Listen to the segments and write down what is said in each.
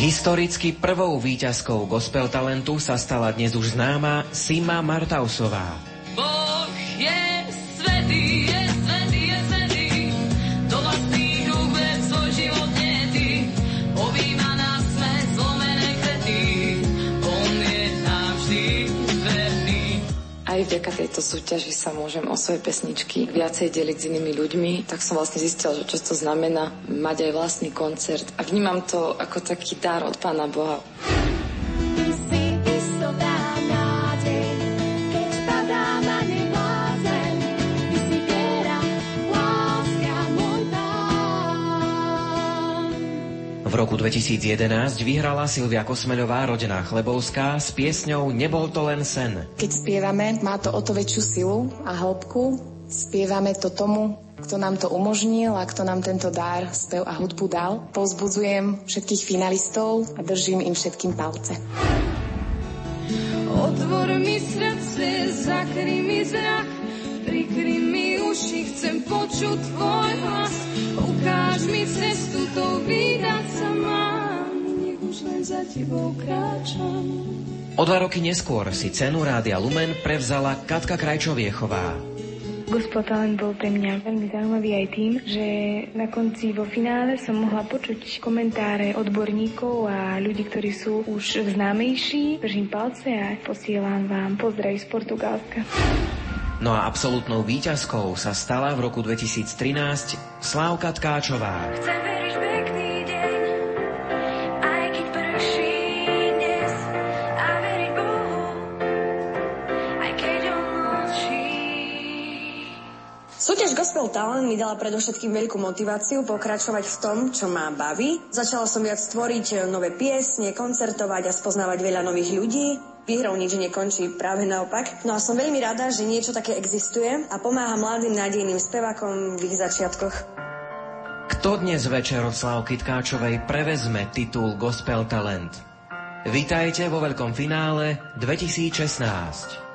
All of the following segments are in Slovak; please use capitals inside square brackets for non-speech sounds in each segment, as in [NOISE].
Historicky prvou výťazkou gospel talentu sa stala dnes už známa Sima Martausová. Vďaka tejto súťaži sa môžem o svoje pesničky viacej deliť s inými ľuďmi, tak som vlastne zistila, že čo to znamená mať aj vlastný koncert a vnímam to ako taký dar od Pána Boha. Roku 2011 vyhrala Silvia Kosmeľová, rodená Chlebovská, s piesňou Nebol to len sen. Keď spievame, má to o to väčšiu silu a hĺbku. Spievame to tomu, kto nám to umožnil a kto nám tento dár, spev a hudbu dal. Povzbudzujem všetkých finalistov a držím im všetkým palce. Otvor mi srdce, zakry mi zrak, prikry mi uši, chcem počuť tvoj hlas. Ukáž mi cestu, to vydať sa mám, nech už len za tebou kráčam. O dva roky neskôr si cenu Rádia Lumen prevzala Katka Krajčoviechová. Gospel Talent bol pre mňa veľmi zaujímavý aj tým, že na konci vo finále som mohla počuť komentáre odborníkov a ľudí, ktorí sú už známejší. Držím palce a posielam vám pozdrav z Portugalska. No a absolútnou výťazkou sa stala v roku 2013 Slávka Tkáčová. Chcem veriť v pekný deň, aj keď prší dnes. A veriť Bohu, aj keď on mlčí. Súťaž Gospel Talent mi dala predovšetkým veľkú motiváciu pokračovať v tom, čo ma baví. Začala som viac tvoriť nové piesne, koncertovať a spoznávať veľa nových ľudí. Výhrou nič nekončí, práve naopak. No a som veľmi rada, že niečo také existuje a pomáha mladým nádejným spevákom v ich začiatkoch. Kto dnes večer od Slávky Tkáčovej prevezme titul Gospel Talent? Vítajte vo veľkom finále 2016.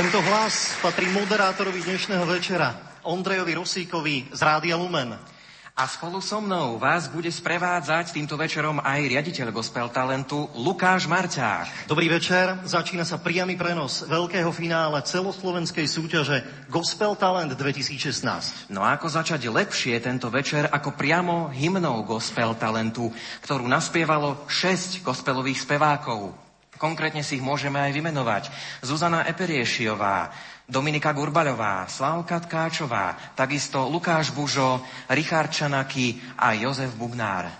Tento hlas patrí moderátorovi dnešného večera, Ondrejovi Rosíkovi z Rádia Lumen. A spolu so mnou vás bude sprevádzať týmto večerom aj riaditeľ Gospel Talentu Lukáš Marťák. Dobrý večer, začína sa priamy prenos veľkého finále celoslovenskej súťaže Gospel Talent 2016. No a ako začať lepšie tento večer ako priamo hymnou Gospel Talentu, ktorú naspievalo 6 gospelových spevákov. Konkrétne si ich môžeme aj vymenovať. Zuzana Eperiešiová, Dominika Gurbaľová, Slavka Tkáčová, takisto Lukáš Bužo, Richard Čanaky a Jozef Bubnár.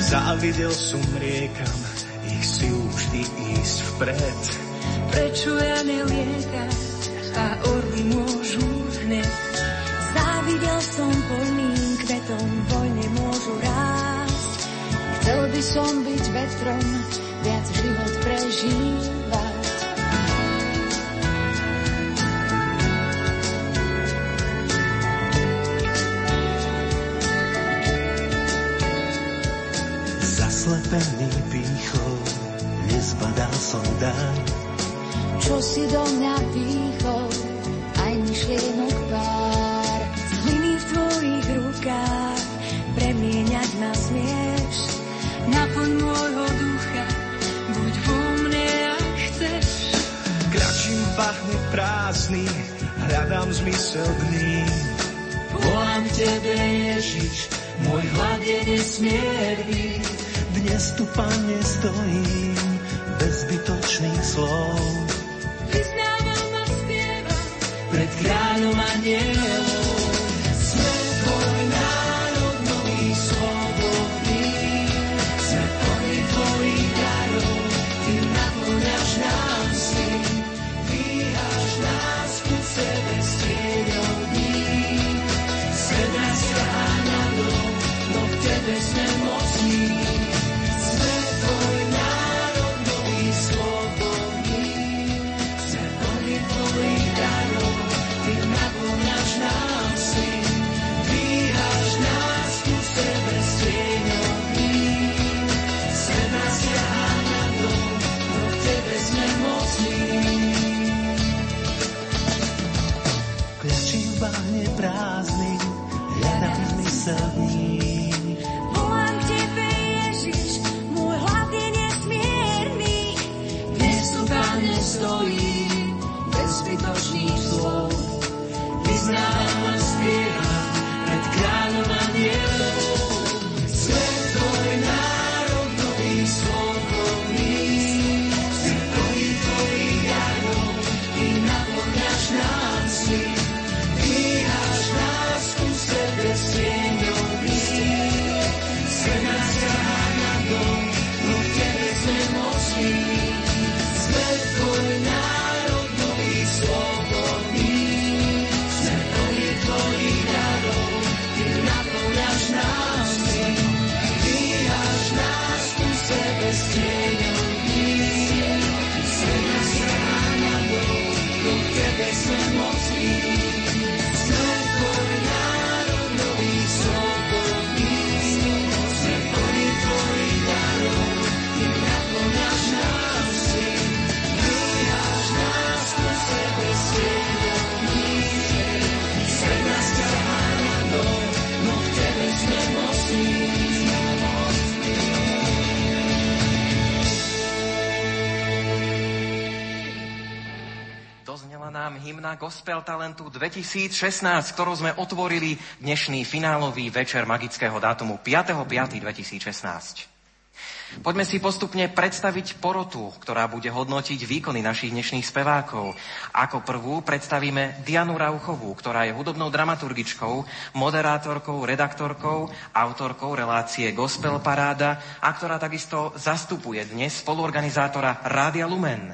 Závidel som riekam ich silu vždy ísť vpred. Prečo ja neliekať a orly môžu hneď. Závidel som polným kvetom, vojne môžu rásť. Chcel by som byť vetrom, viac život prežívať. Zaslepený pýchou, nezbadal som daň. Čo si do mňa dýchol, aj myšlienok pár. Pachne prázdny, hľadám zmysel dní. Volám tebe, Ježiš, môj hlad je nesmierny. Dnes tu, Pane, stojím, bez zbytočných slov. Vyznávam a spievam, Pred kráľom anielov. Gospel Talentu 2016, ktorou sme otvorili dnešný finálový večer magického dátumu 5.5.2016. Poďme si postupne predstaviť porotu, ktorá bude hodnotiť výkony našich dnešných spevákov. Ako prvú predstavíme Dianu Rauchovú, ktorá je hudobnou dramaturgičkou, moderátorkou, redaktorkou, autorkou relácie Gospel Paráda a ktorá takisto zastupuje dnes spoluorganizátora Rádia Lumen.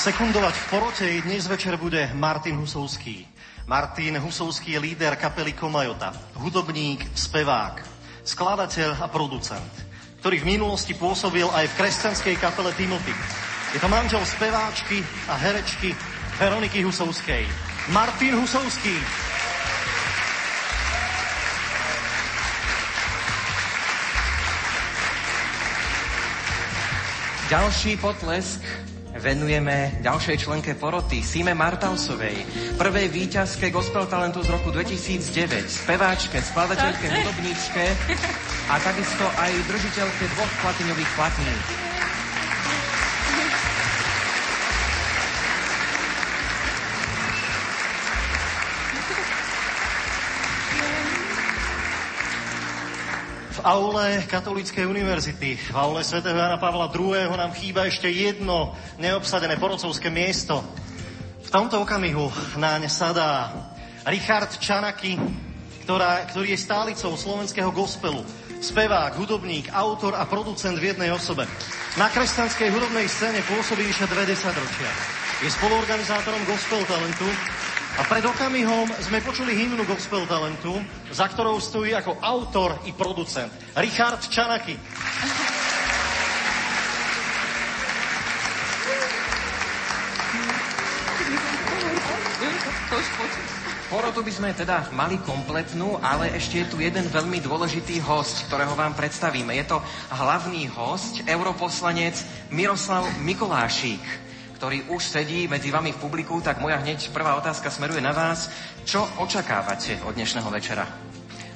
Sekundovať v porote dnes večer bude Martin Husovský. Martin Husovský je líder kapely Komajota, hudobník, spevák, skladateľ a producent, ktorý v minulosti pôsobil aj v kresťanskej kapele Timothy. Je to manžel speváčky a herečky Veroniky Husovskej. Martin Husovský. Ďalší potlesk venujeme ďalšej členke poroty, Sime Martausovej, prvej výťazke gospel talentu z roku 2009, speváčke, skladateľke, hudobníčke a takisto aj držiteľke dvoch platinových platník. V aule Katolíckej univerzity, v aule svätého Jana Pavla II. nám chýba ešte jedno neobsadené porodcovské miesto. V tomto okamihu náň sadá Richard Čanaky, ktorá, ktorý je stálicou slovenského gospelu. Spevák, hudobník, autor a producent v jednej osobe. Na kresťanskej hudobnej scéne pôsobí vyše dve desaťročia. Je spoluorganizátorom gospel talentu a pred okamihom sme počuli hymnu Gospel Talentu, za ktorou stojí ako autor i producent Richard Čanaky. Porotu by sme teda mali kompletnú, ale ešte je tu jeden veľmi dôležitý host, ktorého vám predstavíme. Je to hlavný host, europoslanec Miroslav Mikolášík ktorý už sedí medzi vami v publiku, tak moja hneď prvá otázka smeruje na vás. Čo očakávate od dnešného večera?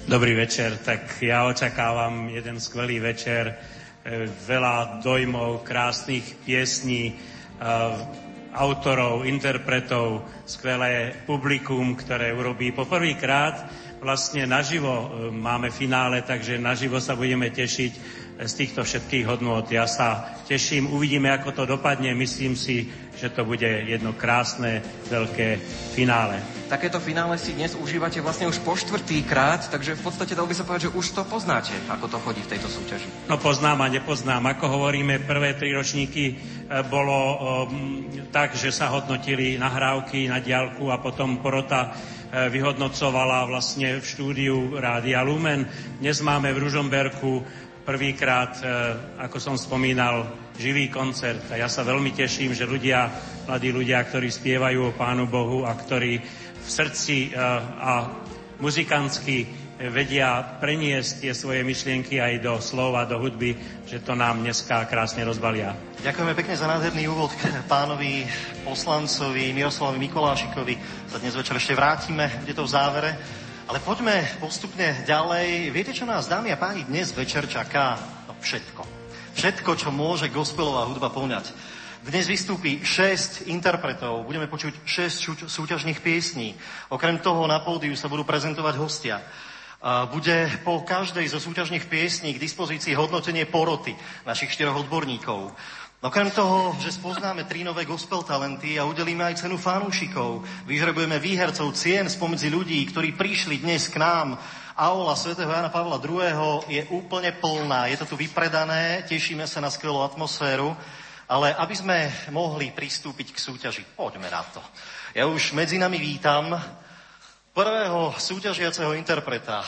Dobrý večer, tak ja očakávam jeden skvelý večer, e, veľa dojmov, krásnych piesní, e, autorov, interpretov, skvelé publikum, ktoré urobí poprvýkrát vlastne naživo e, máme finále, takže naživo sa budeme tešiť z týchto všetkých hodnôt. Ja sa teším, uvidíme, ako to dopadne. Myslím si, že to bude jedno krásne, veľké finále. Takéto finále si dnes užívate vlastne už po štvrtý krát, takže v podstate dal by sa povedať, že už to poznáte, ako to chodí v tejto súťaži. No poznám a nepoznám. Ako hovoríme, prvé tri ročníky e, bolo um, tak, že sa hodnotili nahrávky na diálku a potom porota e, vyhodnocovala vlastne v štúdiu Rádia Lumen. Dnes máme v Ružomberku prvýkrát, e, ako som spomínal, živý koncert. A ja sa veľmi teším, že ľudia, mladí ľudia, ktorí spievajú o Pánu Bohu a ktorí v srdci e, a muzikantsky vedia preniesť tie svoje myšlienky aj do slova, do hudby, že to nám dneska krásne rozbalia. Ďakujeme pekne za nádherný úvod k pánovi poslancovi Miroslavovi Mikolášikovi. Sa dnes večer ešte vrátime, bude to v závere. Ale poďme postupne ďalej. Viete, čo nás, dámy a páni, dnes večer čaká? No všetko. Všetko, čo môže gospelová hudba poňať. Dnes vystúpi 6 interpretov, budeme počuť 6 súťažných piesní. Okrem toho na pódiu sa budú prezentovať hostia. Bude po každej zo súťažných piesní k dispozícii hodnotenie poroty našich štyroch odborníkov. Okrem toho, že spoznáme tri nové gospel talenty a udelíme aj cenu fanúšikov, vyžrebujeme výhercov cien spomedzi ľudí, ktorí prišli dnes k nám. Aula svätého Jana Pavla II. je úplne plná, je to tu vypredané, tešíme sa na skvelú atmosféru, ale aby sme mohli pristúpiť k súťaži, poďme na to. Ja už medzi nami vítam prvého súťažiaceho interpreta.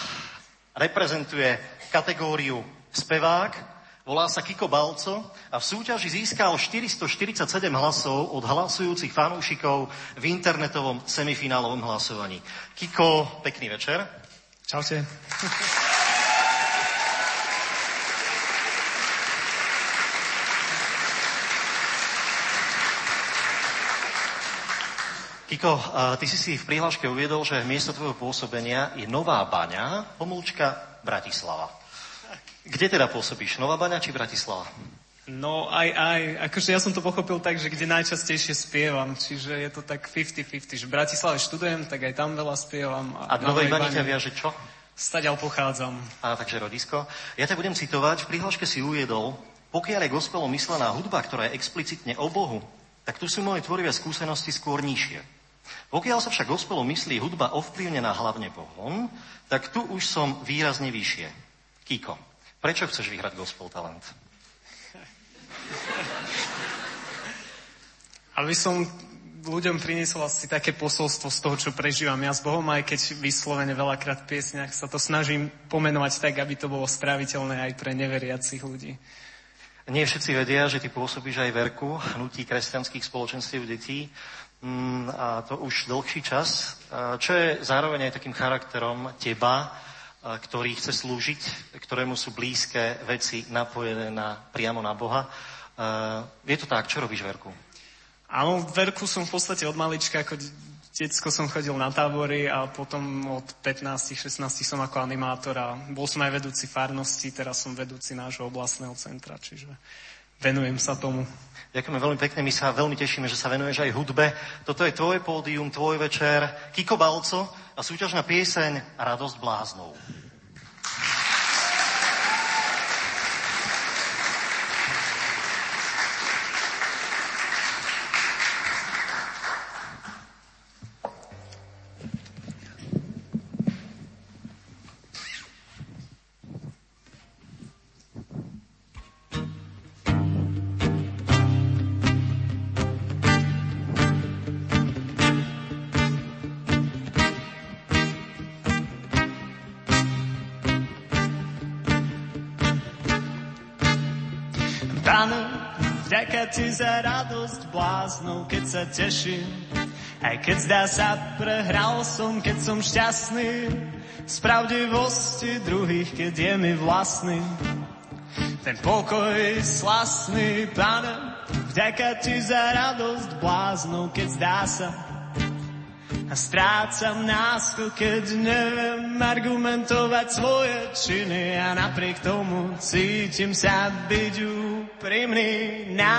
Reprezentuje kategóriu spevák, Volá sa Kiko Balco a v súťaži získal 447 hlasov od hlasujúcich fanúšikov v internetovom semifinálovom hlasovaní. Kiko, pekný večer. Čaute. Kiko, ty si si v prihláške uviedol, že miesto tvojho pôsobenia je Nová Baňa, pomlčka Bratislava. Kde teda pôsobíš? Nová Baňa či Bratislava? No aj, aj. Akože ja som to pochopil tak, že kde najčastejšie spievam, čiže je to tak 50-50, že v Bratislave študujem, tak aj tam veľa spievam. A v Novej Bani ťa viaže čo? Stadiaľ pochádzam. A takže rodisko. Ja ťa budem citovať, v prihláške si uviedol, pokiaľ je gospelom myslená hudba, ktorá je explicitne o Bohu, tak tu sú moje tvorivé skúsenosti skôr nižšie. Pokiaľ sa však gospelom myslí hudba ovplyvnená hlavne Bohom, tak tu už som výrazne vyššie. Kiko, prečo chceš vyhrať gospel talent? Aby som ľuďom priniesol asi také posolstvo z toho, čo prežívam ja s Bohom, aj keď vyslovene veľakrát v piesniach sa to snažím pomenovať tak, aby to bolo stráviteľné aj pre neveriacich ľudí. Nie všetci vedia, že ty pôsobíš aj verku hnutí kresťanských spoločenstiev detí. Mm, a to už dlhší čas, čo je zároveň aj takým charakterom teba, ktorý chce slúžiť, ktorému sú blízke veci napojené na, priamo na Boha. Je to tak, čo robíš Verku? Áno, Verku som v podstate od malička, ako detsko som chodil na tábory a potom od 15-16 som ako animátor a bol som aj vedúci farnosti, teraz som vedúci nášho oblastného centra, čiže venujem sa tomu. Ďakujeme veľmi pekne, my sa veľmi tešíme, že sa venuješ aj hudbe. Toto je tvoje pódium, tvoj večer, Kiko Balco a súťažná pieseň Radosť bláznov. Sa teším. Aj keď zdá sa, prehral som, keď som šťastný. Z pravdivosti druhých, keď je mi vlastný. Ten pokoj slasný, pane, vďaka ti za radosť bláznou, keď zdá sa, a strácam násko, keď neviem argumentovať svoje činy a napriek tomu cítim sa byť úprimný. Na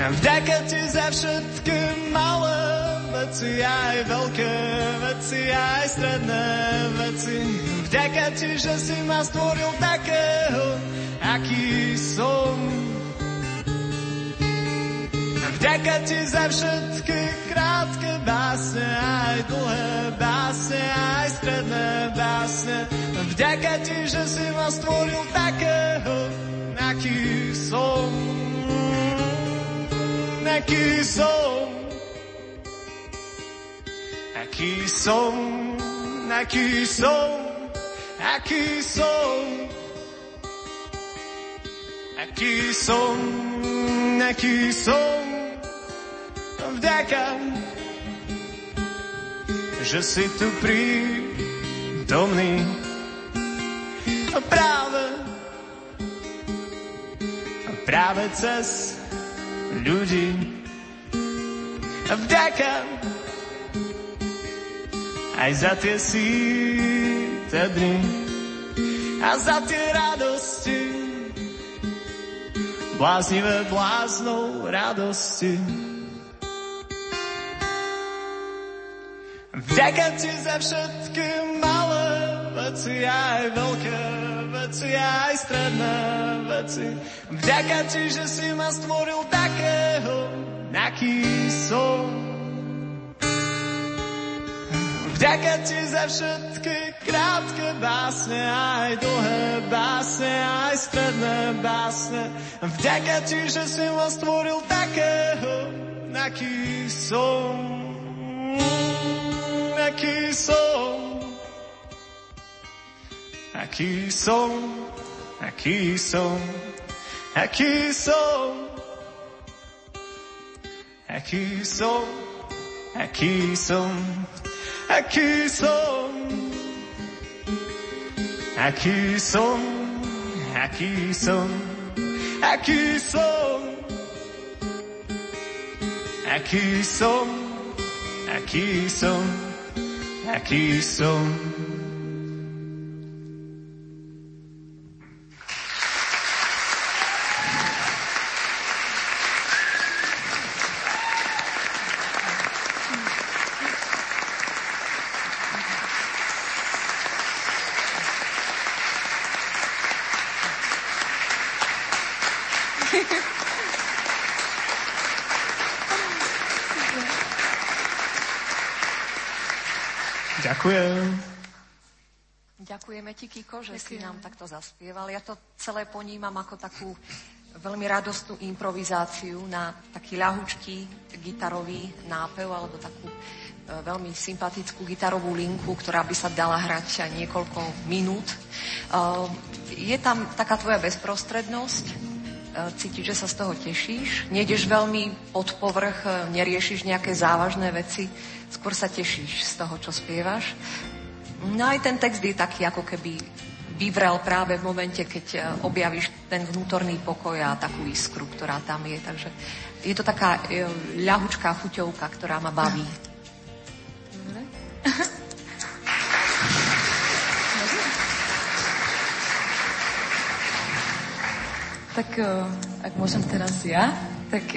na Vďaka ti za všetky malé veci, aj veľké veci, aj stredné veci. Vďaka ti, že si ma stvoril takého, aký som. Vďaka ti za všetky krátke básne, aj dlhé básne, aj stredné básne. Vďaka ti, že si ma stvoril takého, aký som. Aký som. Aký som. Aký som. Aký som. Aký som. Aký som vďaka, že si tu prítomný. Práve, práve cez ľudí. Vďaka aj za tie síte dny a za tie radosti, bláznivé bláznou radosti. Vďaka ti za všetky malé veci, aj veľké veci, aj stredné veci. Vďaka ti, že si ma stvoril takého, aký som. Vďaka ti za všetky krátke básne, aj dlhé básne, aj stredné básne. Vďaka ti, že si ma stvoril takého, aký som. Aký som. Aký som. Aký som. Aký som. Aký som. Aký som. Aký som. Aký som. Aký som. Aký som. Aký som. Aký som. Aký som. Ďakujeme ti, Kiko, že si nám takto zaspieval. Ja to celé ponímam ako takú veľmi radostnú improvizáciu na taký ľahučký gitarový nápev alebo takú e, veľmi sympatickú gitarovú linku, ktorá by sa dala hrať aj niekoľko minút. E, je tam taká tvoja bezprostrednosť, e, cítiť, že sa z toho tešíš, nejdeš veľmi pod povrch, neriešiš nejaké závažné veci, skôr sa tešíš z toho, čo spievaš. No aj ten text je taký, ako keby vyvrel práve v momente, keď e, objavíš ten vnútorný pokoj a takú iskru, ktorá tam je. Takže je to taká e, ľahučká chuťovka, ktorá ma baví. [LAUGHS] Tak eh, ak môžem teraz ja, tak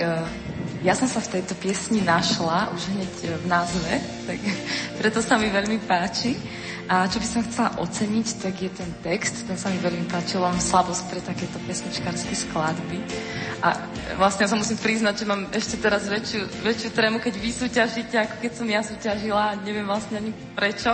ja som sa v tejto piesni našla už hneď v názve, tak [LAUGHS] preto sa mi veľmi páči. A čo by som chcela oceniť, tak je ten text, ten sa mi veľmi páčil, mám slabosť pre takéto pesničkárske skladby. A vlastne ja sa musím priznať, že mám ešte teraz väčšiu, väčšiu trému, keď vy súťažíte, ako keď som ja súťažila neviem vlastne ani prečo.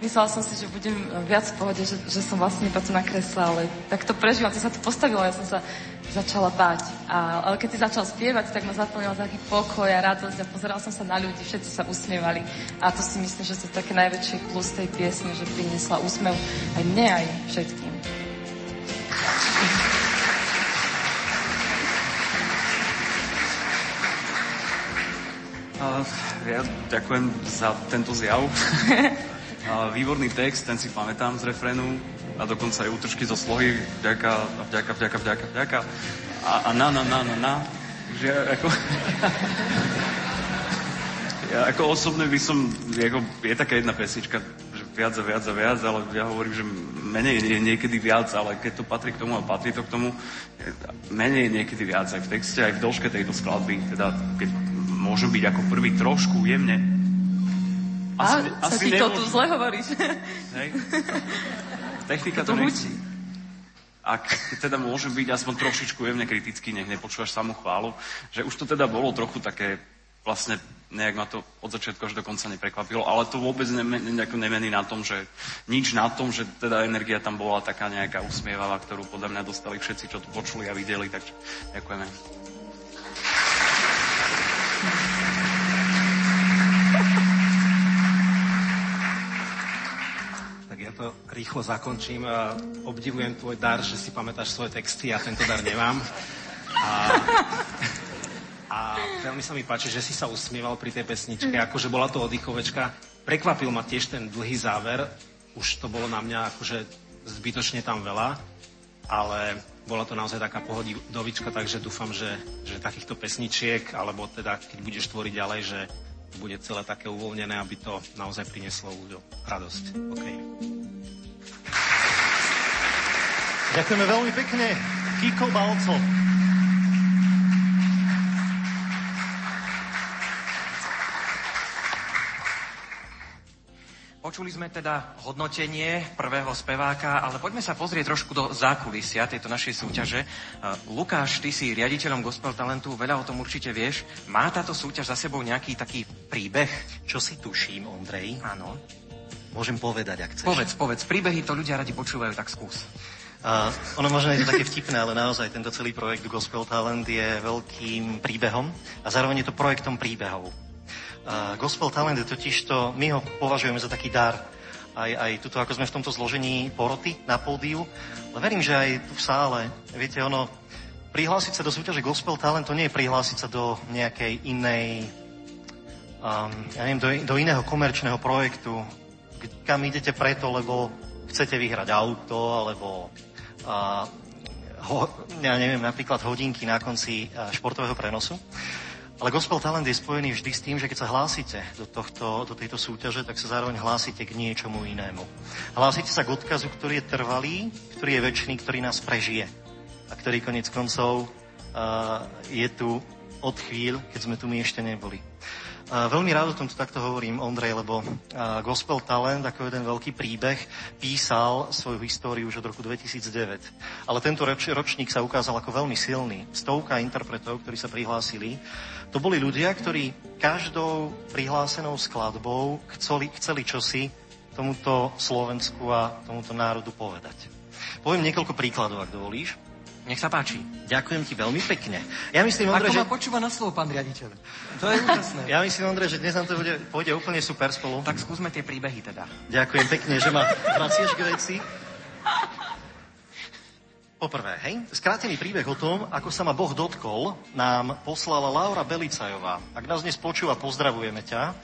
Myslela som si, že budem viac v pohode, že, že som vlastne iba tu na kresle, ale tak to prežívam, to sa tu postavilo, ja som sa začala báť. A, ale keď si začal spievať, tak ma zaplnil taký pokoj a radosť a pozeral som sa na ľudí, všetci sa usmievali. A to si myslím, že to je také najväčší plus tej piesne, že priniesla úsmev aj mne, aj všetkým. Uh, ja ďakujem za tento zjav. [LAUGHS] výborný text, ten si pamätám z refrénu a dokonca aj útržky zo slohy vďaka, vďaka, vďaka, vďaka, vďaka a, a na, na, na, na, na. Že ako... [LAUGHS] ja ako osobne by som, ako, je taká jedna pesnička, že viac a viac a viac, ale ja hovorím, že menej je niekedy viac, ale keď to patrí k tomu a patrí to k tomu, menej je niekedy viac aj v texte, aj v dĺžke tejto skladby, teda keď môžem byť ako prvý trošku jemne. Asi, a, asi to tu zle hovoríš. Hej. Technika to, to nechci. Ak teda môžem byť aspoň trošičku jemne kritický, nech nepočúvaš samú chválu, že už to teda bolo trochu také, vlastne nejak ma to od začiatku až do konca neprekvapilo, ale to vôbec nemení na tom, že nič na tom, že teda energia tam bola taká nejaká usmievavá, ktorú podľa mňa dostali všetci, čo tu počuli a videli, takže ďakujeme. To rýchlo zakončím. Obdivujem tvoj dar, že si pamätáš svoje texty, ja tento dar nemám. A, a veľmi sa mi páči, že si sa usmieval pri tej pesničke, akože bola to oddychovečka. Prekvapil ma tiež ten dlhý záver, už to bolo na mňa akože zbytočne tam veľa, ale bola to naozaj taká pohodidovička, takže dúfam, že, že takýchto pesničiek, alebo teda keď budeš tvoriť ďalej, že bude celé také uvoľnené, aby to naozaj prinieslo ľuďom radosť. Okay. Ďakujeme veľmi pekne. Kiko Balco. Počuli sme teda hodnotenie prvého speváka, ale poďme sa pozrieť trošku do zákulisia tejto našej súťaže. Uh, Lukáš, ty si riaditeľom Gospel Talentu, veľa o tom určite vieš. Má táto súťaž za sebou nejaký taký príbeh? Čo si tuším, Ondrej? Áno. Môžem povedať, ak chceš. Povedz, povedz. Príbehy to ľudia radi počúvajú, tak skús. Uh, ono možno je to také vtipné, ale naozaj tento celý projekt Gospel Talent je veľkým príbehom a zároveň je to projektom príbehov. Uh, Gospel Talent je totiž to, my ho považujeme za taký dar, aj, aj tuto, ako sme v tomto zložení poroty na pódiu, ale verím, že aj tu v sále, viete, ono, prihlásiť sa do súťaže Gospel Talent, to nie je prihlásiť sa do nejakej inej, um, ja neviem, do, do iného komerčného projektu, kam idete preto, lebo chcete vyhrať auto, alebo a, ho, ja neviem, napríklad hodinky na konci športového prenosu. Ale Gospel Talent je spojený vždy s tým, že keď sa hlásite do, tohto, do tejto súťaže, tak sa zároveň hlásite k niečomu inému. Hlásite sa k odkazu, ktorý je trvalý, ktorý je väčší, ktorý nás prežije. A ktorý konec koncov uh, je tu od chvíľ, keď sme tu my ešte neboli. Veľmi rád o tomto takto hovorím, Ondrej, lebo Gospel Talent ako jeden veľký príbeh písal svoju históriu už od roku 2009. Ale tento ročník sa ukázal ako veľmi silný. Stovka interpretov, ktorí sa prihlásili, to boli ľudia, ktorí každou prihlásenou skladbou chceli, chceli čosi tomuto Slovensku a tomuto národu povedať. Poviem niekoľko príkladov, ak dovolíš. Nech sa páči. Ďakujem ti veľmi pekne. Ja myslím, Ondrej, Ako že... ma počúva na slovo, pán riaditeľ. To je úžasné. Ja myslím, Ondrej, že dnes nám to bude, pôjde úplne super spolu. Tak skúsme tie príbehy teda. Ďakujem pekne, že ma vracieš k veci. Poprvé, hej, skrátený príbeh o tom, ako sa ma Boh dotkol, nám poslala Laura Belicajová. Ak nás dnes počúva, pozdravujeme ťa.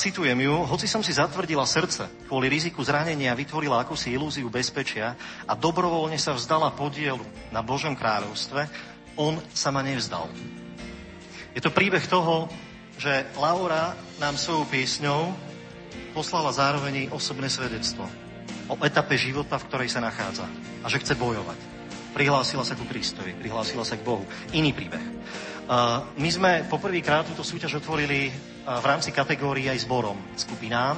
Citujem ju, hoci som si zatvrdila srdce, kvôli riziku zranenia vytvorila akúsi ilúziu bezpečia a dobrovoľne sa vzdala podielu na Božom kráľovstve, on sa ma nevzdal. Je to príbeh toho, že Laura nám svojou piesňou poslala zároveň osobné svedectvo o etape života, v ktorej sa nachádza a že chce bojovať. Prihlásila sa ku Kristovi, prihlásila sa k Bohu. Iný príbeh. My sme poprvýkrát túto súťaž otvorili v rámci kategórií aj zborom, skupinám.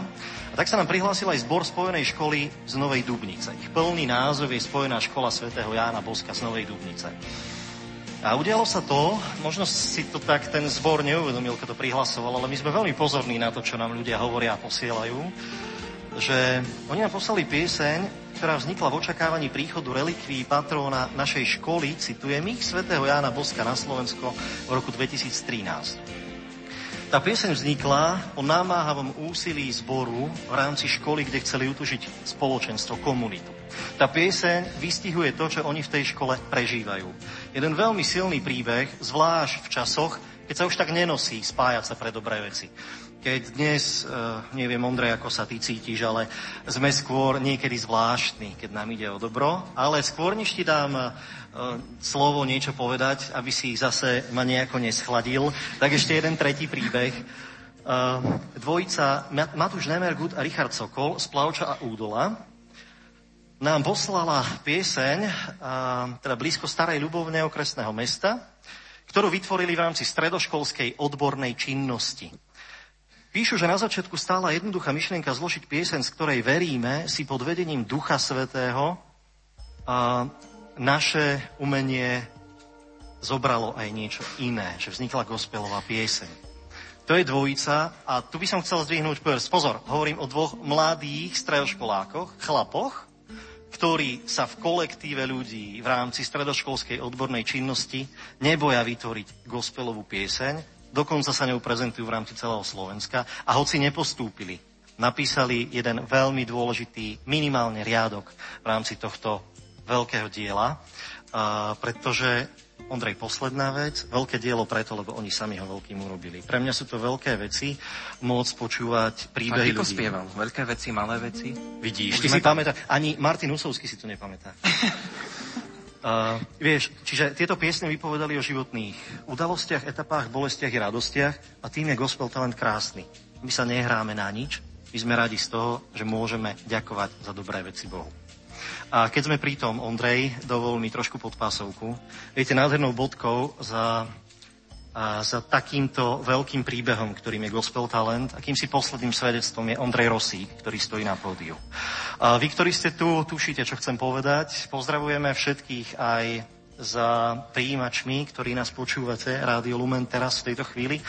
A tak sa nám prihlásil aj zbor Spojenej školy z Novej Dubnice. Ich plný názov je Spojená škola svätého Jána Boska z Novej Dubnice. A udialo sa to, možno si to tak ten zbor neuvedomil, keď to prihlasoval, ale my sme veľmi pozorní na to, čo nám ľudia hovoria a posielajú, že oni nám poslali pieseň, ktorá vznikla v očakávaní príchodu relikví patróna našej školy, citujem ich, svätého Jána Boska na Slovensko v roku 2013. Tá pieseň vznikla po námáhavom úsilí zboru v rámci školy, kde chceli utužiť spoločenstvo, komunitu. Tá pieseň vystihuje to, čo oni v tej škole prežívajú. Jeden veľmi silný príbeh, zvlášť v časoch, keď sa už tak nenosí spájať sa pre dobré veci keď dnes, uh, neviem, Ondrej, ako sa ty cítiš, ale sme skôr niekedy zvláštni, keď nám ide o dobro, ale skôr, než ti dám uh, slovo niečo povedať, aby si zase ma nejako neschladil, tak ešte jeden tretí príbeh. Uh, dvojica Matúš Nemergut a Richard Sokol z Plavča a Údola nám poslala pieseň, teda blízko starej ľubovne okresného mesta, ktorú vytvorili v rámci stredoškolskej odbornej činnosti. Píšu, že na začiatku stála jednoduchá myšlienka zložiť piesen, z ktorej veríme, si pod vedením Ducha Svetého a naše umenie zobralo aj niečo iné, že vznikla gospelová pieseň. To je dvojica a tu by som chcel zdvihnúť prst. Pozor, hovorím o dvoch mladých stredoškolákoch, chlapoch, ktorí sa v kolektíve ľudí v rámci stredoškolskej odbornej činnosti neboja vytvoriť gospelovú pieseň, dokonca sa ňou prezentujú v rámci celého Slovenska a hoci nepostúpili, napísali jeden veľmi dôležitý minimálne riadok v rámci tohto veľkého diela, uh, pretože Ondrej, posledná vec, veľké dielo preto, lebo oni sami ho veľkým urobili. Pre mňa sú to veľké veci, môcť počúvať príbehy ľudí. spieval? Veľké veci, malé veci? Vidíš, ty si pamätá, ani Martin Usovský si to nepamätá. [LAUGHS] Uh, vieš, čiže tieto piesne vypovedali o životných udalostiach, etapách, bolestiach i radostiach a tým je gospel talent krásny. My sa nehráme na nič, my sme radi z toho, že môžeme ďakovať za dobré veci Bohu. A keď sme pri tom, Ondrej, dovol mi trošku podpásovku. Viete, nádhernou bodkou za a za takýmto veľkým príbehom, ktorým je Gospel Talent, akým si posledným svedectvom je Ondrej Rosík, ktorý stojí na pódiu. A vy, ktorí ste tu, tušíte, čo chcem povedať. Pozdravujeme všetkých aj za príjimačmi, ktorí nás počúvate, Rádio Lumen teraz v tejto chvíli.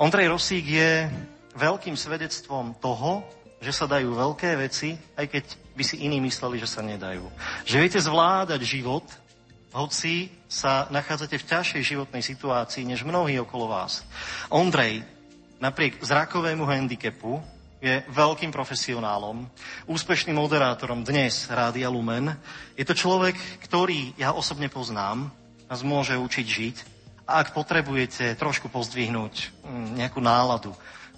Ondrej Rosík je veľkým svedectvom toho, že sa dajú veľké veci, aj keď by si iní mysleli, že sa nedajú. Že viete zvládať život, hoci sa nachádzate v ťažšej životnej situácii než mnohí okolo vás. Ondrej, napriek zrakovému handicapu, je veľkým profesionálom, úspešným moderátorom dnes Rádia Lumen. Je to človek, ktorý ja osobne poznám, nás môže učiť žiť. A ak potrebujete trošku pozdvihnúť mm, nejakú náladu,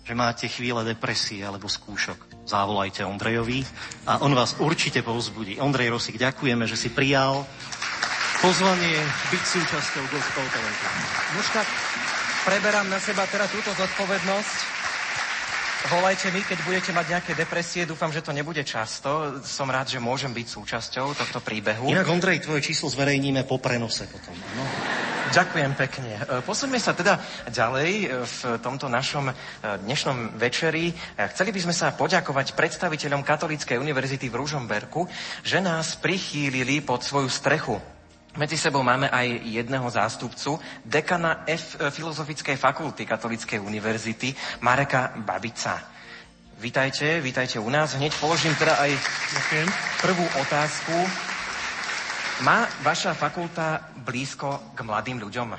že máte chvíle depresie alebo skúšok, zavolajte Ondrejovi a on vás určite povzbudí. Ondrej Rosik, ďakujeme, že si prijal pozvanie byť súčasťou Gospel Talentu. Mužka, preberám na seba teda túto zodpovednosť. Volajte mi, keď budete mať nejaké depresie. Dúfam, že to nebude často. Som rád, že môžem byť súčasťou tohto príbehu. Inak, Ondrej, tvoje číslo zverejníme po prenose potom. No. Ďakujem pekne. E, Posuňme sa teda ďalej e, v tomto našom e, dnešnom večeri. Chceli by sme sa poďakovať predstaviteľom Katolíckej univerzity v Ružomberku, že nás prichýlili pod svoju strechu. Medzi sebou máme aj jedného zástupcu, dekana F Filozofickej fakulty Katolíckej univerzity, Mareka Babica. Vítajte, vítajte u nás. Hneď položím teda aj Ďakujem. prvú otázku. Má vaša fakulta blízko k mladým ľuďom?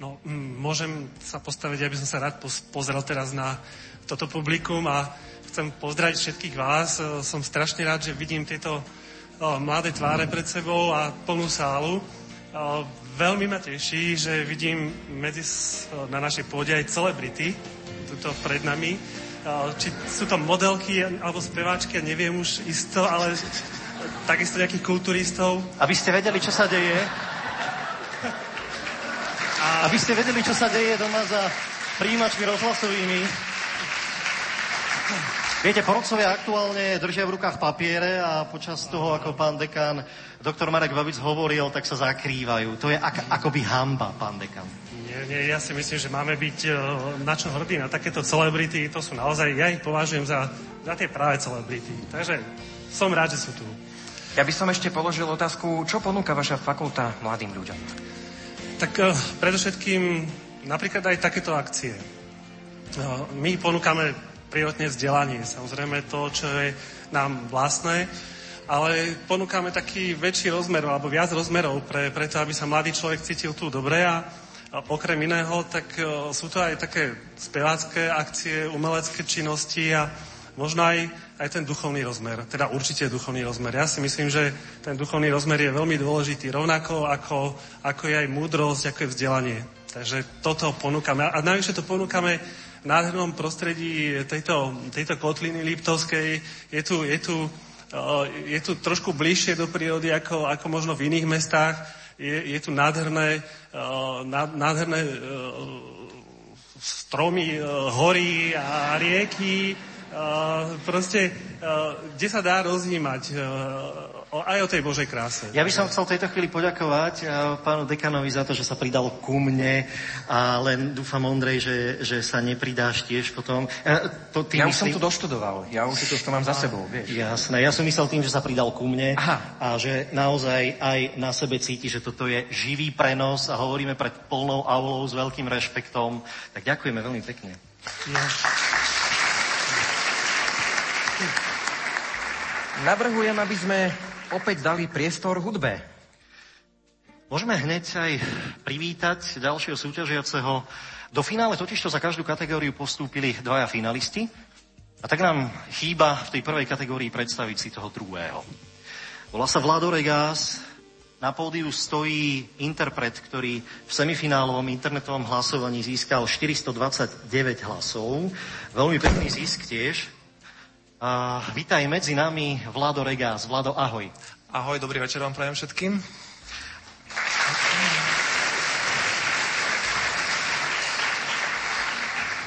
No, mm, môžem sa postaviť, aby som sa rád pos- pozrel teraz na toto publikum a chcem pozdraviť všetkých vás. E, Som strašne rád, že vidím tieto mladé tváre pred sebou a plnú sálu. Veľmi ma teší, že vidím medzi, na našej pôde aj celebrity, tuto pred nami. Či sú to modelky alebo speváčky, ja neviem už isto, ale takisto nejakých kulturistov. Aby ste vedeli, čo sa deje. Aby ste vedeli, čo sa deje doma za príjimačmi rozhlasovými. Viete, porodcovia aktuálne držia v rukách papiere a počas toho, ako pán dekan doktor Marek Babic hovoril, tak sa zakrývajú. To je ak, akoby hamba, pán dekan. Nie, nie, ja si myslím, že máme byť e, na čo hrdí na takéto celebrity. To sú naozaj, ja ich považujem za, za tie práve celebrity. Takže som rád, že sú tu. Ja by som ešte položil otázku, čo ponúka vaša fakulta mladým ľuďom? Tak uh, predovšetkým napríklad aj takéto akcie. Uh, my ponúkame prírodne vzdelanie, samozrejme to, čo je nám vlastné, ale ponúkame taký väčší rozmer alebo viac rozmerov pre, preto, aby sa mladý človek cítil tu dobre a, okrem iného, tak uh, sú to aj také spevácké akcie, umelecké činnosti a možno aj, aj ten duchovný rozmer, teda určite duchovný rozmer. Ja si myslím, že ten duchovný rozmer je veľmi dôležitý, rovnako ako, ako je aj múdrosť, ako je vzdelanie. Takže toto ponúkame. A navyše to ponúkame nádhernom prostredí tejto, tejto kotliny Liptovskej. Je tu, je, tu, je tu trošku bližšie do prírody ako, ako možno v iných mestách. Je, je tu nádherné, ná- nádherné stromy, hory a rieky, proste, kde sa dá roznímať uh, o, aj o tej Božej kráse. Ja by som chcel v tejto chvíli poďakovať eh, pánu dekanovi za to, že sa pridal ku mne a len dúfam, Ondrej, že, že sa nepridáš tiež potom. Eh, To, ty Ja už som tu doštudoval, ja už to, to mám za sebou, vieš. Jasné, ja som myslel tým, že sa pridal ku mne Aha. a že naozaj aj na sebe cíti, že toto je živý prenos a hovoríme pred plnou aulou s veľkým rešpektom. Tak ďakujeme veľmi pekne. Navrhujem, aby sme opäť dali priestor hudbe. Môžeme hneď aj privítať ďalšieho súťažiaceho. Do finále totižto za každú kategóriu postúpili dvaja finalisti. A tak nám chýba v tej prvej kategórii predstaviť si toho druhého. Volá sa Vlado Regás. Na pódiu stojí interpret, ktorý v semifinálovom internetovom hlasovaní získal 429 hlasov. Veľmi pekný zisk tiež. A vítaj medzi nami Vlado Regás. Vlado, ahoj. Ahoj, dobrý večer vám prajem všetkým.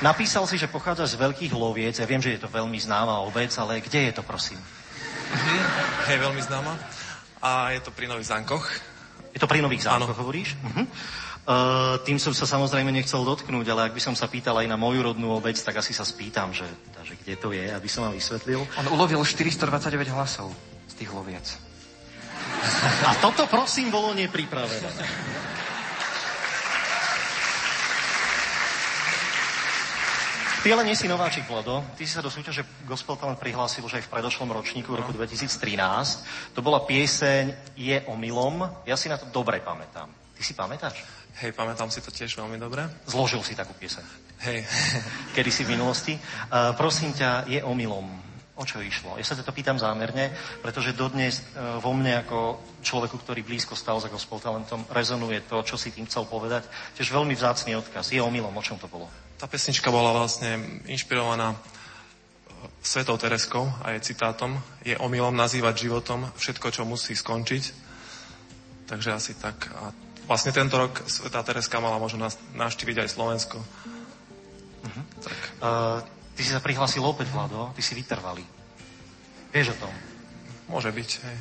Napísal si, že pochádzaš z Veľkých Loviec. Ja viem, že je to veľmi známa obec, ale kde je to, prosím? Mhm, hej, veľmi známa. A je to pri Nových zánkoch. Je to pri Nových zánkoch, hovoríš? Uh-huh. Uh, tým som sa samozrejme nechcel dotknúť, ale ak by som sa pýtal aj na moju rodnú obec, tak asi sa spýtam, že kde to je, aby som vám vysvetlil. On ulovil 429 hlasov z tých loviec. [LAUGHS] A toto prosím bolo nepripravené. Ty ale nie si nováčik, Vlado. Ty si sa do súťaže Gospel Talent prihlásil už aj v predošlom ročníku v roku 2013. To bola pieseň Je omylom. Ja si na to dobre pamätám. Ty si pamätáš? Hej, pamätám si to tiež veľmi dobre. Zložil si takú pieseň. Hej. [LAUGHS] Kedy si v minulosti. Uh, prosím ťa, je omylom. O čo išlo? Ja sa to pýtam zámerne, pretože dodnes uh, vo mne ako človeku, ktorý blízko stal za gospel talentom, rezonuje to, čo si tým chcel povedať. Tiež veľmi vzácný odkaz. Je omylom. O čom to bolo? Tá pesnička bola vlastne inšpirovaná e, Svetou Tereskou a jej citátom je omylom nazývať životom všetko, čo musí skončiť. Takže asi tak. A vlastne tento rok Svetá Tereska mala možnosť navštíviť aj Slovensko. Uh-huh. Uh, ty si sa prihlásil opäť, Vlado, ty si vytrvalý. Vieš o tom? Môže byť, hej.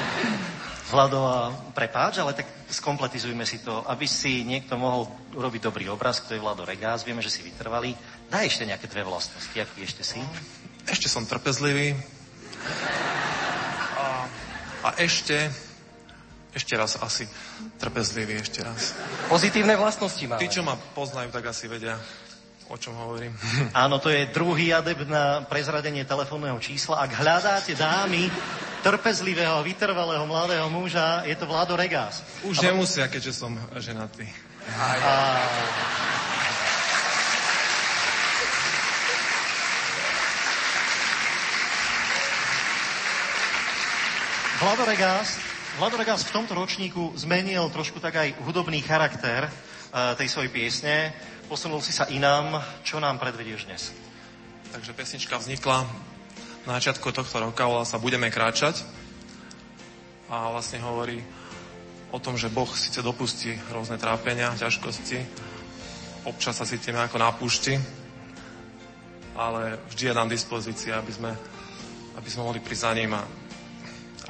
[LAUGHS] Vlado, prepáč, ale tak skompletizujme si to, aby si niekto mohol urobiť dobrý obraz, kto je Vlado Regás, vieme, že si vytrvalý. Daj ešte nejaké dve vlastnosti, aký ešte si? Ešte som trpezlivý. A, a ešte, ešte raz asi trpezlivý, ešte raz. Pozitívne vlastnosti má. Tí, čo ma poznajú, tak asi vedia, o čom hovorím. [LAUGHS] Áno, to je druhý adept na prezradenie telefónneho čísla. Ak hľadáte dámy, trpezlivého, vytrvalého mladého muža, je to Vlado Regás. Už A... nemusia, keďže som ženatý. A... Vlado Regás, Vlado Regás v tomto ročníku zmenil trošku tak aj hudobný charakter uh, tej svojej piesne. Posunul si sa inám. Čo nám predvedieš dnes? Takže pesnička vznikla na začiatku tohto roka, volá sa Budeme kráčať a vlastne hovorí o tom, že Boh síce dopustí rôzne trápenia, ťažkosti, občas sa cítime ako na púšti, ale vždy je nám dispozícia, aby sme, aby sme mohli prísť za ním a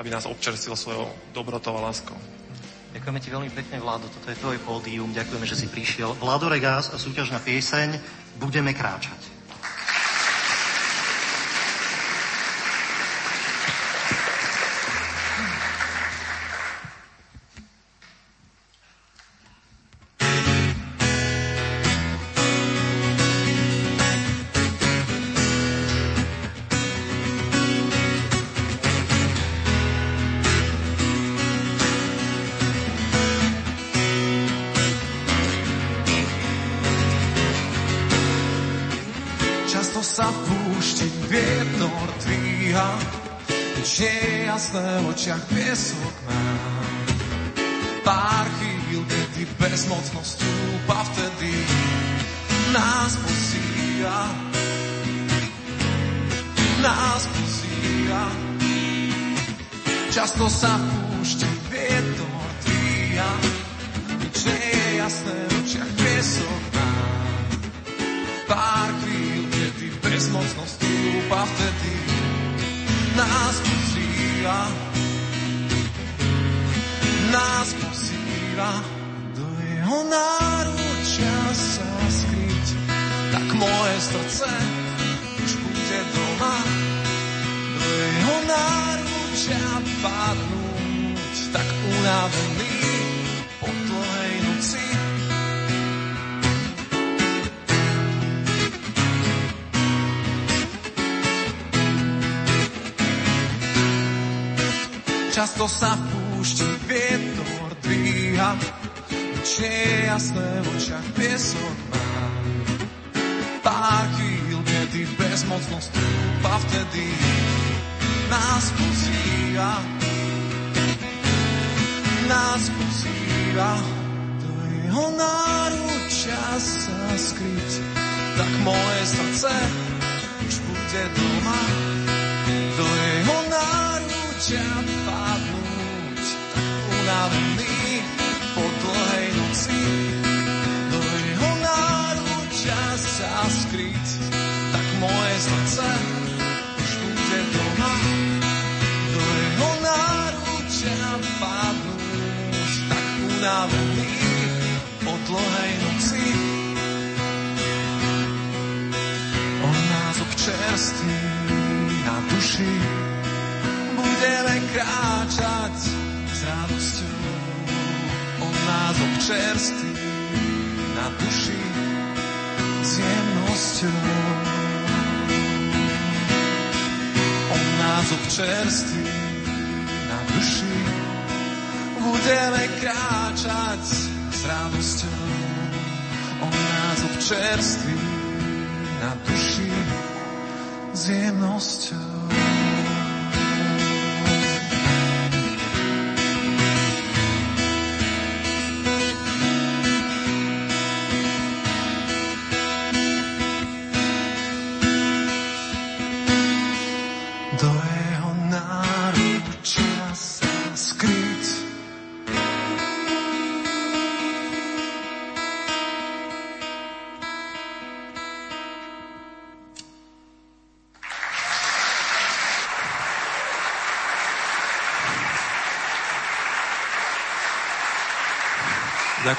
aby nás občerstil svojou dobrotou a láskou. Ďakujeme ti veľmi pekne, Vládo, toto je tvoj pódium, ďakujeme, že si prišiel. Vládo Regás a súťažná pieseň Budeme kráčať.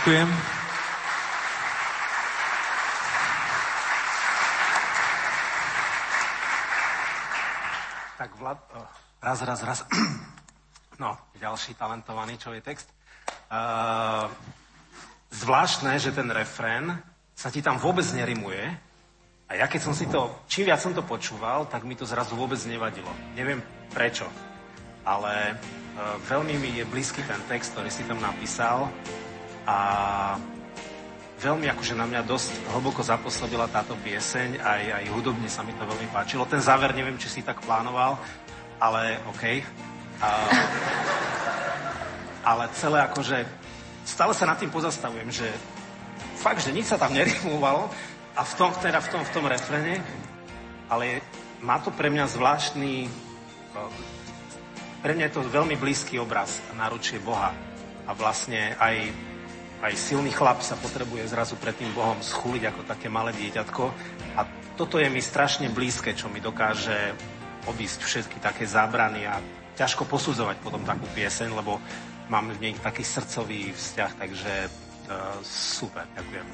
Ďakujem. Tak Vlad, oh, raz, raz, raz. [CLEARS THROAT] No, ďalší talentovaný, čo je text. Uh, zvláštne, že ten refrén sa ti tam vôbec nerimuje. A ja keď som si to, čím viac som to počúval, tak mi to zrazu vôbec nevadilo. Neviem prečo. Ale uh, veľmi mi je blízky ten text, ktorý si tam napísal. A veľmi akože na mňa dosť hlboko zapôsobila táto pieseň, aj, aj hudobne sa mi to veľmi páčilo. Ten záver neviem, či si tak plánoval, ale OK. A, ale celé akože, stále sa nad tým pozastavujem, že fakt, že nič sa tam nerimovalo a v tom, teda v tom, v tom refrene, ale má to pre mňa zvláštny, pre mňa je to veľmi blízky obraz náručie Boha a vlastne aj aj silný chlap sa potrebuje zrazu pred tým Bohom schúliť ako také malé dieťatko. A toto je mi strašne blízke, čo mi dokáže obísť všetky také zábrany a ťažko posudzovať potom takú pieseň, lebo mám v nej taký srdcový vzťah, takže uh, super, ďakujem.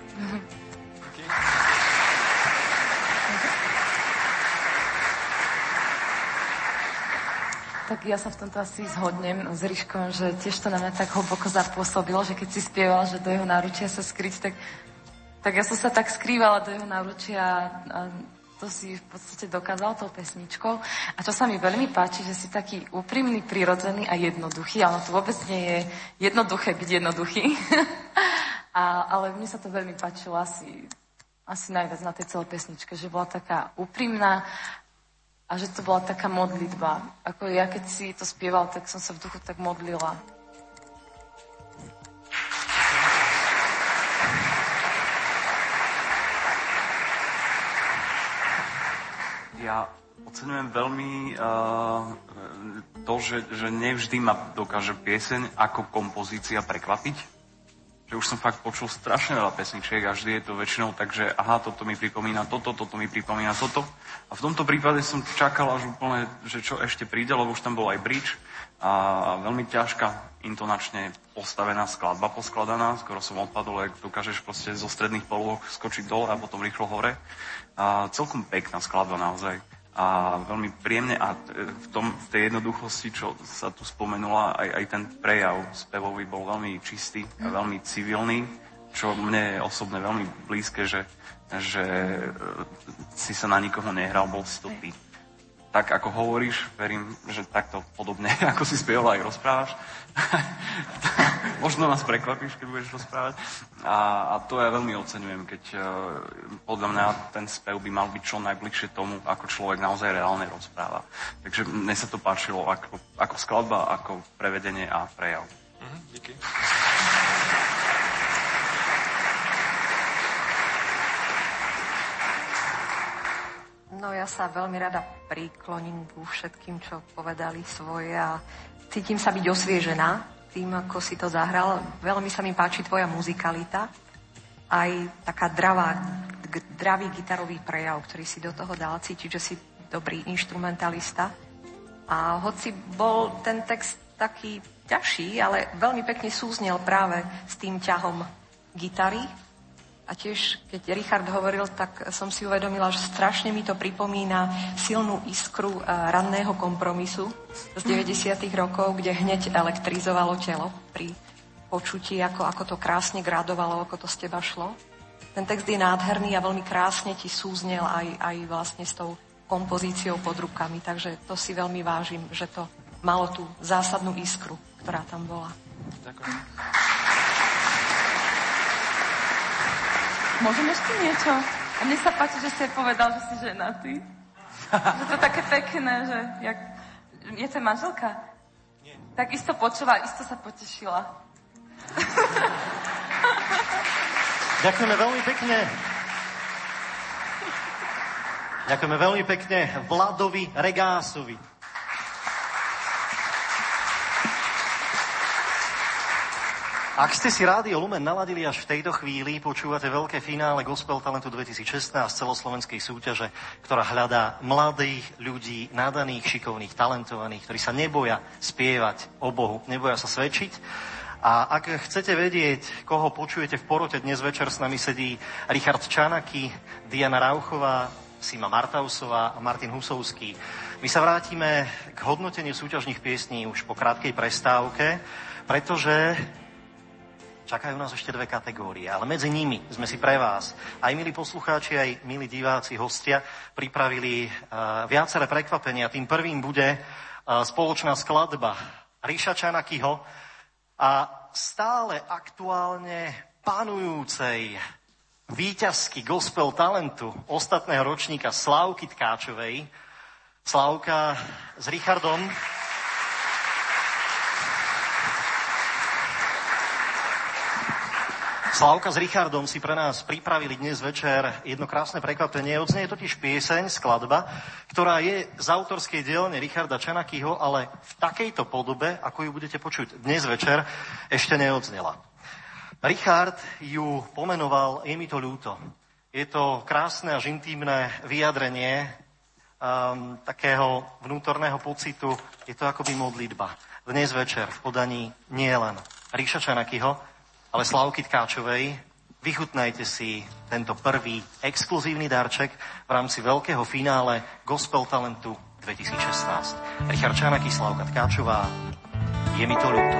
Tak ja sa v tomto asi zhodnem s Ryškom, že tiež to na mňa tak hlboko zapôsobilo, že keď si spieval, že do jeho náručia sa skryť, tak, tak ja som sa tak skrývala do jeho náručia a to si v podstate dokázal tou pesničkou. A čo sa mi veľmi páči, že si taký úprimný, prirodzený a jednoduchý. Ale to vôbec nie je jednoduché byť jednoduchý. [LAUGHS] a, ale mne sa to veľmi páčilo asi, asi najviac na tej celej pesničke, že bola taká úprimná a že to bola taká modlitba. Ako ja, keď si to spieval, tak som sa v duchu tak modlila. Ja ocenujem veľmi uh, to, že, že nevždy ma dokáže pieseň ako kompozícia prekvapiť. Že už som fakt počul strašne veľa pesničiek a vždy je to väčšinou tak, že aha, toto mi pripomína toto, toto mi pripomína toto. A v tomto prípade som čakal až úplne, že čo ešte príde, lebo už tam bol aj bridge a veľmi ťažká intonačne postavená skladba poskladaná. Skoro som odpadol, ak dokážeš proste zo stredných polôch skočiť dole a potom rýchlo hore. A celkom pekná skladba naozaj a veľmi príjemne a v, tom, v tej jednoduchosti, čo sa tu spomenula, aj, aj ten prejav spevový bol veľmi čistý a veľmi civilný, čo mne je osobne veľmi blízke, že, že e, si sa na nikoho nehral, bol si to ty. Tak ako hovoríš, verím, že takto podobne, [LAUGHS] ako si spieval, aj rozprávaš. [LAUGHS] Možno nás prekvapíš, keď budeš rozprávať. A, a to ja veľmi oceňujem, keď uh, podľa mňa ten spev by mal byť čo najbližšie tomu, ako človek naozaj reálne rozpráva. Takže mne sa to páčilo ako, ako skladba, ako prevedenie a prejav. Mhm, díky. No ja sa veľmi rada prikloním ku všetkým, čo povedali svoje a cítim sa byť osviežená tým, ako si to zahral. Veľmi sa mi páči tvoja muzikalita, aj taká dravá, dravý gitarový prejav, ktorý si do toho dal. Cítiť, že si dobrý instrumentalista. A hoci bol ten text taký ťažší, ale veľmi pekne súznel práve s tým ťahom gitary. A tiež, keď Richard hovoril, tak som si uvedomila, že strašne mi to pripomína silnú iskru ranného kompromisu z 90. rokov, kde hneď elektrizovalo telo pri počutí, ako, ako to krásne gradovalo, ako to z teba šlo. Ten text je nádherný a veľmi krásne ti súznel aj, aj vlastne s tou kompozíciou pod rukami. Takže to si veľmi vážim, že to malo tú zásadnú iskru, ktorá tam bola. Ďakujem. Môžem ešte niečo? A mne sa páči, že si povedal, že si ženatý. že to je také pekné, že... Jak... Je to manželka? Nie. Tak isto počúva, isto sa potešila. Ďakujeme veľmi pekne. Ďakujeme veľmi pekne Vladovi Regásovi. Ak ste si Rádio Lumen naladili až v tejto chvíli, počúvate veľké finále Gospel Talentu 2016 celoslovenskej súťaže, ktorá hľadá mladých ľudí, nadaných, šikovných, talentovaných, ktorí sa neboja spievať o Bohu, neboja sa svedčiť. A ak chcete vedieť, koho počujete v porote, dnes večer s nami sedí Richard Čanaky, Diana Rauchová, Sima Martausová a Martin Husovský. My sa vrátime k hodnoteniu súťažných piesní už po krátkej prestávke, pretože Čakajú nás ešte dve kategórie, ale medzi nimi sme si pre vás, aj milí poslucháči, aj milí diváci, hostia, pripravili uh, viaceré prekvapenia. Tým prvým bude uh, spoločná skladba Ríša Čanakyho a stále aktuálne panujúcej výťazky gospel talentu ostatného ročníka Slavky Tkáčovej. Slavka s Richardom Slavka s Richardom si pre nás pripravili dnes večer jedno krásne prekvapenie. Odznie je totiž pieseň, skladba, ktorá je z autorskej dielne Richarda Čanakyho, ale v takejto podobe, ako ju budete počuť dnes večer, ešte neodznela. Richard ju pomenoval Je mi to ľúto. Je to krásne až intímne vyjadrenie um, takého vnútorného pocitu. Je to akoby modlitba. Dnes večer v podaní nie len Ríša Čanakyho, ale Slavky Tkáčovej, vychutnajte si tento prvý exkluzívny darček v rámci veľkého finále Gospel Talentu 2016. Richard Čanaky, Slavka Tkáčová, je mi to ľúto.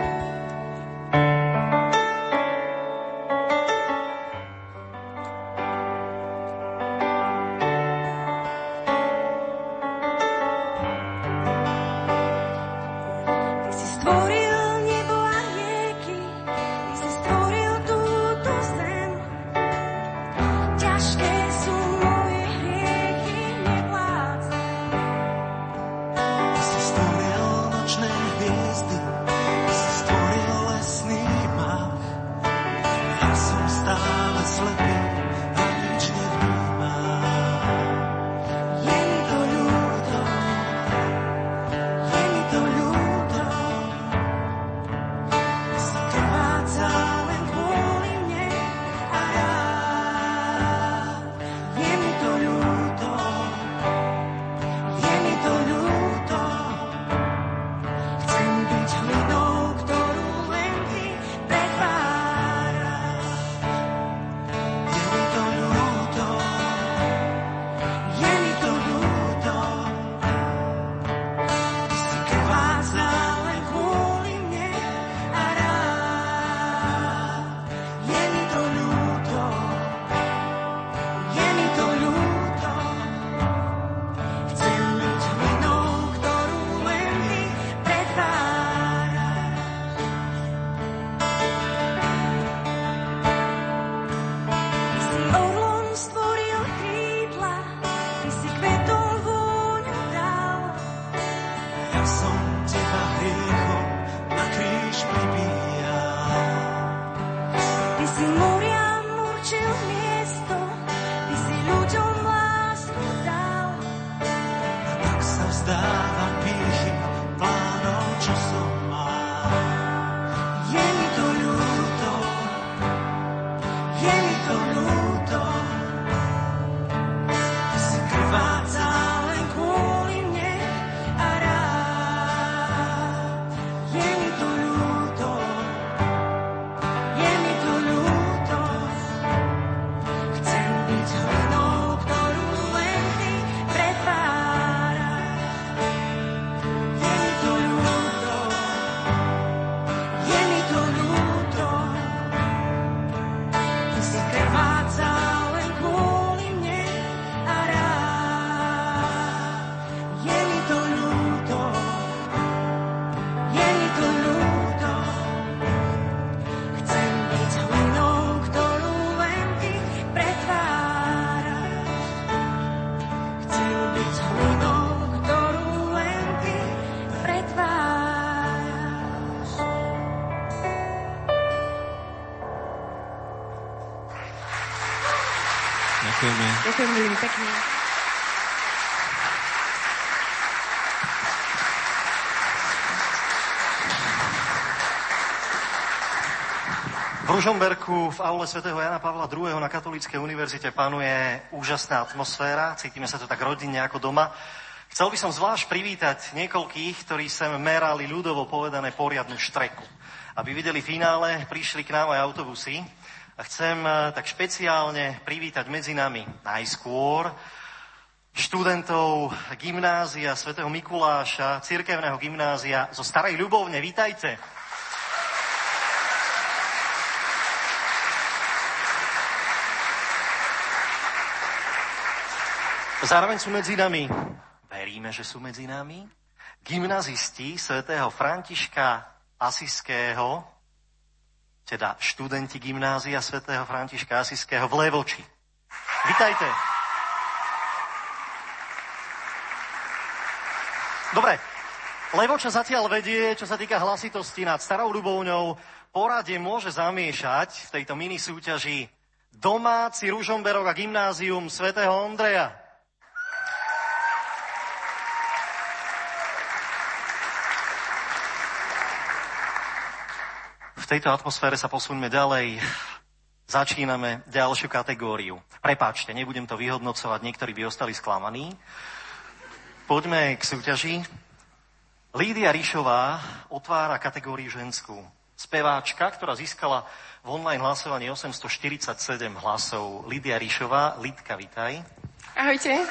Ružomberku v aule svätého Jana Pavla II. na Katolíckej univerzite panuje úžasná atmosféra. Cítime sa tu tak rodinne ako doma. Chcel by som zvlášť privítať niekoľkých, ktorí sem merali ľudovo povedané poriadnu štreku. Aby videli finále, prišli k nám aj autobusy. A chcem eh, tak špeciálne privítať medzi nami najskôr študentov gymnázia svätého Mikuláša, cirkevného gymnázia zo Starej Ľubovne. Vítajte. Zároveň sú medzi nami, veríme, že sú medzi nami, gymnazisti svätého Františka Asiského, teda študenti gymnázia svätého Františka Asiského v Levoči. Vítajte. Dobre, Levoča zatiaľ vedie, čo sa týka hlasitosti nad Starou Ľubovňou. Poradie môže zamiešať v tejto mini súťaži domáci Ružomberok a gymnázium svätého Ondreja. V tejto atmosfére sa posuňme ďalej. Začíname ďalšiu kategóriu. Prepáčte, nebudem to vyhodnocovať, niektorí by ostali sklamaní. Poďme k súťaži. Lídia Ríšová otvára kategóriu ženskú. Speváčka, ktorá získala v online hlasovaní 847 hlasov. Lídia Ríšová. Lidka, vitaj. Ahojte.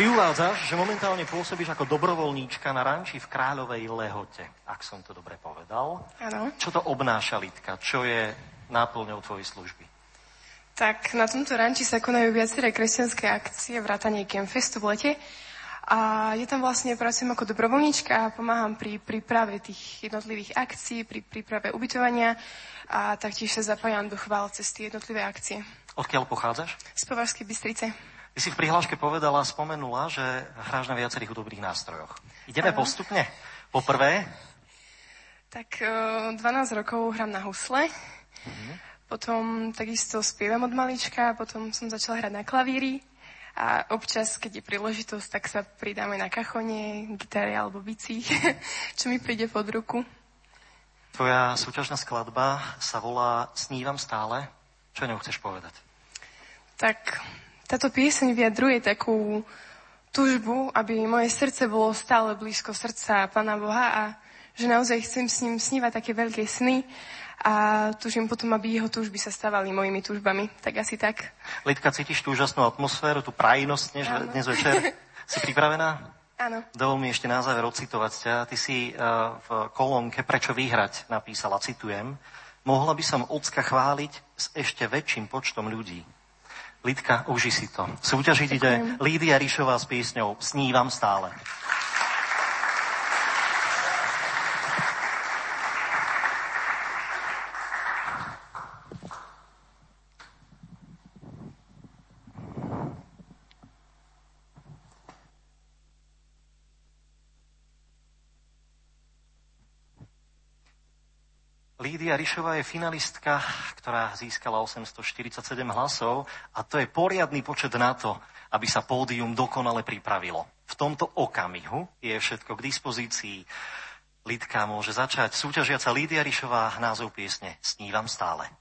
Ty uvádzaš, že momentálne pôsobíš ako dobrovoľníčka na ranči v Kráľovej Lehote, ak som to dobre povedal. Áno. Čo to obnáša, Litka? Čo je náplňou tvojej služby? Tak na tomto ranči sa konajú viaceré kresťanské akcie, vrátanie Campfestu v lete. A ja tam vlastne pracujem ako dobrovoľníčka a pomáham pri príprave tých jednotlivých akcií, pri príprave ubytovania a taktiež sa zapájam do chvál cez tie jednotlivé akcie. Odkiaľ pochádzaš? Z Považskej Bystrice. Ty si v prihláške povedala, spomenula, že hráš na viacerých hudobných nástrojoch. Ideme Áno. postupne. Poprvé, Tak e, 12 rokov hrám na husle, potom takisto spievam od malička, potom som začala hrať na klavíri a občas, keď je príležitosť, tak sa pridám aj na kachone, gitare alebo bicí, [LAUGHS] čo mi príde pod ruku. tvoja súťažná skladba sa volá Snívam stále. Čo ňou chceš povedať? Tak táto pieseň vyjadruje takú túžbu, aby moje srdce bolo stále blízko srdca Pána Boha a že naozaj chcem s ním snívať také veľké sny a túžim potom, aby jeho túžby sa stávali mojimi túžbami. Tak asi tak. Lidka, cítiš tú úžasnú atmosféru, tú prajnosť dnes, dnes večer? si pripravená? Áno. Dovol mi ešte na záver ocitovať ťa. Ty si uh, v kolónke Prečo vyhrať napísala, citujem, mohla by som ocka chváliť s ešte väčším počtom ľudí. Lidka, uži si to. Súťažiť ide Lídia Ríšová s piesňou Snívam stále. Lídia Rišová je finalistka, ktorá získala 847 hlasov a to je poriadny počet na to, aby sa pódium dokonale pripravilo. V tomto okamihu je všetko k dispozícii. Lidka môže začať. Súťažiaca Lídia Rišová, názov piesne Snívam stále.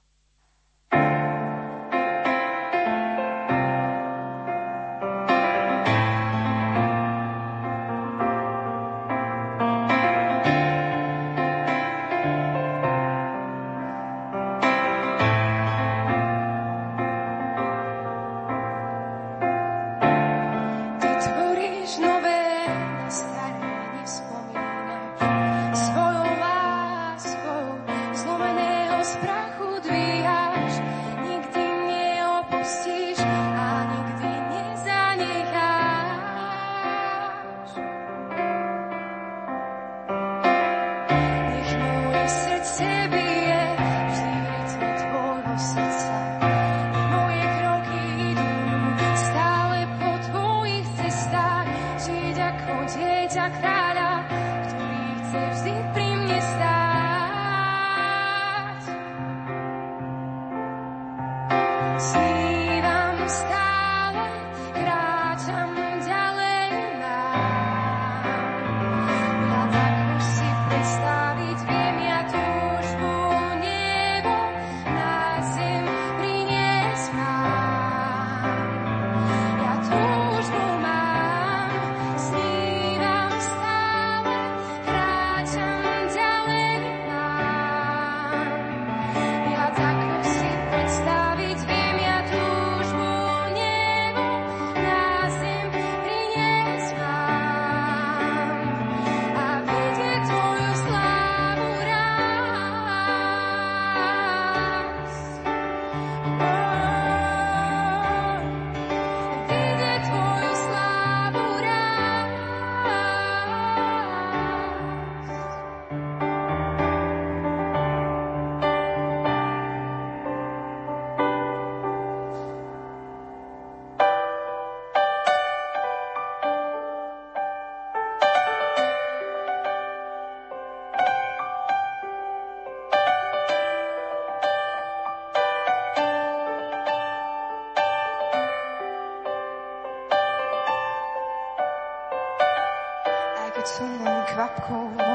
Len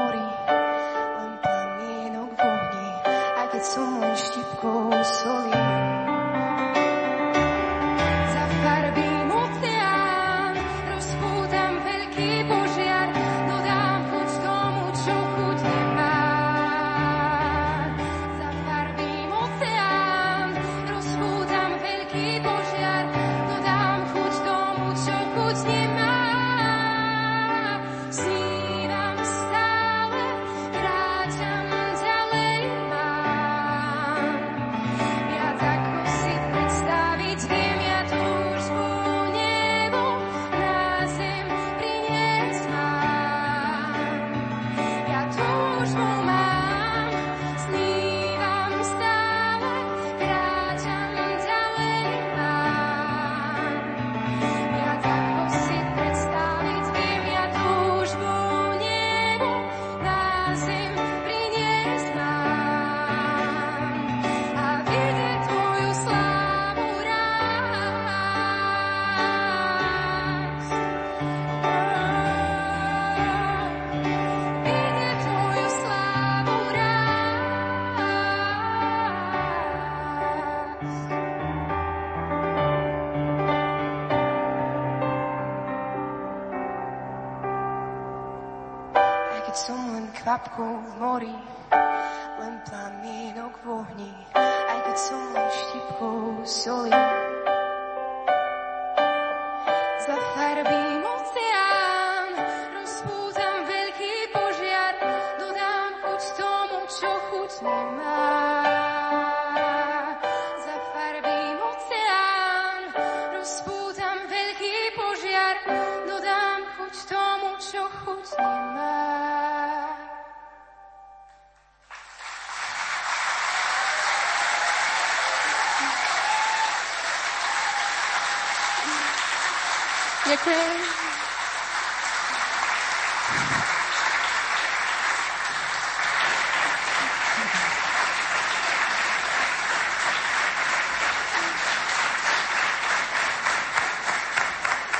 kvapkou v mori,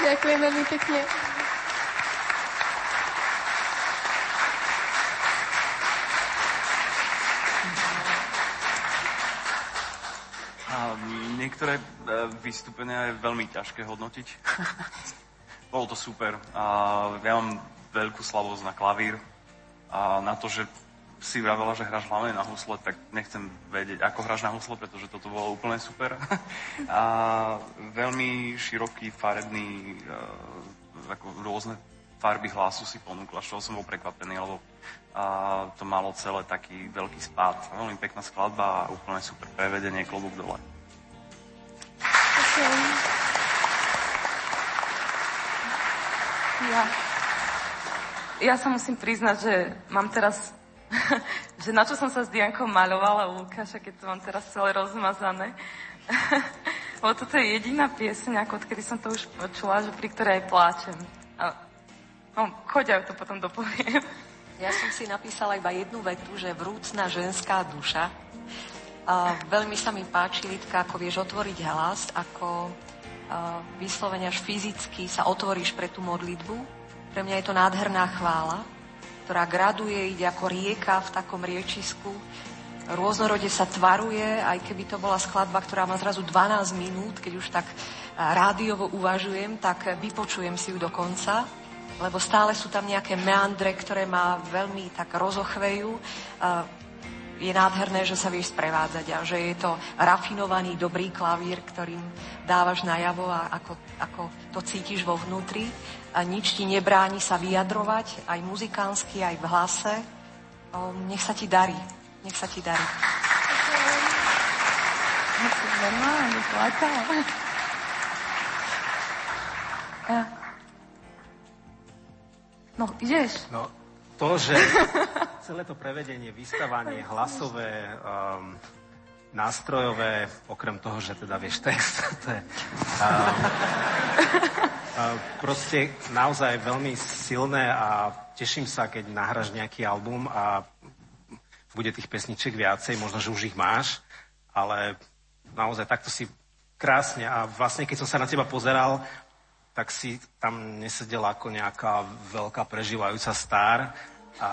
Ďakujem veľmi pekne. Niektoré e, vystúpenia je veľmi ťažké hodnotiť. [LAUGHS] Bolo to super. A ja mám veľkú slabosť na klavír a na to, že si vravela, že hráš hlavne na husle, tak nechcem vedieť, ako hráš na husle, pretože toto bolo úplne super. [LAUGHS] a veľmi široký, farebný, e, ako rôzne farby hlasu si ponúkla, z čoho som bol prekvapený, lebo a to malo celé taký veľký spád. Veľmi pekná skladba a úplne super prevedenie, klobúk dole. Ďakujem. Ja, ja sa musím priznať, že mám teraz, [LAUGHS] že na čo som sa s Diankou maľovala u Lukáša, keď to mám teraz celé rozmazané. [LAUGHS] Lebo toto je jediná pieseň, ako odkedy som to už počula, že pri ktorej aj pláčem. A, no, choď, ja to potom dopoviem. [LAUGHS] Ja som si napísala iba jednu vetu, že vrúcna ženská duša. A veľmi sa mi páči, Lidka, ako vieš otvoriť hlas, ako a, vyslovene až fyzicky sa otvoríš pre tú modlitbu. Pre mňa je to nádherná chvála, ktorá graduje, ide ako rieka v takom riečisku. Rôznorode sa tvaruje, aj keby to bola skladba, ktorá má zrazu 12 minút, keď už tak rádiovo uvažujem, tak vypočujem si ju do konca lebo stále sú tam nejaké meandre, ktoré ma veľmi tak rozochvejú. Je nádherné, že sa vieš sprevádzať a že je to rafinovaný, dobrý klavír, ktorým dávaš najavo a ako, ako to cítiš vo vnútri. A nič ti nebráni sa vyjadrovať, aj muzikánsky, aj v hlase. Nech sa ti darí. Nech sa ti darí. No, ideš? No, to, že celé to prevedenie, vystavanie, hlasové, um, nástrojové, okrem toho, že teda vieš text, to je um, uh, proste naozaj veľmi silné a teším sa, keď nahráš nejaký album a bude tých pesničiek viacej, možno, že už ich máš, ale naozaj takto si krásne a vlastne, keď som sa na teba pozeral, tak si tam nesedela ako nejaká veľká prežívajúca star a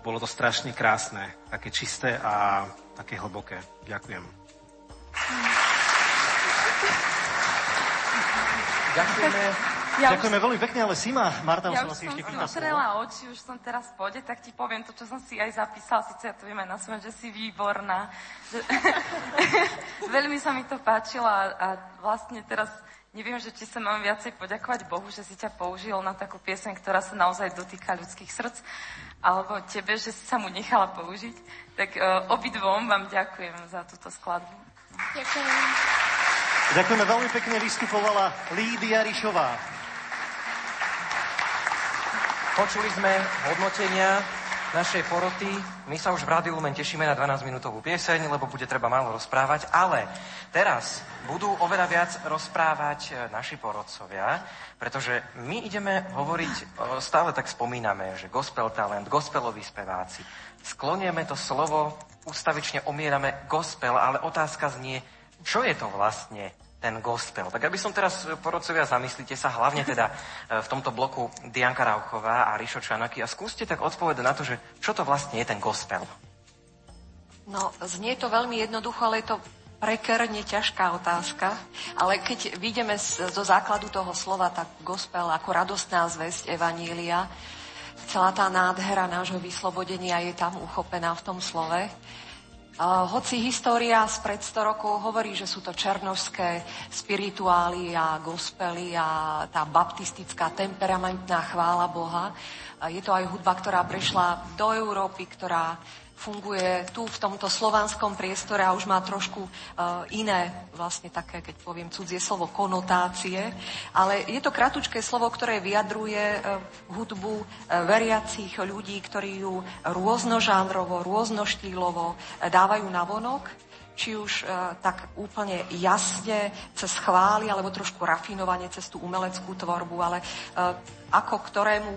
bolo to strašne krásne, také čisté a také hlboké. Ďakujem. Ďakujeme. Ja Ďakujeme už... veľmi pekne, ale Sima, Marta ja už si ešte pýta slovo. oči, už som teraz v pôde, tak ti poviem to, čo som si aj zapísal, síce ja to viem aj na svojom, že si výborná. Že... [LAUGHS] veľmi sa mi to páčilo a, a vlastne teraz neviem, že či sa mám viacej poďakovať Bohu, že si ťa použil na takú pieseň, ktorá sa naozaj dotýka ľudských srdc, alebo tebe, že si sa mu nechala použiť. Tak uh, obidvom vám ďakujem za túto skladbu. Ďakujem. Ďakujeme veľmi pekne, vystupovala Lídia Rišová. Počuli sme hodnotenia našej poroty. My sa už v Rádiu Lumen tešíme na 12-minútovú pieseň, lebo bude treba málo rozprávať, ale teraz budú oveľa viac rozprávať e, naši porodcovia, pretože my ideme hovoriť, e, stále tak spomíname, že gospel talent, gospeloví speváci. Sklonieme to slovo, ustavične omierame gospel, ale otázka znie, čo je to vlastne ten gospel. Tak aby som teraz, e, porodcovia, zamyslite sa, hlavne teda e, v tomto bloku Dianka Rauchová a Rišo Čanaky a skúste tak odpovedať na to, že čo to vlastne je ten gospel. No, znie to veľmi jednoducho, ale je to prekerne ťažká otázka. Ale keď vidíme zo základu toho slova, tak gospel ako radostná zväzť Evanília, celá tá nádhera nášho vyslobodenia je tam uchopená v tom slove. Hoci história spred 100 rokov hovorí, že sú to černožské spirituály a gospely a tá baptistická temperamentná chvála Boha, je to aj hudba, ktorá prešla do Európy, ktorá funguje tu v tomto slovanskom priestore a už má trošku uh, iné, vlastne také, keď poviem cudzie slovo, konotácie. Ale je to kratučké slovo, ktoré vyjadruje uh, hudbu uh, veriacich ľudí, ktorí ju rôznožánrovo, rôznoštýlovo dávajú na vonok či už uh, tak úplne jasne cez chvály, alebo trošku rafinovanie cez tú umeleckú tvorbu, ale uh, ako ktorému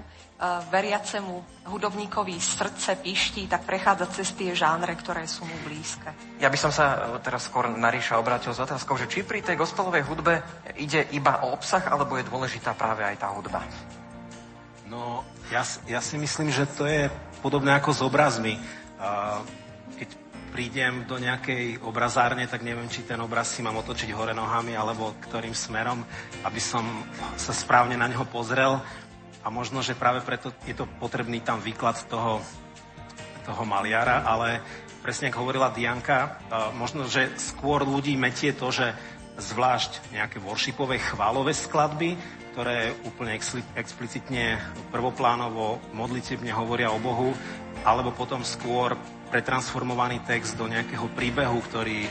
veriacemu hudobníkovi srdce piští, tak prechádza cez tie žánre, ktoré sú mu blízke. Ja by som sa teraz skôr na Ríša obrátil s otázkou, že či pri tej gospelovej hudbe ide iba o obsah, alebo je dôležitá práve aj tá hudba? No, ja, ja si myslím, že to je podobné ako s obrazmi. Keď prídem do nejakej obrazárne, tak neviem, či ten obraz si mám otočiť hore nohami, alebo ktorým smerom, aby som sa správne na neho pozrel. A možno, že práve preto je to potrebný tam výklad toho, toho maliara, ale presne ako hovorila Dianka, možno, že skôr ľudí metie to, že zvlášť nejaké worshipové chválové skladby, ktoré úplne explicitne prvoplánovo modlitebne hovoria o Bohu, alebo potom skôr pretransformovaný text do nejakého príbehu, ktorý,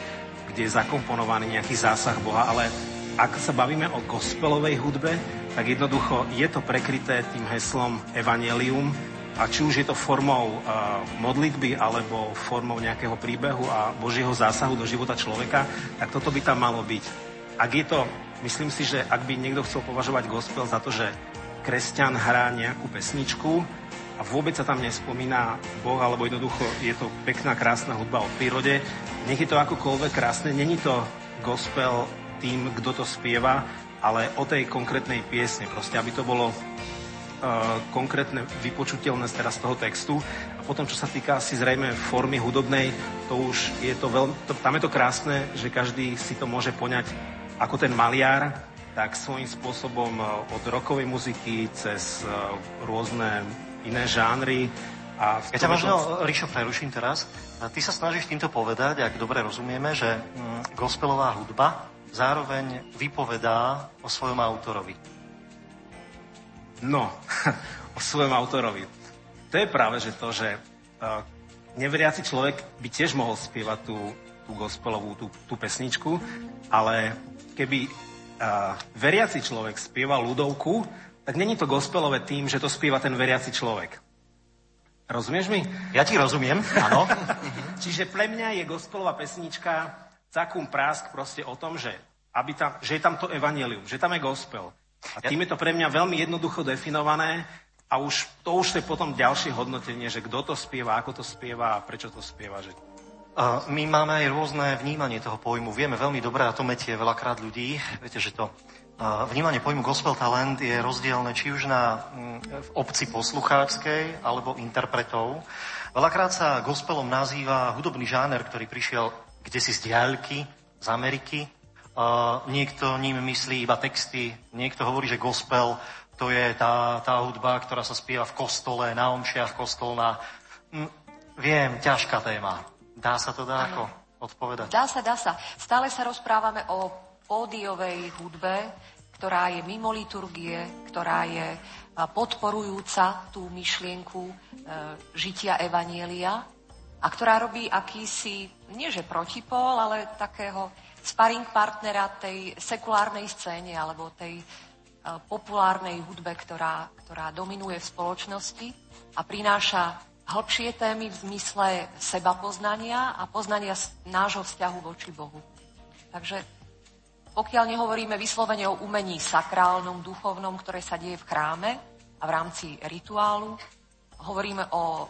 kde je zakomponovaný nejaký zásah Boha, ale ak sa bavíme o gospelovej hudbe, tak jednoducho je to prekryté tým heslom Evangelium a či už je to formou uh, modlitby alebo formou nejakého príbehu a Božieho zásahu do života človeka, tak toto by tam malo byť. Ak je to, myslím si, že ak by niekto chcel považovať gospel za to, že kresťan hrá nejakú pesničku a vôbec sa tam nespomína Boh, alebo jednoducho je to pekná, krásna hudba o prírode, nech je to akokoľvek krásne, není to gospel tým, kto to spieva, ale o tej konkrétnej piesne, proste aby to bolo uh, konkrétne vypočutelné teraz z toho textu. A potom, čo sa týka asi zrejme formy hudobnej, to už je to veľmi, to, tam je to krásne, že každý si to môže poňať ako ten maliar, tak svojím spôsobom uh, od rokovej muziky cez uh, rôzne iné žánry. A ja ťa možno, Ríšo, preruším teraz. Ty sa snažíš týmto povedať, ak dobre rozumieme, že mm, gospelová hudba zároveň vypovedá o svojom autorovi. No, [LAUGHS] o svojom autorovi. To je práve že to, že uh, neveriaci človek by tiež mohol spievať tú, tú gospelovú, tú, tú pesničku, ale keby uh, veriaci človek spieva ľudovku, tak není to gospelové tým, že to spieva ten veriaci človek. Rozumieš mi? Ja ti rozumiem, áno. [LAUGHS] Čiže pre mňa je gospelová pesnička Cakum prásk proste o tom, že, aby tam, že je tam to evanelium, že tam je gospel. A tým je to pre mňa veľmi jednoducho definované a už, to už je potom ďalšie hodnotenie, že kto to spieva, ako to spieva a prečo to spieva. Že... My máme aj rôzne vnímanie toho pojmu. Vieme veľmi dobre, a to metie veľakrát ľudí. Viete, že to vnímanie pojmu gospel talent je rozdielne či už na mm, v obci poslucháčskej alebo interpretov. Veľakrát sa gospelom nazýva hudobný žáner, ktorý prišiel kde si z diaľky, z Ameriky. Niekto ním myslí iba texty, niekto hovorí, že gospel to je tá, tá hudba, ktorá sa spieva v kostole, na omšiach kostolná. Hm, viem, ťažká téma. Dá sa to dá ako odpovedať? Dá sa, dá sa. Stále sa rozprávame o pódiovej hudbe, ktorá je mimo liturgie, ktorá je podporujúca tú myšlienku e, žitia Evanielia a ktorá robí akýsi, nie že protipol, ale takého sparring partnera tej sekulárnej scéne alebo tej populárnej hudbe, ktorá, ktorá dominuje v spoločnosti a prináša hĺbšie témy v zmysle seba poznania a poznania nášho vzťahu voči Bohu. Takže pokiaľ nehovoríme vyslovene o umení sakrálnom, duchovnom, ktoré sa deje v chráme a v rámci rituálu, hovoríme o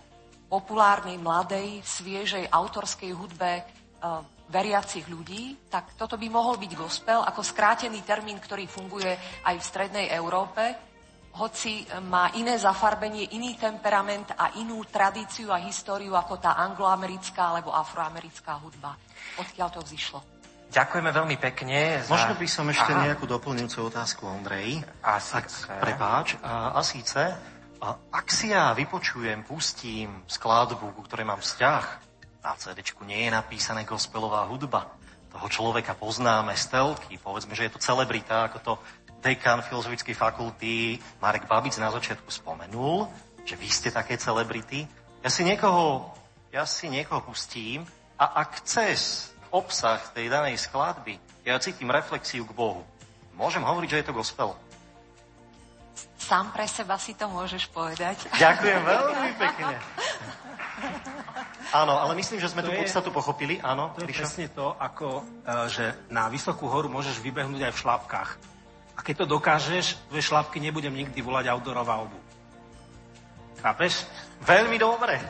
populárnej, mladej, sviežej autorskej hudbe e, veriacich ľudí, tak toto by mohol byť gospel ako skrátený termín, ktorý funguje aj v strednej Európe, hoci má iné zafarbenie, iný temperament a inú tradíciu a históriu ako tá angloamerická alebo afroamerická hudba. Odkiaľ to vzýšlo? Ďakujeme veľmi pekne. Za... Možno by som ešte Aha. nejakú doplňujúcu otázku, Ondrej. A síce... Ak, prepáč. A, a síce, a ak si ja vypočujem, pustím skladbu, ku ktorej mám vzťah, na cd nie je napísané gospelová hudba, toho človeka poznáme z telky, povedzme, že je to celebrita, ako to dekan Filozofickej fakulty Marek Babic na začiatku spomenul, že vy ste také celebrity. Ja si niekoho, ja si niekoho pustím a ak cez obsah tej danej skladby, ja cítim reflexiu k Bohu. Môžem hovoriť, že je to gospel? Sám pre seba si to môžeš povedať. Ďakujem veľmi [LAUGHS] pekne. Áno, ale myslím, že sme to tú podstatu pochopili. Áno, to je presne to, ako, e, že na vysokú horu môžeš vybehnúť aj v šlapkách. A keď to dokážeš, dve šlapky nebudem nikdy volať outdoorová obu. Chápeš? Veľmi dobre.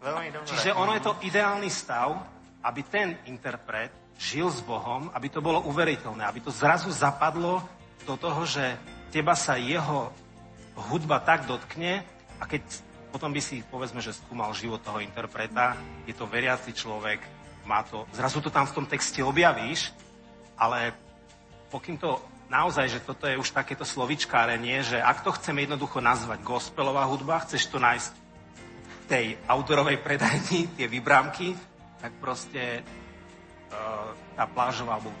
Veľmi dobre. Čiže ono je to ideálny stav, aby ten interpret žil s Bohom, aby to bolo uveriteľné, aby to zrazu zapadlo do toho, že teba sa jeho hudba tak dotkne a keď potom by si, povedzme, že skúmal život toho interpreta, je to veriaci človek, má to, zrazu to tam v tom texte objavíš, ale pokým to naozaj, že toto je už takéto slovičkárenie, že ak to chceme jednoducho nazvať gospelová hudba, chceš to nájsť v tej autorovej predajni, tie vybrámky, tak proste uh, tá plážová alebo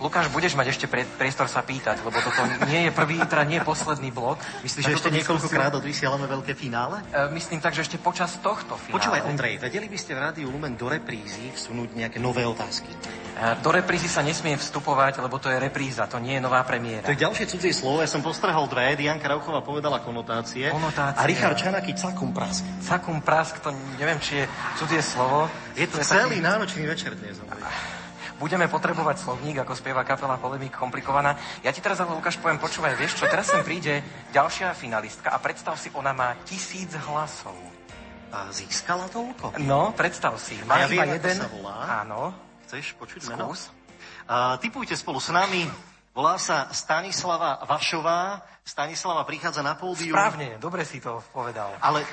Lukáš, budeš mať ešte priestor sa pýtať, lebo toto nie je prvý, teda nie je posledný blok. Myslíš, že ešte niekoľkokrát odvysielame veľké finále? E, myslím tak, že ešte počas tohto finále. Počúvaj, Ondrej, vedeli by ste v Rádiu Lumen do reprízy vsunúť nejaké nové otázky? E, do reprízy sa nesmie vstupovať, lebo to je repríza, to nie je nová premiéra. To je ďalšie cudzie slovo, ja som postrehol dve, Dianka Rauchová povedala konotácie. Konotácie. A Richard Čanaky cakum prask. Cakum prask, to neviem, či je cudzie slovo. Je to, to celý taký... náročný večer dnes, Ondrej budeme potrebovať slovník, ako spieva kapela Polemik komplikovaná. Ja ti teraz ale, Lukáš, poviem, počúvaj, vieš čo, teraz sem príde ďalšia finalistka a predstav si, ona má tisíc hlasov. A získala toľko? No, predstav si. Má ja iba viem, jeden. Sa volá. Áno. Chceš počuť meno? Uh, typujte spolu s nami. Volá sa Stanislava Vašová. Stanislava prichádza na pódium. Správne, dobre si to povedal. Ale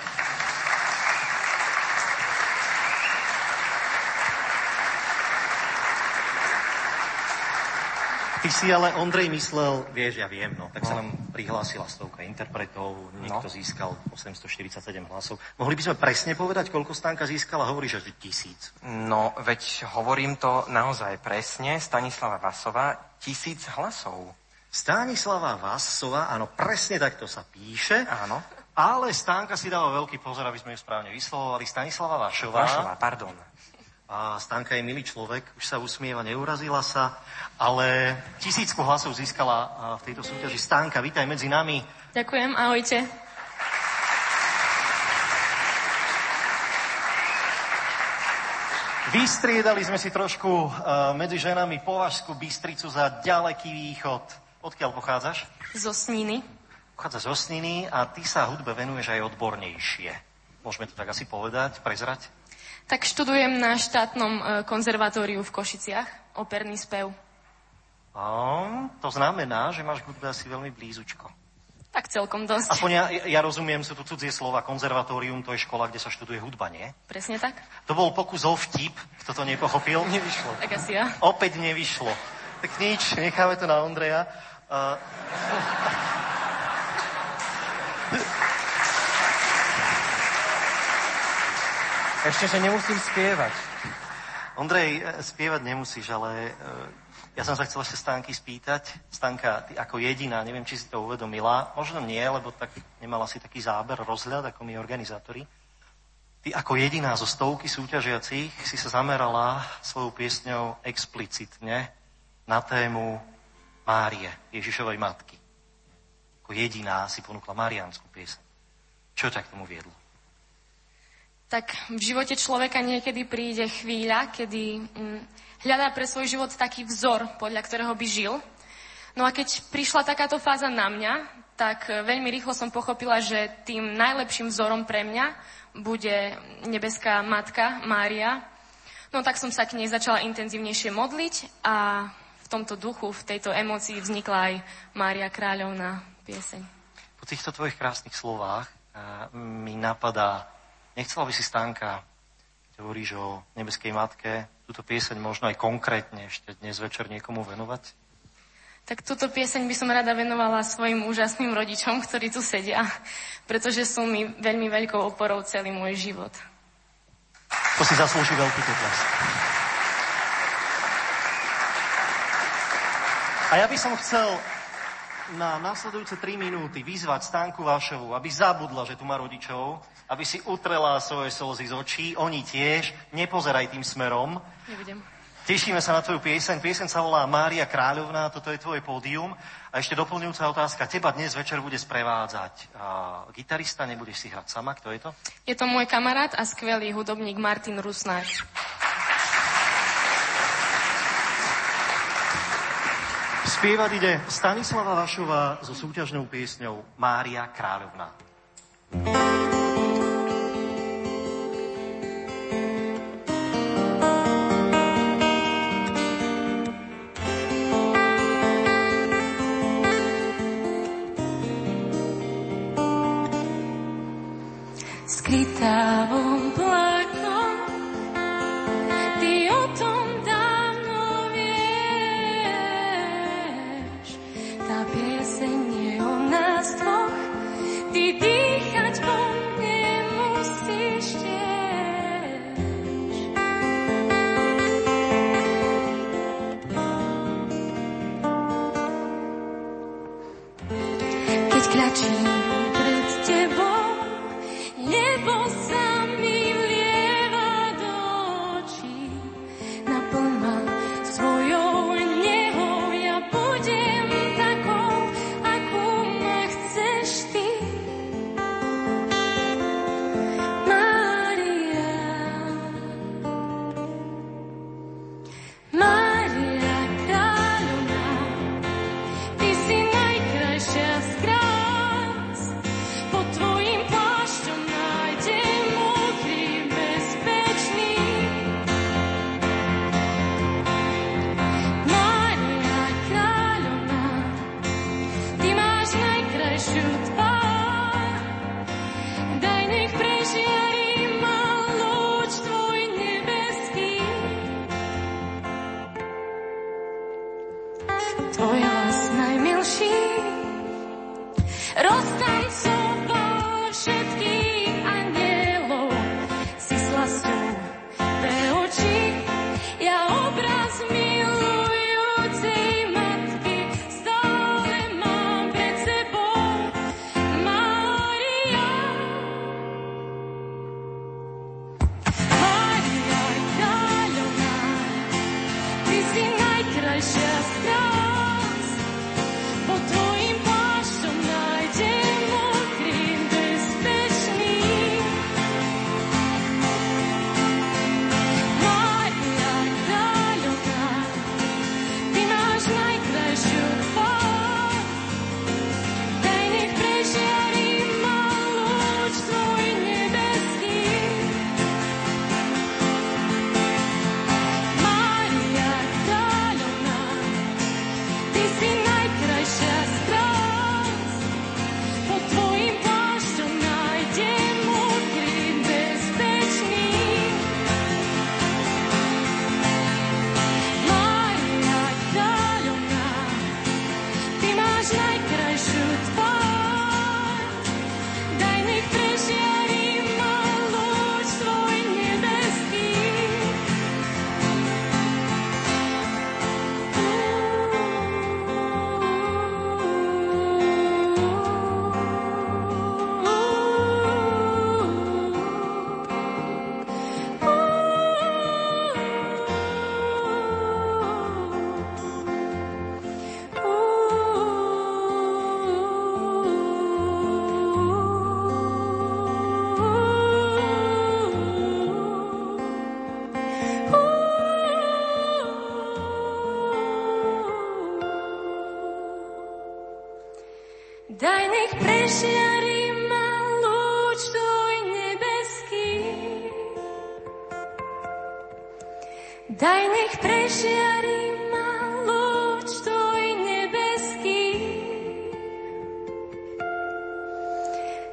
Ty si ale, Ondrej, myslel, vieš, ja viem, no, tak no. sa nám prihlásila stovka interpretov, niekto no. získal 847 hlasov. Mohli by sme presne povedať, koľko stánka získala? Hovoríš, že tisíc. No, veď hovorím to naozaj presne. Stanislava Vasová, tisíc hlasov. Stanislava Vasová, áno, presne takto sa píše. Áno. Ale Stánka si dáva veľký pozor, aby sme ju správne vyslovovali. Stanislava Vašová. Vašová, pardon. A Stanka je milý človek, už sa usmieva, neurazila sa, ale tisícku hlasov získala v tejto súťaži. Stanka, vítaj medzi nami. Ďakujem, ahojte. Vystriedali sme si trošku uh, medzi ženami Považskú Bystricu za ďaleký východ. Odkiaľ pochádzaš? Zo Sniny. Pochádza zo Sniny a ty sa hudbe venuješ aj odbornejšie. Môžeme to tak asi povedať, prezrať? Tak študujem na štátnom e, konzervatóriu v Košiciach, operný spev. A, to znamená, že máš hudbe asi veľmi blízučko. Tak celkom dosť. Aspoň ja, ja rozumiem, sú tu cudzie slova. Konzervatórium to je škola, kde sa študuje hudba, nie? Presne tak? To bol pokus o vtip, kto to nepochopil. [LAUGHS] Nevyšlo. Tak asi ja. Opäť nevyšlo. Tak nič, necháme to na Ondreja. Uh... [LAUGHS] Ešte, že nemusím spievať. Ondrej, e, spievať nemusíš, ale e, ja som sa chcel ešte Stanky spýtať. Stanka, ty ako jediná, neviem, či si to uvedomila, možno nie, lebo tak nemala si taký záber, rozhľad, ako my organizátori. Ty ako jediná zo stovky súťažiacich si sa zamerala svojou piesňou explicitne na tému Márie, Ježišovej matky. Ako jediná si ponúkla mariánsku pieseň. Čo ťa k tomu viedlo? Tak v živote človeka niekedy príde chvíľa, kedy hm, hľadá pre svoj život taký vzor, podľa ktorého by žil. No a keď prišla takáto fáza na mňa, tak e, veľmi rýchlo som pochopila, že tým najlepším vzorom pre mňa bude nebeská matka Mária. No tak som sa k nej začala intenzívnejšie modliť a v tomto duchu, v tejto emócii vznikla aj Mária Kráľovná pieseň. Po týchto tvojich krásnych slovách mi napadá Nechcela by si Stanka, keď hovoríš o nebeskej matke, túto pieseň možno aj konkrétne ešte dnes večer niekomu venovať? Tak túto pieseň by som rada venovala svojim úžasným rodičom, ktorí tu sedia, pretože sú mi veľmi veľkou oporou celý môj život. To si zaslúži veľký potles. A ja by som chcel na nasledujúce 3 minúty vyzvať Stanku Vášovu, aby zabudla, že tu má rodičov, aby si utrela svoje slzy z očí, oni tiež, nepozeraj tým smerom. Nebudem. Tešíme sa na tvoju pieseň. Pieseň sa volá Mária Kráľovná, toto je tvoje pódium. A ešte doplňujúca otázka. Teba dnes večer bude sprevádzať a, gitarista, nebudeš si hrať sama, kto je to? Je to môj kamarát a skvelý hudobník Martin Rusnár. Spievať ide Stanislava Vašová so súťažnou piesňou Mária Kráľovná. Skrytá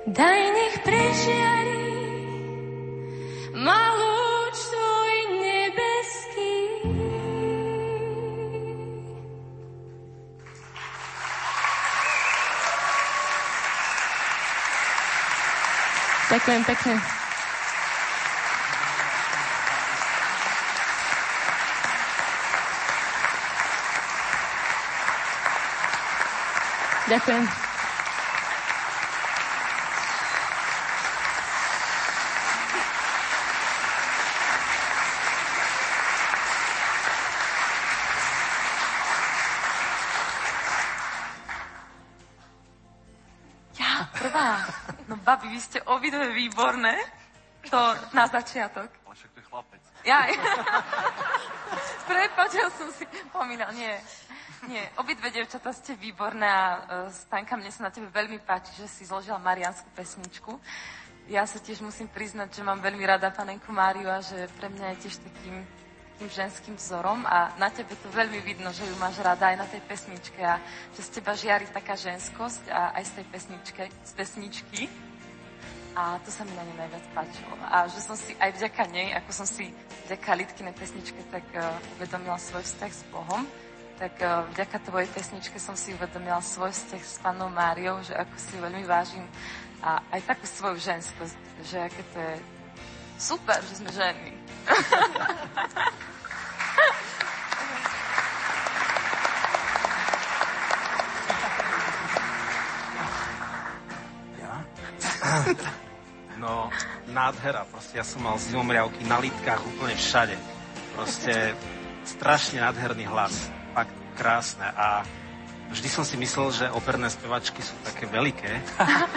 Daj nech prežiari ma lúč tvoj nebeský. Ďakujem pekne. Ďakujem. Obidve výborné. To na začiatok. Ale však to je chlapec. Ja. [LAUGHS] Prepač, ja som si pomínal. Nie, nie. Obidve devčatá ste výborné a uh, Stanka, mne sa na tebe veľmi páči, že si zložila marianskú pesničku. Ja sa tiež musím priznať, že mám veľmi rada panenku Máriu a že pre mňa je tiež takým, takým ženským vzorom a na tebe to veľmi vidno, že ju máš rada aj na tej pesničke a že z teba žiari taká ženskosť a aj z tej pesničke, z pesničky. A to sa mi na nej najviac páčilo. A že som si aj vďaka nej, ako som si vďaka Litkinej pesničke tak uh, uvedomila svoj vzťah s Bohom, tak uh, vďaka tvojej pesničke som si uvedomila svoj vzťah s Pannou Máriou, že ako si veľmi vážim a aj takú svoju ženskosť, že aké to je super, že sme ženy. [LAUGHS] No, [LAUGHS] nádhera. Proste ja som mal zimomriavky na lítkách úplne všade. Proste strašne nádherný hlas. Fakt krásne. A vždy som si myslel, že operné spevačky sú také veľké.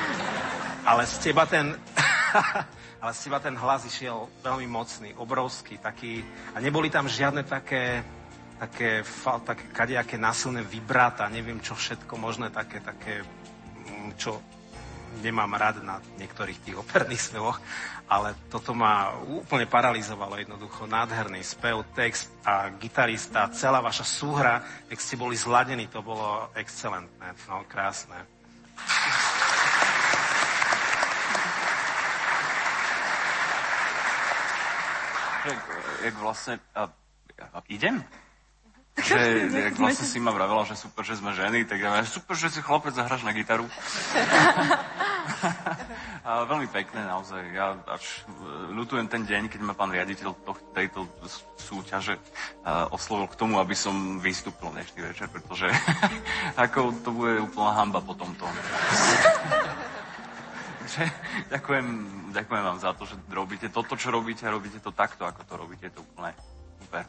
[LAUGHS] Ale z teba ten... [LAUGHS] ale z teba ten hlas išiel veľmi mocný, obrovský, taký... A neboli tam žiadne také také, fa, také kadejaké násilné vibráta, neviem čo všetko možné, také, také, mm, čo nemám rád na niektorých tých operných spevoch, ale toto ma úplne paralizovalo jednoducho. Nádherný spev, text a gitarista, celá vaša súhra, jak ste boli zladení, to bolo excelentné, no krásne. Jak, jak vlastne... A, a, idem? Že, [LAUGHS] jak vlastne si ma vravela, že super, že sme ženy, tak ja super, že si chlapec zahraš na gitaru. [LAUGHS] a veľmi pekné naozaj. Ja až ľutujem ten deň, keď ma pán riaditeľ to, tejto súťaže uh, oslovil k tomu, aby som vystúpil dnešný večer, pretože [LAUGHS] ako to bude úplná hamba po tomto. Takže ďakujem, ďakujem vám za to, že robíte toto, čo robíte a robíte to takto, ako to robíte. Je to úplne super.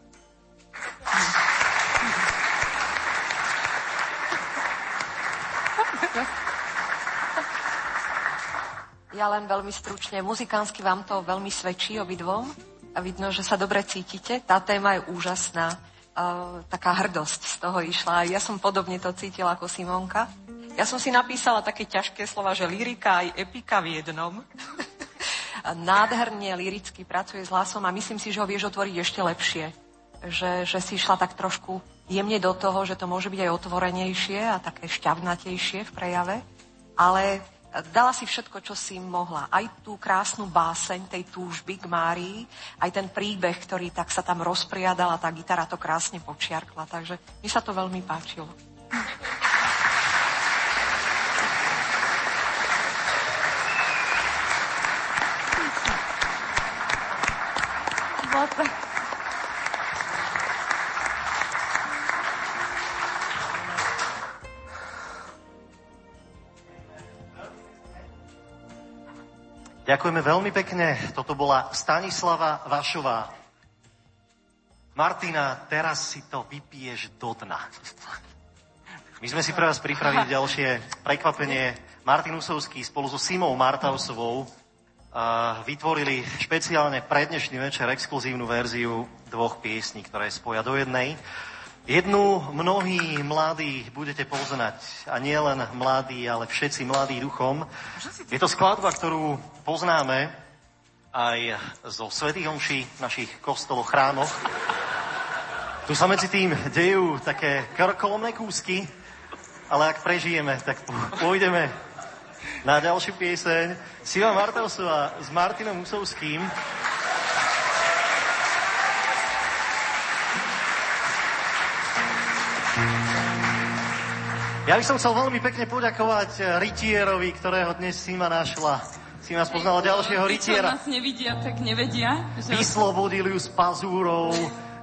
Ja len veľmi stručne, muzikánsky vám to veľmi svedčí obidvom a vidno, že sa dobre cítite. Tá téma je úžasná, uh, taká hrdosť z toho išla. Ja som podobne to cítila ako Simonka. Ja som si napísala také ťažké slova, že lyrika aj epika v jednom. [LAUGHS] Nádherne liricky pracuje s hlasom a myslím si, že ho vieš otvoriť ešte lepšie. Že, že si išla tak trošku jemne do toho, že to môže byť aj otvorenejšie a také šťavnatejšie v prejave. Ale dala si všetko, čo si mohla. Aj tú krásnu báseň tej túžby k Márii, aj ten príbeh, ktorý tak sa tam rozpriadal a tá gitara to krásne počiarkla. Takže mi sa to veľmi páčilo. Ďakujeme veľmi pekne. Toto bola Stanislava Vašová. Martina, teraz si to vypiješ do dna. My sme si pre vás pripravili ďalšie prekvapenie. Martin Usovský spolu so Simou Martausovou vytvorili špeciálne pre dnešný večer exkluzívnu verziu dvoch piesní, ktoré spoja do jednej. Jednu mnohí mladí budete poznať. A nie len mladí, ale všetci mladí duchom. Je to skladba, ktorú poznáme aj zo svätých omší našich kostoloch, chrámoch. Tu sa medzi tým dejú také krkolomné kúsky, ale ak prežijeme, tak pôjdeme na ďalšiu pieseň. Siva Martausová s Martinom Husovským. Ja by som chcel veľmi pekne poďakovať rytierovi, ktorého dnes Sima našla. Sima spoznala ďalšieho rytiera. Tí, nás nevidia, tak nevedia. Že... Vyslobodili ju s pazúrou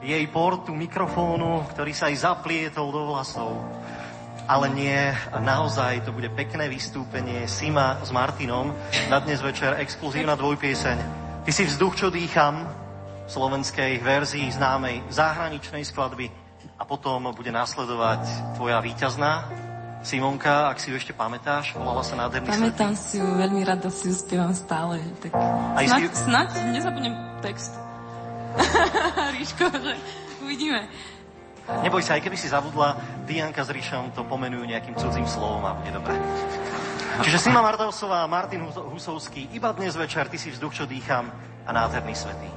jej portu mikrofónu, ktorý sa aj zaplietol do vlasov. Ale nie, naozaj to bude pekné vystúpenie Sima s Martinom na dnes večer exkluzívna dvojpieseň. Ty si vzduch, čo dýcham, v slovenskej verzii známej zahraničnej skladby a potom bude nasledovať tvoja víťazná Simonka, ak si ju ešte pamätáš, volala sa nádherný Pamätám si ju, veľmi rada si ju spievam stále. Tak Aj snaď, si... snaď nezabudnem text. [LAUGHS] Ríško, že uvidíme. Neboj sa, aj keby si zabudla, Dianka s Ríšom to pomenujú nejakým cudzím slovom a bude dobré. Čiže Sima Martausová, Martin Husovský, iba dnes večer, ty si vzduch, čo dýcham a nádherný svetý.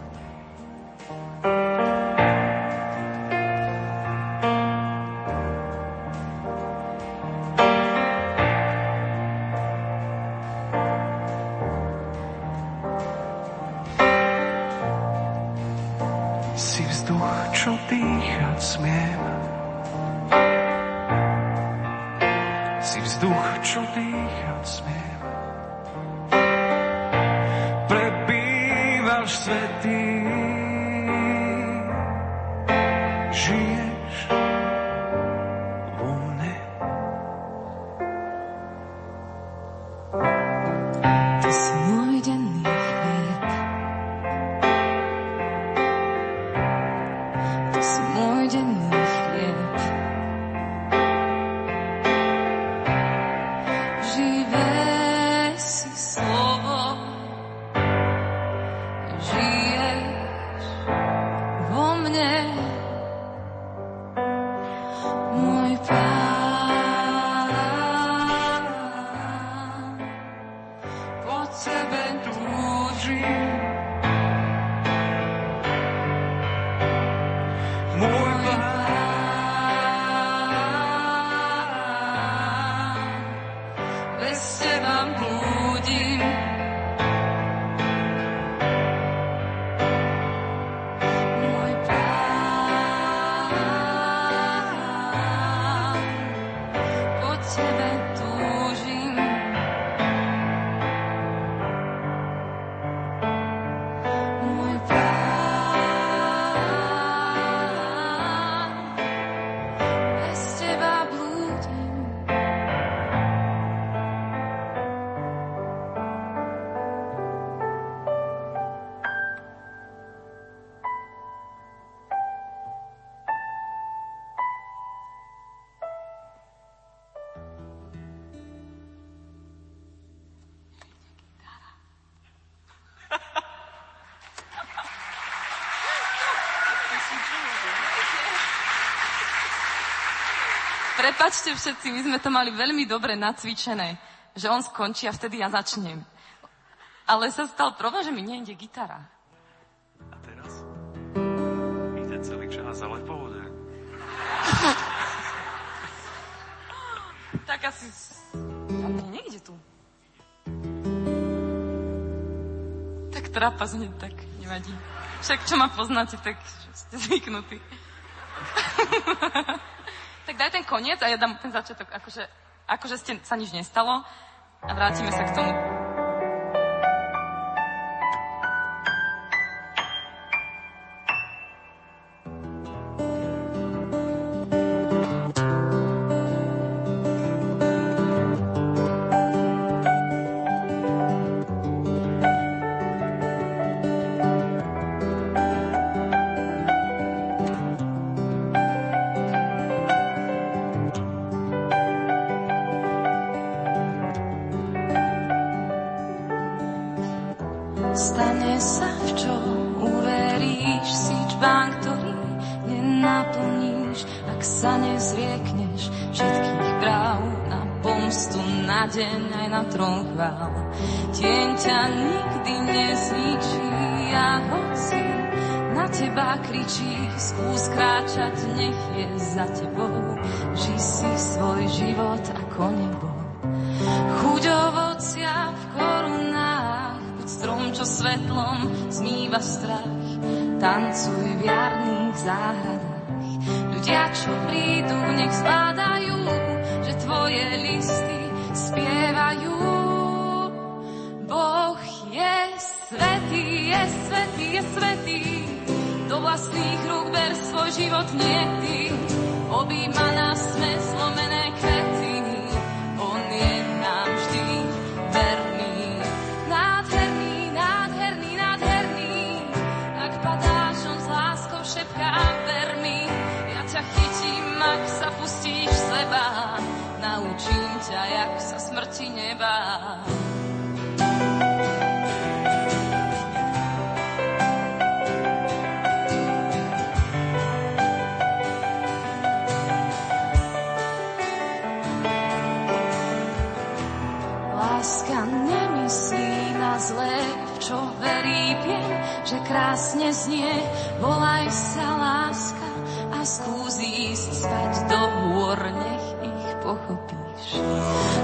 Prepačte všetci, my sme to mali veľmi dobre nacvičené, že on skončí a vtedy ja začnem. Ale sa stal problém, že mi nejde gitara. A teraz? Ide celý čas, ale pohode. tak asi... A mne nejde tu. Tak trápas hneď tak nevadí. Však čo ma poznáte, tak ste zvyknutí. [LAUGHS] tak daj ten koniec a ja dám ten začiatok, akože, akože ste, sa nič nestalo a vrátime sa k tomu deň aj na trón chvál. Tieň ťa nikdy nezničí a hoci na teba kričí, skús kráčať, nech je za tebou. Ži si svoj život ako nebo. Chuť ovocia v korunách, buď strom, čo svetlom zmýva strach. Tancuj v jarných záhradách. Ľudia, čo prídu, nech zbadajú, že tvoje listy spievajú. Boh je svetý, je svetý, je svetý, do vlastných rúk ber svoj život, nie ty. Obíma nás sme zlomené kvety, on je nám vždy verný. Nádherný, nádherný, nádherný, ak padáš, on s láskou šepká, ver mi. Ja ťa chytím, ak sa pustíš v seba, naučím ťa, jak smrti nebáť. Láska nemyslí na zlé, v čo verí, viem, že krásne znie. Volaj sa láska a skús ísť spať do hôr, nech ich pochopíš.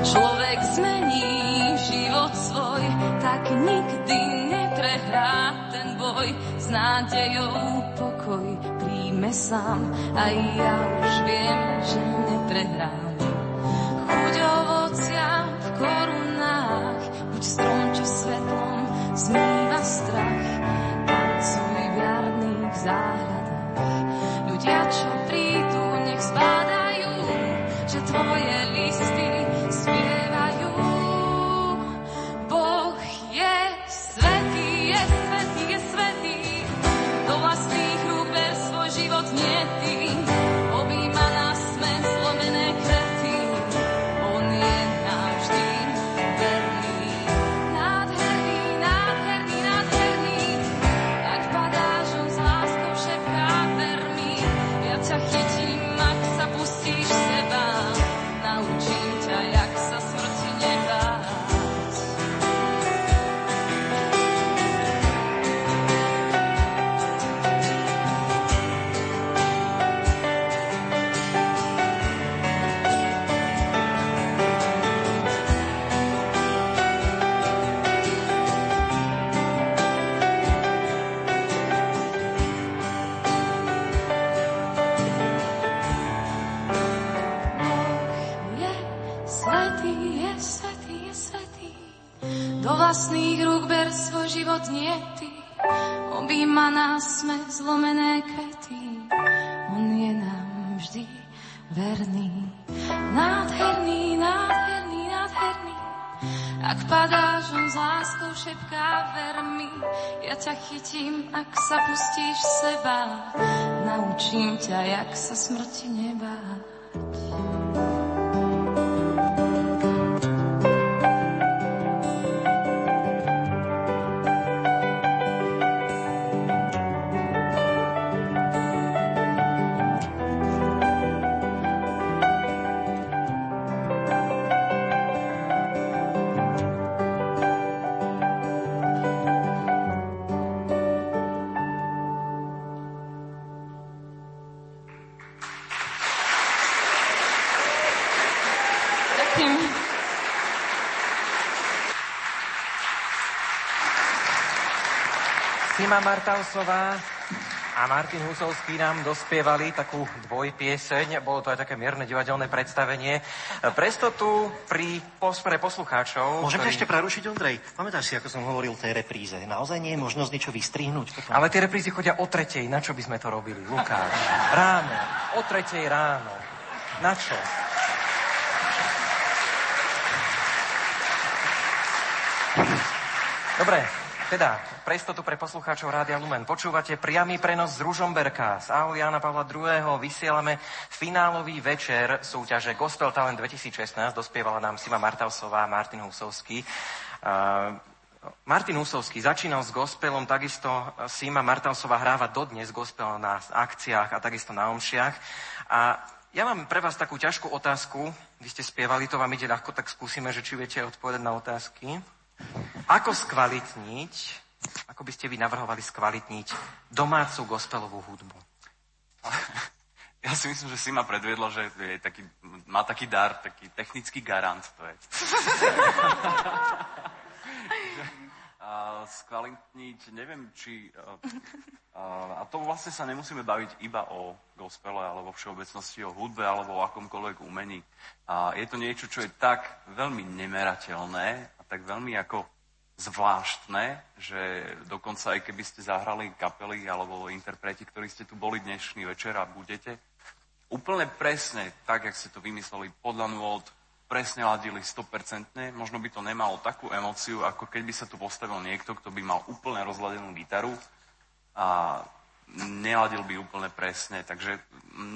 Človek zmení život svoj, tak nikdy neprehrá ten boj. S nádejou pokoj príjme sám, aj ja už viem, že neprehrám. Chuť ovocia v korunách, buď strom, čo svetlom zmýva strach. Tancuj v jarných záhradách. Ľudia, čo prídu, nech zbadajú, že tvoje padáš, on s láskou šepká, ver mi. Ja ťa chytím, ak sa pustíš seba. Naučím ťa, jak sa smrti nebáť. Sima Martausová a Martin Husovský nám dospievali takú dvojpieseň. Bolo to aj také mierne divadelné predstavenie. Prestotu pri pos- pre poslucháčov... Môžem ťa ešte prerušiť, Ondrej? Pamätáš si, ako som hovoril v tej repríze? Naozaj nie je možnosť niečo vystrihnúť? Potom? Ale tie reprízy chodia o tretej. Na čo by sme to robili, Lukáš? Ráno. O tretej ráno. Na čo? Dobre, teda, pre istotu pre poslucháčov Rádia Lumen. Počúvate priamy prenos z Ružomberka. Z Aul Jana Pavla II. vysielame finálový večer súťaže Gospel Talent 2016. Dospievala nám Sima Martausová a Martin Husovský. Uh, Martin Husovský začínal s gospelom, takisto Sima Martausová hráva dodnes gospel na akciách a takisto na omšiach. A ja mám pre vás takú ťažkú otázku. Vy ste spievali, to vám ide ľahko, tak skúsime, že či viete odpovedať na otázky. Ako skvalitniť, ako by ste vy navrhovali skvalitniť domácu gospelovú hudbu? Ja si myslím, že si ma predviedlo, že je taký, má taký dar, taký technický garant. To je. a skvalitniť, neviem, či... A, a to vlastne sa nemusíme baviť iba o gospele, alebo všeobecnosti o hudbe, alebo o akomkoľvek umení. A je to niečo, čo je tak veľmi nemerateľné tak veľmi ako zvláštne, že dokonca aj keby ste zahrali kapely alebo interpreti, ktorí ste tu boli dnešný večer a budete, úplne presne, tak, jak ste to vymysleli, podľa nôd, presne ladili 100%, možno by to nemalo takú emociu, ako keď by sa tu postavil niekto, kto by mal úplne rozladenú gitaru a neladil by úplne presne. Takže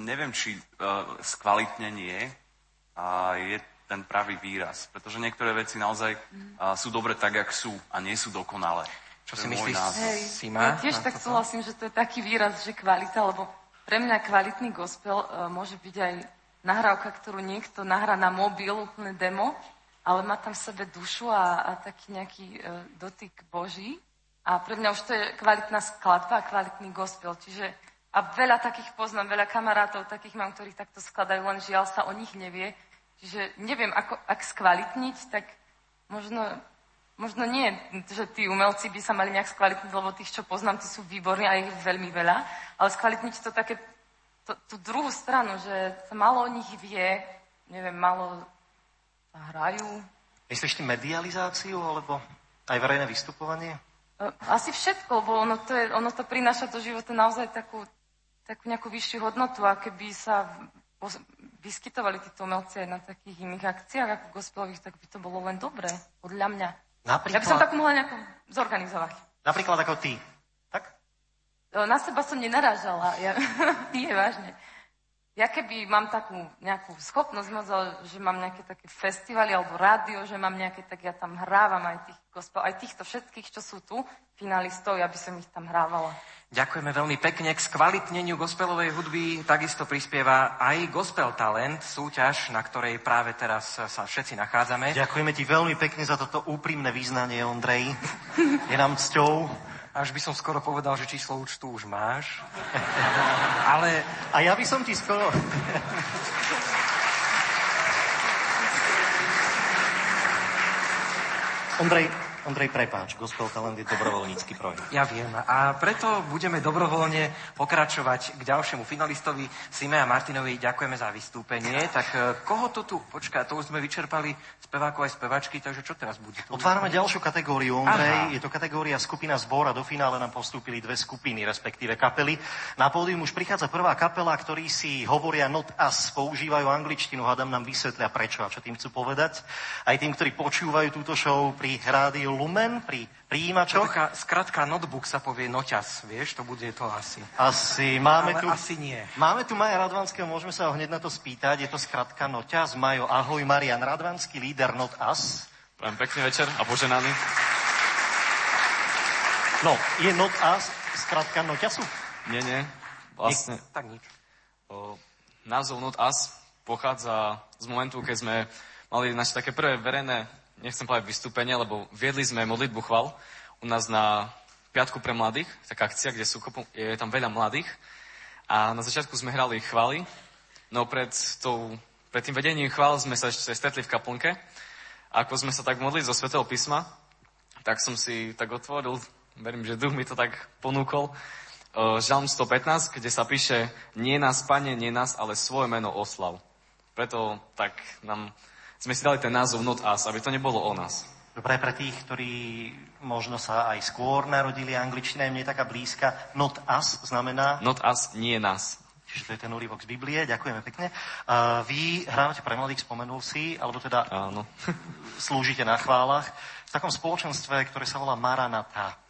neviem, či uh, skvalitnenie uh, je ten pravý výraz. Pretože niektoré veci naozaj uh, sú dobre tak, jak sú a nie sú dokonalé. Čo si myslíš, Sima? Ja tiež tak súhlasím, že to je taký výraz, že kvalita, lebo pre mňa kvalitný gospel uh, môže byť aj nahrávka, ktorú niekto nahrá na mobil, úplne demo, ale má tam v sebe dušu a, a taký nejaký uh, dotyk Boží. A pre mňa už to je kvalitná skladba a kvalitný gospel. Čiže a veľa takých poznám, veľa kamarátov takých mám, ktorí takto skladajú, len žiaľ sa o nich nevie. Čiže neviem, ako, ak skvalitniť, tak možno, možno nie, že tí umelci by sa mali nejak skvalitniť, lebo tých, čo poznám, tí sú výborní a ich veľmi veľa ale skvalitniť to také, to, tú druhú stranu, že sa malo o nich vie, neviem, malo hrajú. Myslíš ty medializáciu, alebo aj verejné vystupovanie? E, asi všetko, lebo ono to, je, ono to prináša do života naozaj takú, takú nejakú vyššiu hodnotu a keby sa vyskytovali títo umelci aj na takých iných akciách ako gospelových, tak by to bolo len dobré, podľa mňa. Napríklad... Ja by som tak mohla nejako zorganizovať. Napríklad ako ty. Na seba som nenarážala. Ja, [LAUGHS] nie, vážne. Ja keby mám takú nejakú schopnosť, že mám nejaké také festivaly alebo rádio, že mám nejaké, tak ja tam hrávam aj, tých gospel, aj týchto všetkých, čo sú tu, finalistov, ja by som ich tam hrávala. Ďakujeme veľmi pekne. K skvalitneniu gospelovej hudby takisto prispieva aj Gospel Talent, súťaž, na ktorej práve teraz sa všetci nachádzame. Ďakujeme ti veľmi pekne za toto úprimné význanie, Ondrej. Je nám cťou až by som skoro povedal, že číslo účtu už máš. [LAUGHS] Ale... A ja by som ti skoro... Ondrej, Ondrej, prepáč, Gospel Talent je dobrovoľnícky projekt. Ja viem a preto budeme dobrovoľne pokračovať k ďalšiemu finalistovi Sime a Martinovi. Ďakujeme za vystúpenie. Tak e, koho to tu? Počkaj, to už sme vyčerpali spevákov aj spevačky, takže čo teraz bude? Otvárame ďalšiu kategóriu, Ondrej. Aha. Je to kategória skupina zbor a do finále nám postúpili dve skupiny, respektíve kapely. Na pódium už prichádza prvá kapela, ktorí si hovoria not as, používajú angličtinu, hádam nám vysvetlia prečo a čo tým chcú povedať. Aj tým, ktorí počúvajú túto show pri rádiu Lumen pri príjimačoch. Taká skratka notebook sa povie noťas, vieš, to bude to asi. Asi, máme Ale tu... asi nie. Máme tu Maja Radvanského, môžeme sa ho hneď na to spýtať, je to skratka noťas. Majo, ahoj, Marian Radvanský, líder Not As. Prajem pekný večer a poženaný. No, je Not As skratka noťasu? Nie, nie. Vlastne... Nie, tak nič. O, názov Not As pochádza z momentu, keď sme mali naše také prvé verejné nechcem povedať vystúpenie, lebo viedli sme modlitbu chval u nás na Piatku pre mladých, taká akcia, kde sú je tam veľa mladých. A na začiatku sme hrali chvály, no pred, tou, pred tým vedením chvál sme sa ešte stretli v kaplnke. A ako sme sa tak modli zo Svetého písma, tak som si tak otvoril, verím, že duch mi to tak ponúkol, Žalm 115, kde sa píše Nie nás, Pane, nie nás, ale svoje meno oslav. Preto tak nám sme si dali ten názov Not Us, aby to nebolo o nás. Dobre, pre tých, ktorí možno sa aj skôr narodili, angličtina im nie je taká blízka. Not us znamená... Not us, nie nás. Čiže to je ten úryvok z Biblie, ďakujeme pekne. Uh, vy hrávate pre mladých, spomenul si, alebo teda Áno. [LAUGHS] slúžite na chválach v takom spoločenstve, ktoré sa volá Maranata.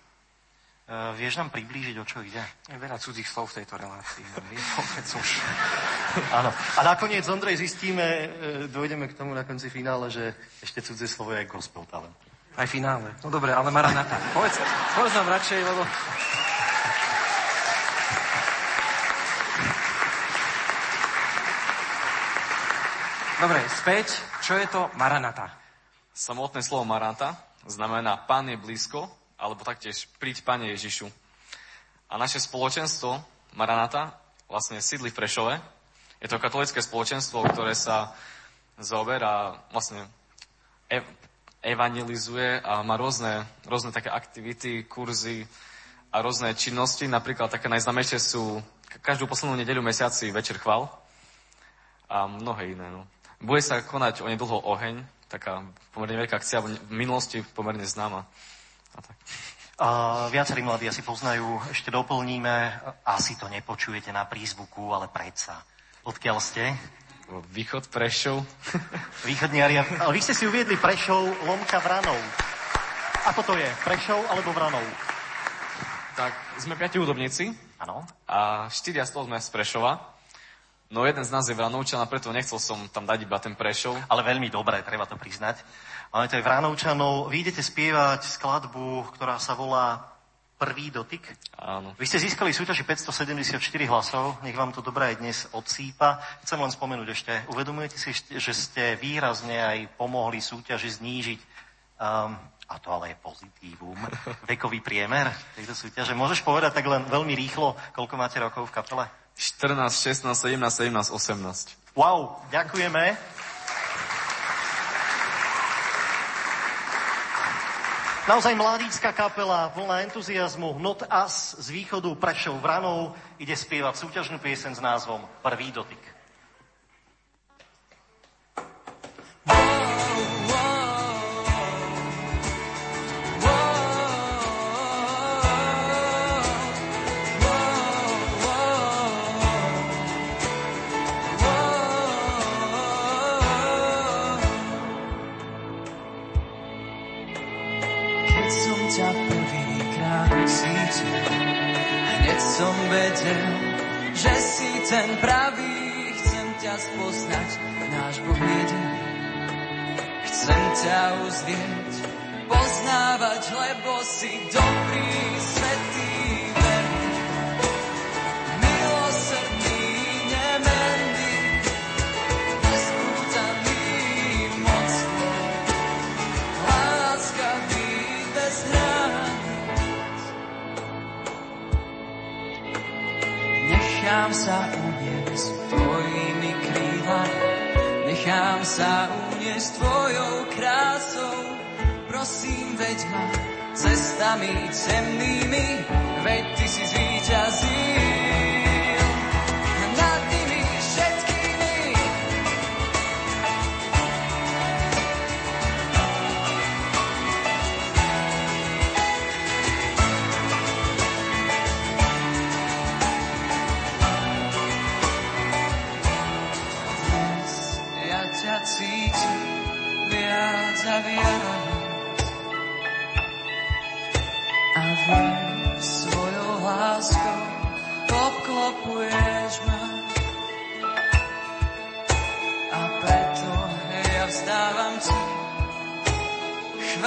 Uh, vieš nám priblížiť, o čo ide? Je veľa cudzích slov v tejto relácii. už. [LAUGHS] Áno. A nakoniec, Ondrej, zistíme, e, dojdeme k tomu na konci finále, že ešte cudzie slovo je gospel talent. Aj finále. No dobre, ale Maranata. Povedz, povedz nám radšej, lebo... Dobre, späť. Čo je to Maranata? Samotné slovo Maranata znamená Pán je blízko, alebo taktiež príď Pane Ježišu. A naše spoločenstvo Maranata vlastne sídli v Prešove. Je to katolické spoločenstvo, ktoré sa zaoberá vlastne ev- evangelizuje a má rôzne, rôzne také aktivity, kurzy a rôzne činnosti. Napríklad také najznamejšie sú každú poslednú nedeľu mesiaci Večer chval a mnohé iné. No. Bude sa konať onedlho oheň, taká pomerne veľká akcia, v minulosti pomerne známa. A tak. Uh, viacerí mladí asi poznajú, ešte doplníme, asi to nepočujete na prízvuku, ale predsa. Odkiaľ ste? Východ Prešov. [LAUGHS] Východniari. Ale vy ste si uviedli Prešov, Lomka Vranov. Ako to je? Prešov alebo Vranov? Tak, sme piati hudobníci. Áno. A štyria z toho sme z Prešova. No jeden z nás je Vranovčan a preto nechcel som tam dať iba ten Prešov. Ale veľmi dobré, treba to priznať. Ale to je Vranovčanov. Vy idete spievať skladbu, ktorá sa volá Prvý dotyk. Áno. Vy ste získali súťaži 574 hlasov, nech vám to dobré aj dnes odsýpa. Chcem len spomenúť ešte, uvedomujete si, že ste výrazne aj pomohli súťaži znížiť, um, a to ale je pozitívum, [LAUGHS] vekový priemer tejto súťaže. Môžeš povedať tak len veľmi rýchlo, koľko máte rokov v kapele? 14, 16, 17, 17, 18. Wow, ďakujeme. Naozaj mladícka kapela, plná entuziasmu, Not Us z východu Prešov Vranov ide spievať súťažnú piesen s názvom Prvý dotyk. Ťa uzrieť, poznávať, lebo si dobrý, svetý, verný. Milosrdný, nemenný, nespútaný, mocný. Láskavý bez hraníc. Nechám sa nechám sa uniesť tvojou krásou. Prosím, veď ma cestami temnými, veď ty si zvíťazil.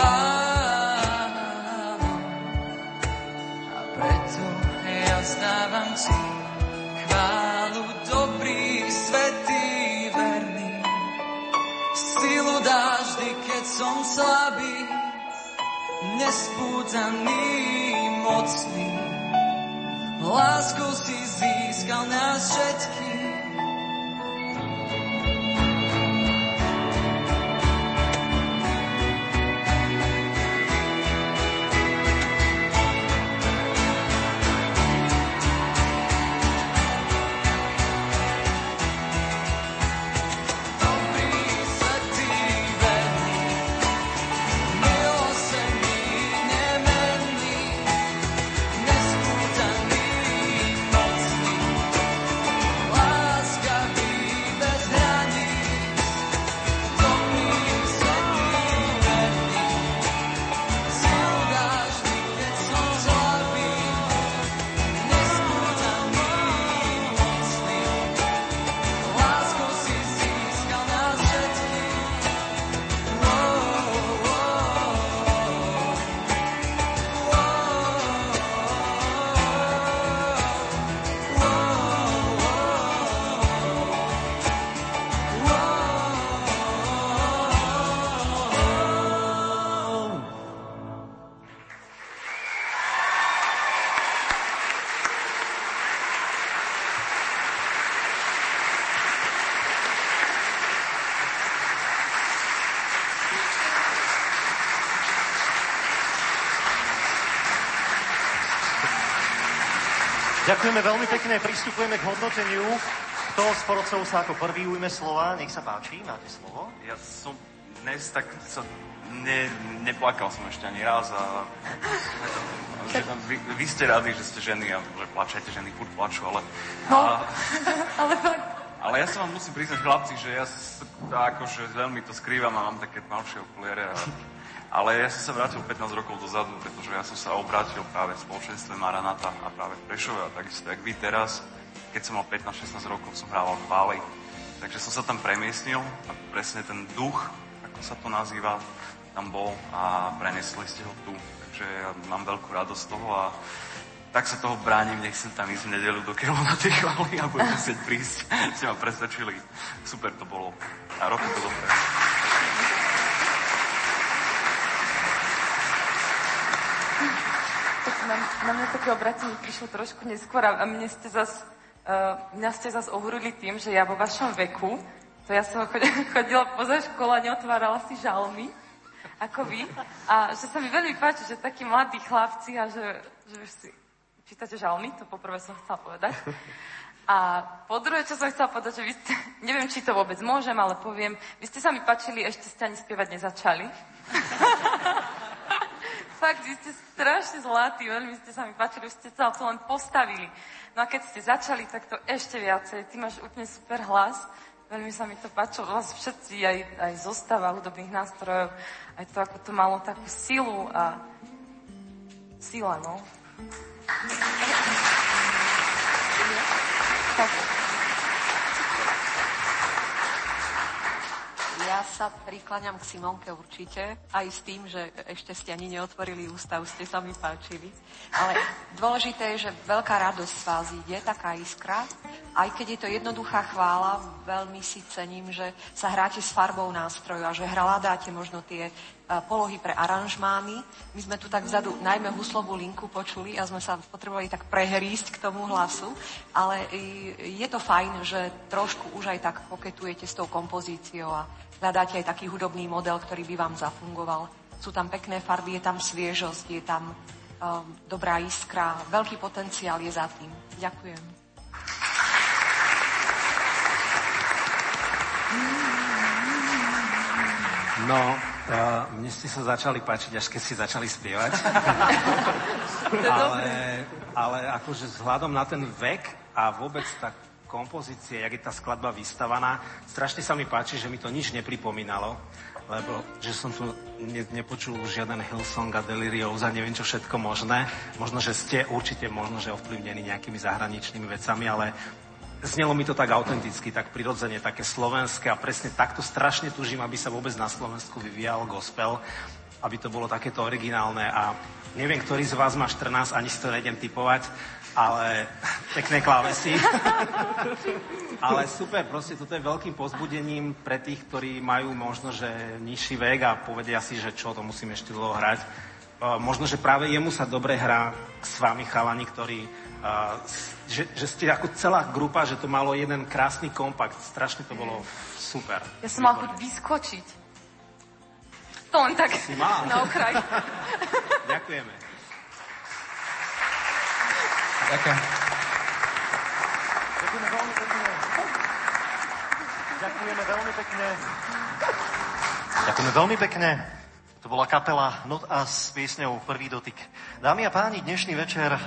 Chválu a preto ja vzdávam ti chválu dobrý, svetý, verný. Silu dáš som slabý, nespútaný, mocný. Láskou si získal nás všetkých. Ďakujeme veľmi pekne, pristupujeme k hodnoteniu. Kto z porodcov sa ako prvý ujme slova? Nech sa páči, máte slovo. Ja som dnes tak sa ne, neplakal som ešte ani raz a [LAUGHS] že vy, vy ste radi, že ste ženy a že plačete, ženy furt plačú, ale... No, A, [LAUGHS] ale fakt. ale ja sa vám musím priznať, chlapci, že ja s- akože veľmi to skrývam a mám také tmavšie okuliare. A, ale ja som sa vrátil 15 rokov dozadu, pretože ja som sa obrátil práve v spoločenstve Maranata a práve v Prešove a takisto, jak vy teraz, keď som mal 15-16 rokov, som hrával chvály. Takže som sa tam premiestnil a presne ten duch, ako sa to nazýva, tam bol a prenesli ste ho tu. Takže ja mám veľkú radosť z toho a tak sa toho bránim, nechcem tam ísť v nedelu do na tie chvály a budem [LAUGHS] musieť prísť. Ste ma presvedčili. Super to bolo. A roky to dobre. Na, na mňa také obratenie prišlo trošku neskôr a mne ste zas, uh, mňa ste zas ohorili tým, že ja vo vašom veku, to ja som [LAUGHS] chodila, poza školu a neotvárala si žalmy, ako vy. A že sa mi veľmi páči, že takí mladí chlapci a že, že už si čítate žalmy, to poprvé som chcela povedať. A po druhé, čo som chcela povedať, že vy ste, [LAUGHS] neviem, či to vôbec môžem, ale poviem, vy ste sa mi páčili, ešte ste ani spievať nezačali. [LAUGHS] Fakt, vy ste strašne zlatí, veľmi ste sa mi páčili, už ste sa to len postavili. No a keď ste začali, tak to ešte viacej. Ty máš úplne super hlas, veľmi sa mi to páčilo, vás všetci, aj, aj zostava hudobných nástrojov, aj to, ako to malo takú silu a sila, no. Tak, Ja sa prikláňam k Simonke určite, aj s tým, že ešte ste ani neotvorili ústa, už ste sa mi páčili. Ale dôležité je, že veľká radosť z vás ide, taká iskra. Aj keď je to jednoduchá chvála, veľmi si cením, že sa hráte s farbou nástroju a že hľadáte možno tie e, polohy pre aranžmány. My sme tu tak vzadu najmä huslovú linku počuli a sme sa potrebovali tak prehrísť k tomu hlasu, ale je to fajn, že trošku už aj tak poketujete s tou kompozíciou a hľadáte aj taký hudobný model, ktorý by vám zafungoval. Sú tam pekné farby, je tam sviežosť, je tam um, dobrá iskra, veľký potenciál je za tým. Ďakujem. No, uh, mne ste sa začali páčiť, až keď ste začali spievať. [LAUGHS] ale, ale akože vzhľadom na ten vek a vôbec tá kompozícia, jak je tá skladba vystavaná, strašne sa mi páči, že mi to nič nepripomínalo, lebo že som tu ne, nepočul žiaden Hillsong a Delirious a neviem čo všetko možné. Možno, že ste určite možno, že ovplyvnení nejakými zahraničnými vecami, ale znelo mi to tak autenticky, tak prirodzene, také slovenské a presne takto strašne tužím, aby sa vôbec na Slovensku vyvíjal gospel, aby to bolo takéto originálne a neviem, ktorý z vás má 14, ani si to nejdem typovať, ale pekné klávesy. [LAUGHS] ale super, proste toto je veľkým pozbudením pre tých, ktorí majú možno, že nižší vek a povedia si, že čo, to musím ešte dlho hrať. Uh, možno, že práve jemu sa dobre hrá s vami chalani, ktorí uh, že, že ste ako celá grupa, že to malo jeden krásny kompakt. Strašne to bolo super. ja som mal chuť vyskočiť. To len tak na okraj. [LAUGHS] Ďakujeme. Ďakujem. Ďakujeme veľmi pekne. Ďakujeme veľmi pekne. Ďakujeme veľmi pekne. To bola kapela Not Us s piesňou Prvý dotyk. Dámy a páni, dnešný večer eh,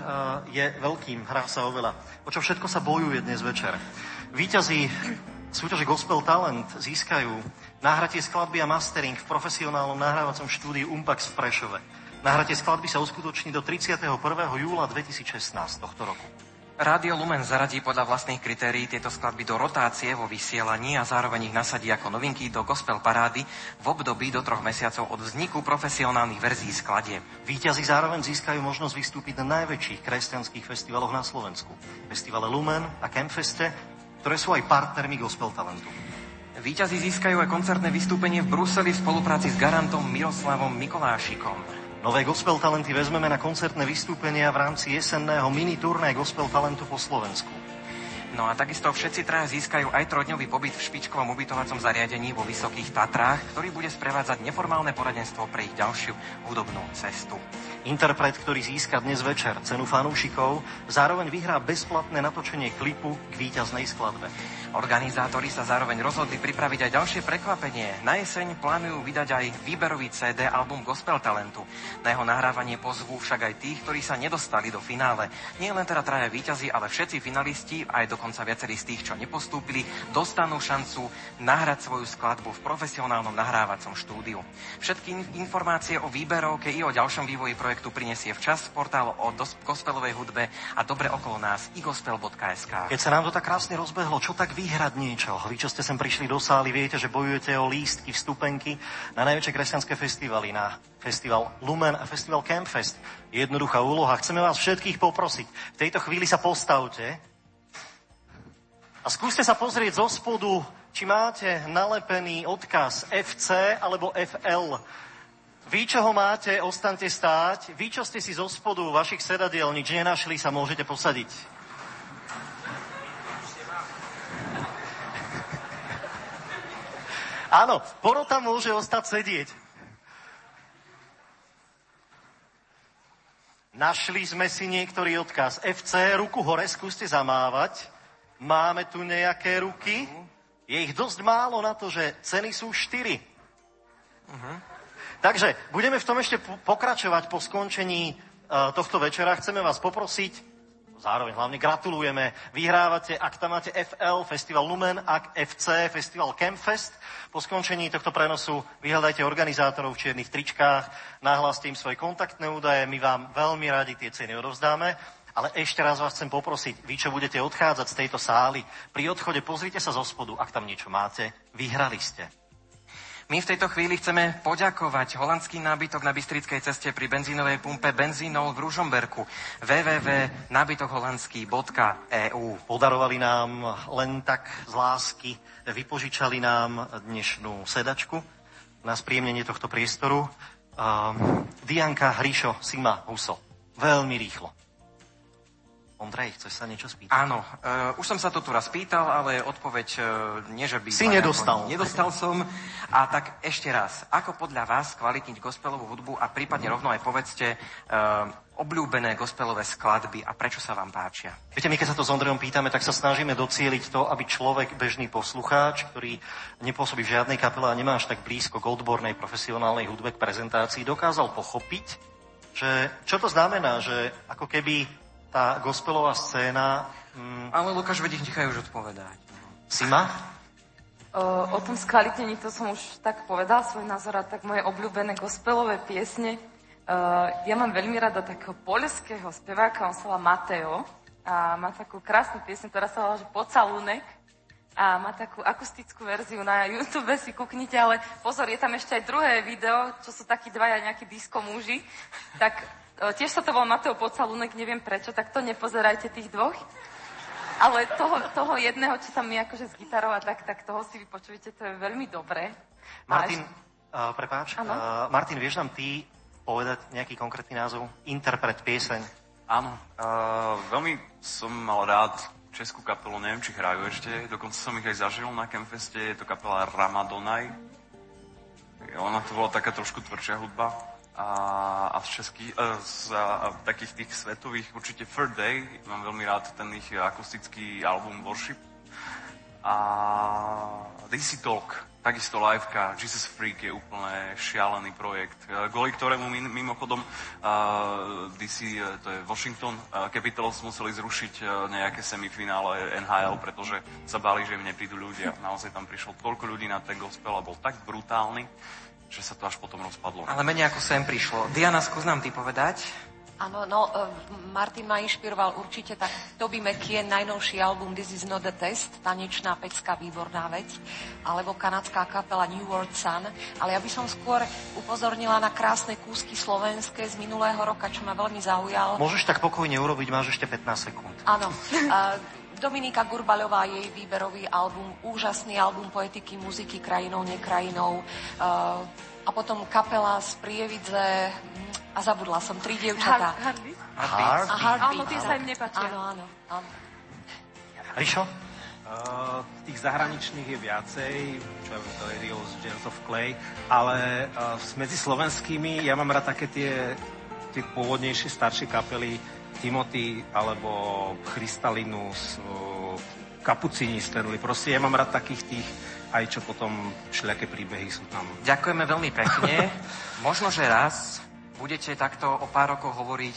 je veľkým, hrá sa oveľa. O čo všetko sa bojuje dnes večer. Výťazí súťaže Gospel Talent získajú nahratie skladby a mastering v profesionálnom nahrávacom štúdiu Umpax v Prešove. Nahratie skladby sa uskutoční do 31. júla 2016 tohto roku. Rádio Lumen zaradí podľa vlastných kritérií tieto skladby do rotácie vo vysielaní a zároveň ich nasadí ako novinky do gospel parády v období do troch mesiacov od vzniku profesionálnych verzií skladieb. Výťazí zároveň získajú možnosť vystúpiť na najväčších kresťanských festivaloch na Slovensku. Festivale Lumen a Campfeste, ktoré sú aj partnermi Gospel Talentu. Výťazí získajú aj koncertné vystúpenie v Bruseli v spolupráci s garantom Miroslavom Mikolášikom. Nové Gospel Talenty vezmeme na koncertné vystúpenia v rámci jesenného mini turné Gospel Talentu po Slovensku. No a takisto všetci traja získajú aj trojdňový pobyt v špičkovom ubytovacom zariadení vo Vysokých Tatrách, ktorý bude sprevádzať neformálne poradenstvo pre ich ďalšiu hudobnú cestu. Interpret, ktorý získa dnes večer cenu fanúšikov, zároveň vyhrá bezplatné natočenie klipu k víťaznej skladbe. Organizátori sa zároveň rozhodli pripraviť aj ďalšie prekvapenie. Na jeseň plánujú vydať aj výberový CD album Gospel Talentu. Na jeho nahrávanie pozvú však aj tých, ktorí sa nedostali do finále. Nie len teda traja víťazi, ale všetci finalisti, aj dokonca viacerí z tých, čo nepostúpili, dostanú šancu nahrať svoju skladbu v profesionálnom nahrávacom štúdiu. Všetky informácie o výberovke i o ďalšom vývoji projektu prinesie včas portál o gospelovej hudbe a dobre okolo nás igospel.sk. Keď sa nám to tak krásne rozbehlo, čo tak vyhrať niečo? Vy, čo ste sem prišli do sály, viete, že bojujete o lístky, vstupenky na najväčšie kresťanské festivaly, na festival Lumen a festival Campfest. Jednoduchá úloha. Chceme vás všetkých poprosiť. V tejto chvíli sa postavte a skúste sa pozrieť zo spodu, či máte nalepený odkaz FC alebo FL. Vy, čo ho máte, ostante stáť. Vy, čo ste si zo spodu vašich sedadiel nič nenašli, sa môžete posadiť. [LAUGHS] Áno, porota môže ostať sedieť. Našli sme si niektorý odkaz. FC, ruku hore, skúste zamávať. Máme tu nejaké ruky. Je ich dosť málo na to, že ceny sú štyri. Uh-huh. Takže budeme v tom ešte pokračovať po skončení uh, tohto večera. Chceme vás poprosiť, zároveň hlavne gratulujeme. Vyhrávate, ak tam máte FL, Festival Lumen, ak FC, Festival Campfest. Po skončení tohto prenosu vyhľadajte organizátorov v čiernych tričkách, nahláste im svoje kontaktné údaje, my vám veľmi radi tie ceny odovzdáme. Ale ešte raz vás chcem poprosiť, vy, čo budete odchádzať z tejto sály, pri odchode pozrite sa zo spodu, ak tam niečo máte, vyhrali ste. My v tejto chvíli chceme poďakovať holandský nábytok na Bystrickej ceste pri benzínovej pumpe Benzínol v Ružomberku www.nabytokholandský.eu Podarovali nám len tak z lásky, vypožičali nám dnešnú sedačku na spríjemnenie tohto priestoru. Um, Dianka Hrišo Sima Huso. Veľmi rýchlo. Ondrej, chceš sa niečo spýtať? Áno, uh, už som sa to tu raz pýtal, ale odpoveď uh, nie, že by... Si nedostal. Nedostal som. A tak ešte raz, ako podľa vás kvalitniť gospelovú hudbu a prípadne rovno aj povedzte uh, obľúbené gospelové skladby a prečo sa vám páčia? Viete, my keď sa to s Ondrejom pýtame, tak sa snažíme docieliť to, aby človek, bežný poslucháč, ktorý nepôsobí v žiadnej kapele a nemá až tak blízko k odbornej profesionálnej hudbe, k prezentácii, dokázal pochopiť, že čo to znamená, že ako keby tá gospelová scéna... Mm... Ale Lukáš, vedieť nechajú už odpovedať. Sima? O, o tom skvalitnení to som už tak povedal svoj názor a tak moje obľúbené gospelové piesne. Uh, ja mám veľmi rada takého poľského speváka, on sa volá Mateo a má takú krásnu piesň, ktorá sa volá, že Pocalúnek a má takú akustickú verziu na YouTube, si kúknite, ale pozor, je tam ešte aj druhé video, čo sú takí dvaja nejakí disco muži, tak tiež sa to volá Mateo Pocalunek, neviem prečo, tak to nepozerajte tých dvoch. Ale toho, toho jedného, čo tam je akože s gitarou a tak, tak toho si vypočujete, to je veľmi dobré. Martin, uh, prepáč, uh, Martin, vieš nám ty povedať nejaký konkrétny názov? Interpret, pieseň? Áno, uh, veľmi som mal rád českú kapelu, neviem, či hrajú ešte, dokonca som ich aj zažil na Campfeste, je to kapela Ramadonaj. Ona to bola taká trošku tvrdšia hudba a, a z, českých, a z a, takých tých svetových určite Third Day, mám veľmi rád ten ich akustický album Worship a DC Talk, takisto liveka, Jesus Freak je úplne šialený projekt, kvôli ktorému mimochodom uh, DC, to je Washington, uh, Capitals museli zrušiť uh, nejaké semifinále NHL, pretože sa báli, že im neprídu ľudia. Naozaj tam prišlo toľko ľudí na ten gospel a bol tak brutálny, že sa to až potom rozpadlo. Ale menej ako sem prišlo. Diana, skús nám ty povedať. Áno, no, uh, Martin ma inšpiroval určite tak Toby McKien, najnovší album This is not a test, tanečná pecka, výborná vec, alebo kanadská kapela New World Sun, ale ja by som skôr upozornila na krásne kúsky slovenské z minulého roka, čo ma veľmi zaujal. Môžeš tak pokojne urobiť, máš ešte 15 sekúnd. Áno. Uh, Dominika Gurbaľová, jej výberový album, úžasný album poetiky, muziky, krajinou, nekrajinou. Uh, a potom kapela z Prievidze, a zabudla som, tri dievčatá. Hardbeat? A Hardbeat. Áno, tie sa im nepáčia. Áno, áno, áno. Rišo? Uh, tých zahraničných je viacej, čo ja viem, Delirious, Jazz of Clay, ale uh, medzi slovenskými ja mám rád také tie, tie pôvodnejšie staršie kapely Timothy alebo Christalinus, Kapucini Stanley. Proste ja mám rád takých tých, aj čo potom všelijaké príbehy sú tam. Ďakujeme veľmi pekne. [LAUGHS] Možno, že raz budete takto o pár rokov hovoriť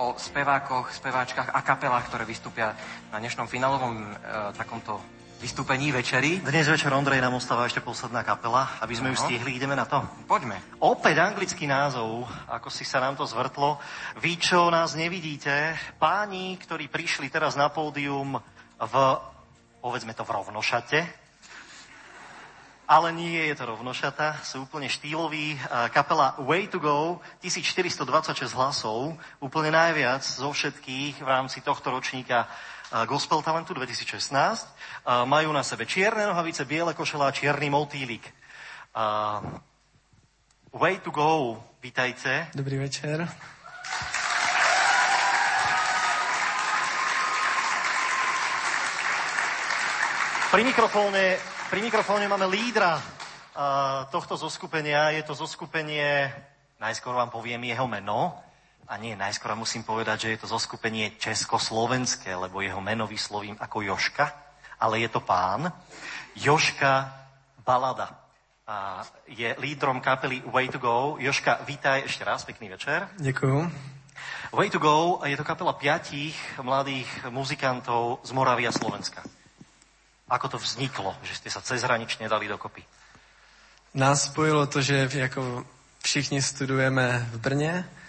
o spevákoch, speváčkach a kapelách, ktoré vystúpia na dnešnom finálovom e, takomto vystúpení večeri. Dnes večer, Ondrej, nám ostáva ešte posledná kapela. Aby sme no. ju stihli, ideme na to. Poďme. Opäť anglický názov, ako si sa nám to zvrtlo. Vy, čo nás nevidíte, páni, ktorí prišli teraz na pódium v, povedzme to, v rovnošate, ale nie je to rovnošata, sú úplne štýloví. Kapela Way to Go, 1426 hlasov, úplne najviac zo všetkých v rámci tohto ročníka Gospel Talentu 2016. Majú na sebe čierne nohavice, biele košelá a čierny motýlik. Way to Go, vítajte. Dobrý večer. Pri mikrofóne pri mikrofóne máme lídra uh, tohto zoskupenia. Je to zoskupenie, najskôr vám poviem jeho meno, a nie, najskôr musím povedať, že je to zoskupenie československé, lebo jeho meno vyslovím ako Joška, ale je to pán. Joška Balada. A je lídrom kapely Way to Go. Joška, vítaj ešte raz, pekný večer. Ďakujem. Way to Go je to kapela piatich mladých muzikantov z Moravia Slovenska. Ako to vzniklo, že ste sa cezhranične dali dokopy? Nás spojilo to, že jako všichni studujeme v Brně.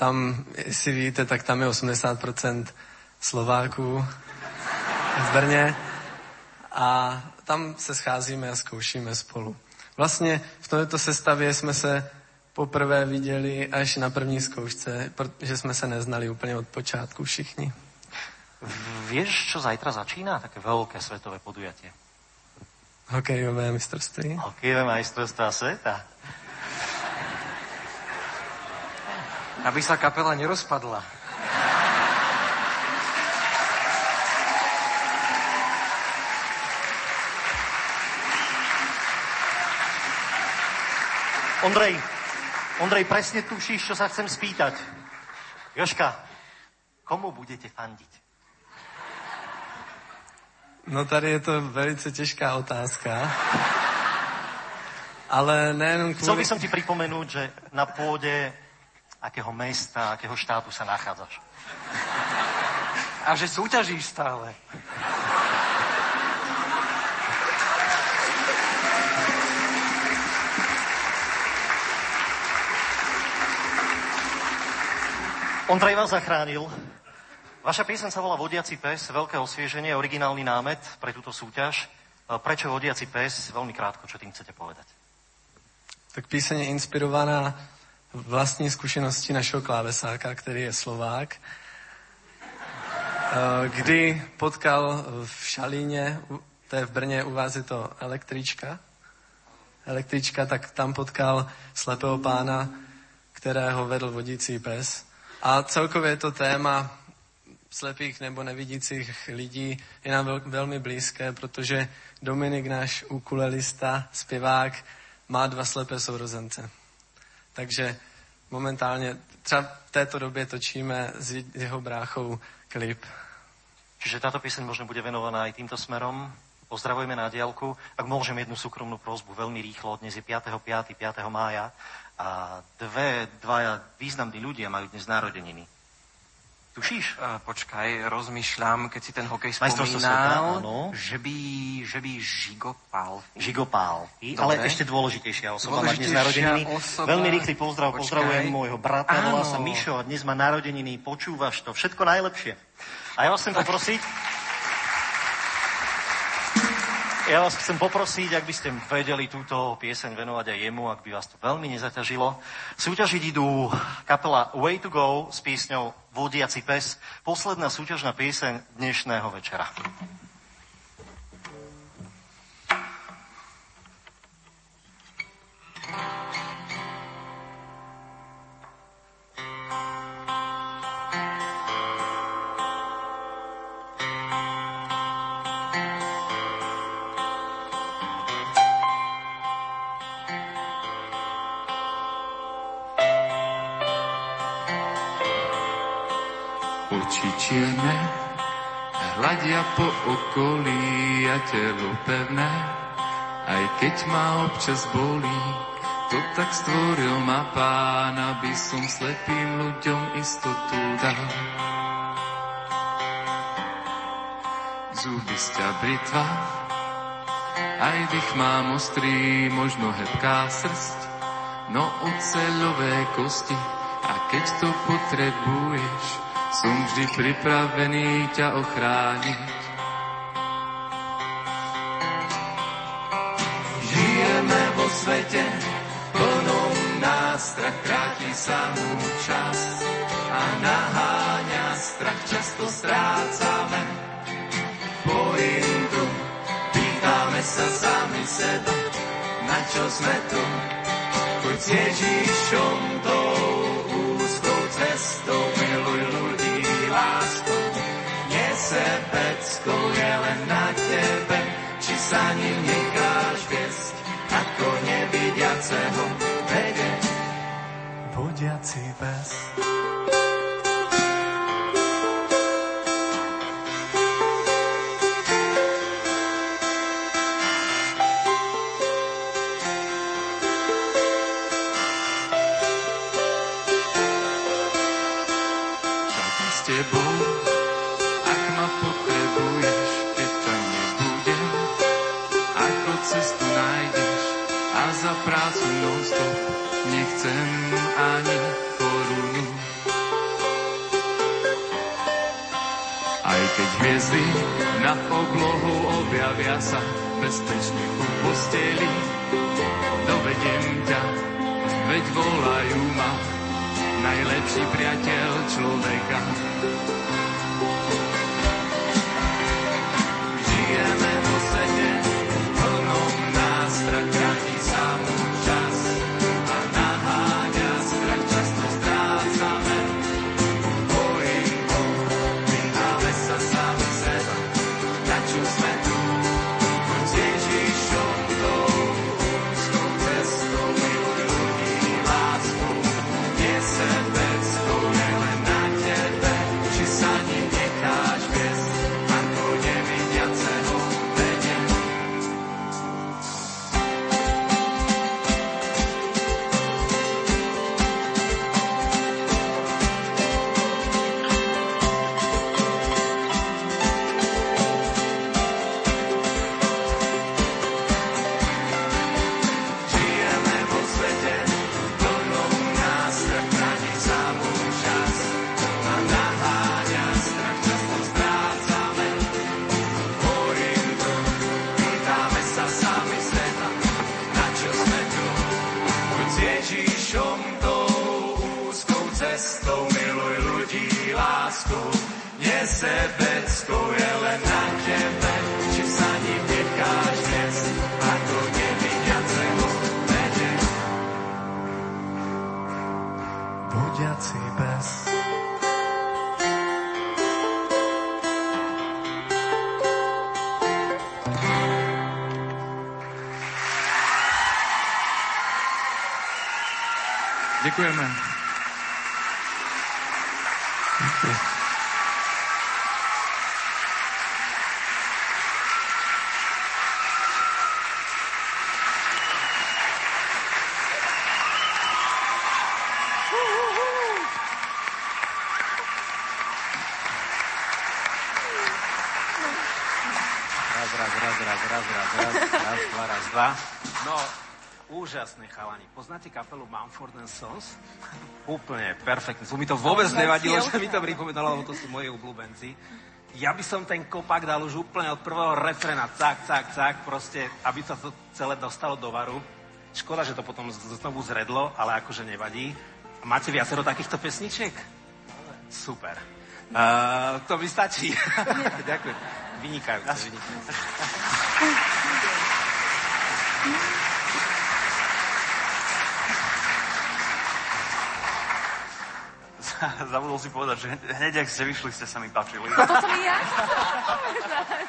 Tam, jestli víte, tak tam je 80% Slováků v Brně. A tam se scházíme a zkoušíme spolu. Vlastně v této sestavě jsme se poprvé viděli až na první zkoušce, protože jsme se neznali úplně od počátku všichni. Vieš, čo zajtra začína? Také veľké svetové podujatie. Hokejové mistrovství. Hokejové majstrovstvá sveta. Aby sa kapela nerozpadla. Ondrej, Ondrej, presne tušíš, čo sa chcem spýtať. Joška, komu budete fandiť? No tady je to velice těžká otázka. Ale nejenom kvôli... Chcel by som ti pripomenúť, že na pôde akého mesta, akého štátu sa nachádzaš. [LAUGHS] A že súťažíš stále. Ondrej vás zachránil. Vaša pieseň sa volá Vodiaci pes, veľké osvieženie, originálny námet pre túto súťaž. E, prečo Vodiaci pes? Veľmi krátko, čo tým chcete povedať? Tak píseň je inspirovaná vlastní zkušenosti našeho klávesáka, který je Slovák, e, kdy potkal v Šalíně, to je v Brně, u vás je to električka, električka, tak tam potkal slepého pána, kterého vedl vodící pes. A celkově to téma slepých nebo nevidících lidí je nám vel, velmi blízké, protože Dominik, náš ukulelista, zpěvák, má dva slepé sourozence. Takže momentálně, třeba v této době točíme s jeho bráchou klip. Čiže táto píseň možno bude venovaná aj týmto smerom. Pozdravujeme na diálku. Ak môžem jednu súkromnú prozbu veľmi rýchlo. Dnes je 5. 5. 5. mája a dve, dvaja významní ľudia majú dnes narodeniny. Tušíš? Uh, počkaj, rozmýšľam, keď si ten hokej spomínal, že by, že by Žigopál. Žigopál. Ale ešte dôležitejšia osoba má dnes narodeniny. Osoba... Veľmi rýchly pozdrav, počkaj. pozdravujem môjho brata, volá sa Mišo a dnes má narodeniny, počúvaš to, všetko najlepšie. A ja vás chcem poprosiť, ja vás chcem poprosiť, ak by ste vedeli túto pieseň venovať aj jemu, ak by vás to veľmi nezaťažilo. Súťažiť idú kapela Way to Go s písňou Vodiaci pes. Posledná súťažná pieseň dnešného večera. oči čierne, hľadia po okolí a telo pevné, aj keď ma občas bolí, to tak stvoril ma pán, aby som slepým ľuďom istotu dal. Zuby sťa britva, aj dých mám ostrý, možno hebká srst, no oceľové kosti, a keď to potrebuješ, som vždy pripravený ťa ochrániť. Žijeme vo svete, plnom nástrach, kráti sa mu čas a naháňa strach, často strácame pointu. Pýtame sa sami seba, na čo sme tu, choď s Ježišom tou úzkou cestou, miluj nesebeckou je len na tebe, či sa ním necháš viesť, ako nevidiaceho vede. Vodiaci bez. Non-stop nechcem ani korunu. Aj keď hviezdy na oblohu objavia sa bezpečne u posteli, dovedem ťa, veď volajú ma najlepší priateľ človeka. Dva. No, úžasné chalani. Poznáte kapelu Mumford and Sons? Úplne perfektné. Tu mi to vôbec nevadilo, že mi to pripomínalo, lebo to sú moji obľúbenci. Ja by som ten kopak dal už úplne od prvého refrena, cak, cak, cak, proste, aby sa to celé dostalo do varu. Škoda, že to potom znovu zredlo, ale akože nevadí. Máte viacero takýchto pesničiek? Super. Uh, to mi stačí. [LAUGHS] Ďakujem. Vynikajúce, vynikajúce. [LAUGHS] [LAUGHS] Zabudol si povedať, že hneď, ak ste vyšli, ste sa mi páčili. No to som ja povedať.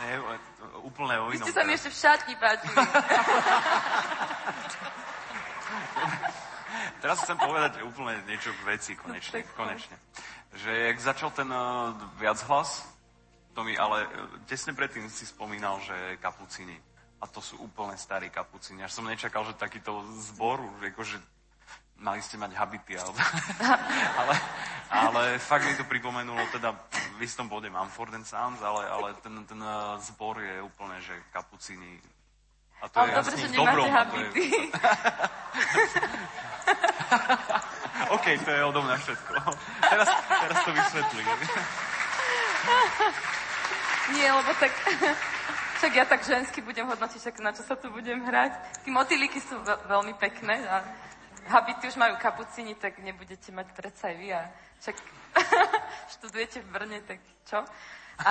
Nie, úplne o Vy inom. ste sa mi ešte v šatni páčili. [LAUGHS] Teraz chcem povedať úplne niečo k veci, konečne. konečne. Že jak začal ten uh, viac hlas, to mi, ale uh, tesne predtým si spomínal, že kapucini. A to sú úplne starí kapucini. Až som nečakal, že takýto zbor, akože mali ste mať habity, ale, [LAUGHS] ale, ale fakt mi to pripomenulo, teda v istom bode Mumford and Sons, ale, ale ten, ten uh, zbor je úplne, že kapucini. A to ale je dobre, že dobrom. to je- habity. [LAUGHS] OK, to je odo mňa všetko. Teraz, teraz to vysvetlí. [LAUGHS] [LAUGHS] Nie, lebo tak... [LAUGHS] Však ja tak žensky budem hodnotiť, však na čo sa tu budem hrať. Tí motýliky sú ve- veľmi pekné a habity už majú kapucini, tak nebudete mať predsa aj vy a však [LAUGHS] študujete v Brne, tak čo? A,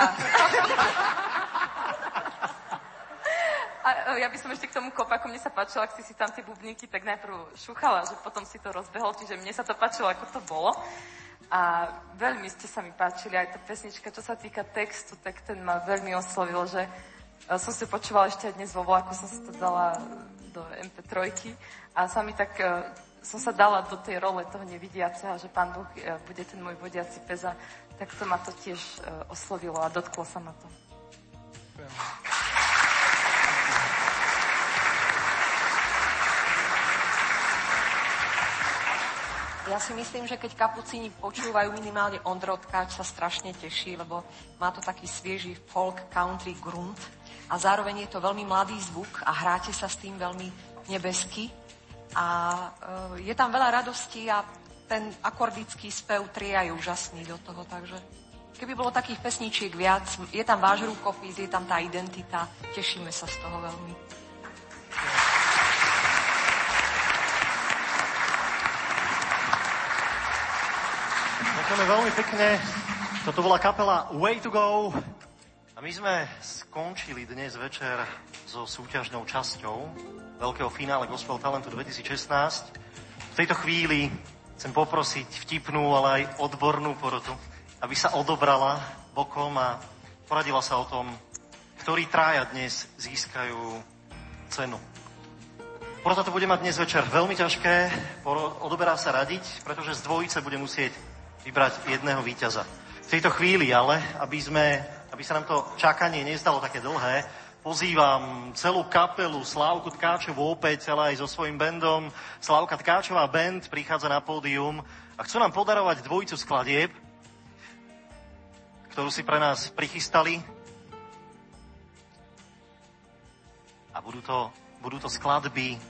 a e, ja by som ešte k tomu kopaku, mne sa páčilo, ak si si tam tie bubníky tak najprv šúchala, že potom si to rozbehol, čiže mne sa to páčilo, ako to bolo. A veľmi ste sa mi páčili, aj tá pesnička, čo sa týka textu, tak ten ma veľmi oslovil, že e, som si počúvala ešte aj dnes vo vlaku, som si to dala do MP3 a sa mi tak, e, som sa dala do tej role toho nevidiaceho, že Pán Boh e, bude ten môj vodiaci peza, tak to ma to tiež oslovilo a dotklo sa ma to. Ja si myslím, že keď kapucíni počúvajú minimálne Ondro Tkáč, sa strašne teší, lebo má to taký svieži folk, country, grunt a zároveň je to veľmi mladý zvuk a hráte sa s tým veľmi nebesky a e, je tam veľa radosti a ten akordický spev tria je úžasný do toho, takže keby bolo takých pesničiek viac, je tam váš rukopis, je tam tá identita, tešíme sa z toho veľmi. Ďakujeme veľmi pekne. Toto bola kapela Way to Go. A my sme skončili dnes večer so súťažnou časťou veľkého finále Gospel Talentu 2016. V tejto chvíli chcem poprosiť vtipnú, ale aj odbornú porotu, aby sa odobrala bokom a poradila sa o tom, ktorí trája dnes získajú cenu. Porota to bude mať dnes večer veľmi ťažké, odoberá sa radiť, pretože z dvojice bude musieť vybrať jedného víťaza. V tejto chvíli ale, aby, sme, aby sa nám to čakanie nezdalo také dlhé, pozývam celú kapelu Slávku Tkáčovú opäť, ale aj so svojím bandom. Slávka Tkáčová band prichádza na pódium a chcú nám podarovať dvojicu skladieb, ktorú si pre nás prichystali. A budú to, budú to skladby,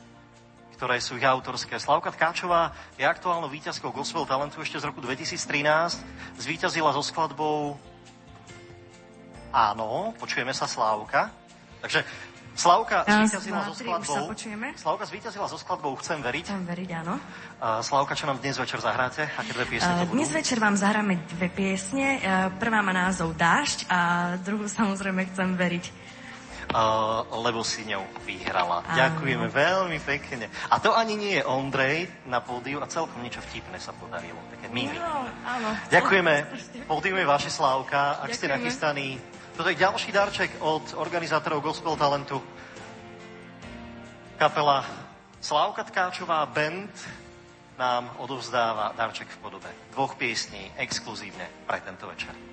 ktoré sú ich autorské. Slavka Tkáčová je aktuálnou víťazkou Gospel Talentu ešte z roku 2013. Zvíťazila so skladbou Áno, počujeme sa Slávka. Takže Slavka zvíťazila so skladbou... Slavka zvíťazila so skladbou Chcem veriť. Chcem veriť, áno. Uh, Slavka, čo nám dnes večer zahráte? Aké dve piesne to Uh, budú? Dnes večer vám zahráme dve piesne. Uh, Prvá má názov Dážď a druhú [LAUGHS] samozrejme Chcem veriť. Lebo si ňou vyhrala. Áno. Ďakujeme veľmi pekne. A to ani nie je Ondrej na pódiu a celkom niečo vtipné sa podarilo. Také mimi. No, áno. Ďakujeme. [LAUGHS] Pódium je vaše Slávka. Ak ste Ďakujeme. nachystaní. Toto je ďalší darček od organizátorov Gospel Talentu. Kapela Slávka Tkáčová Band nám odovzdáva darček v podobe dvoch piesní exkluzívne pre tento večer.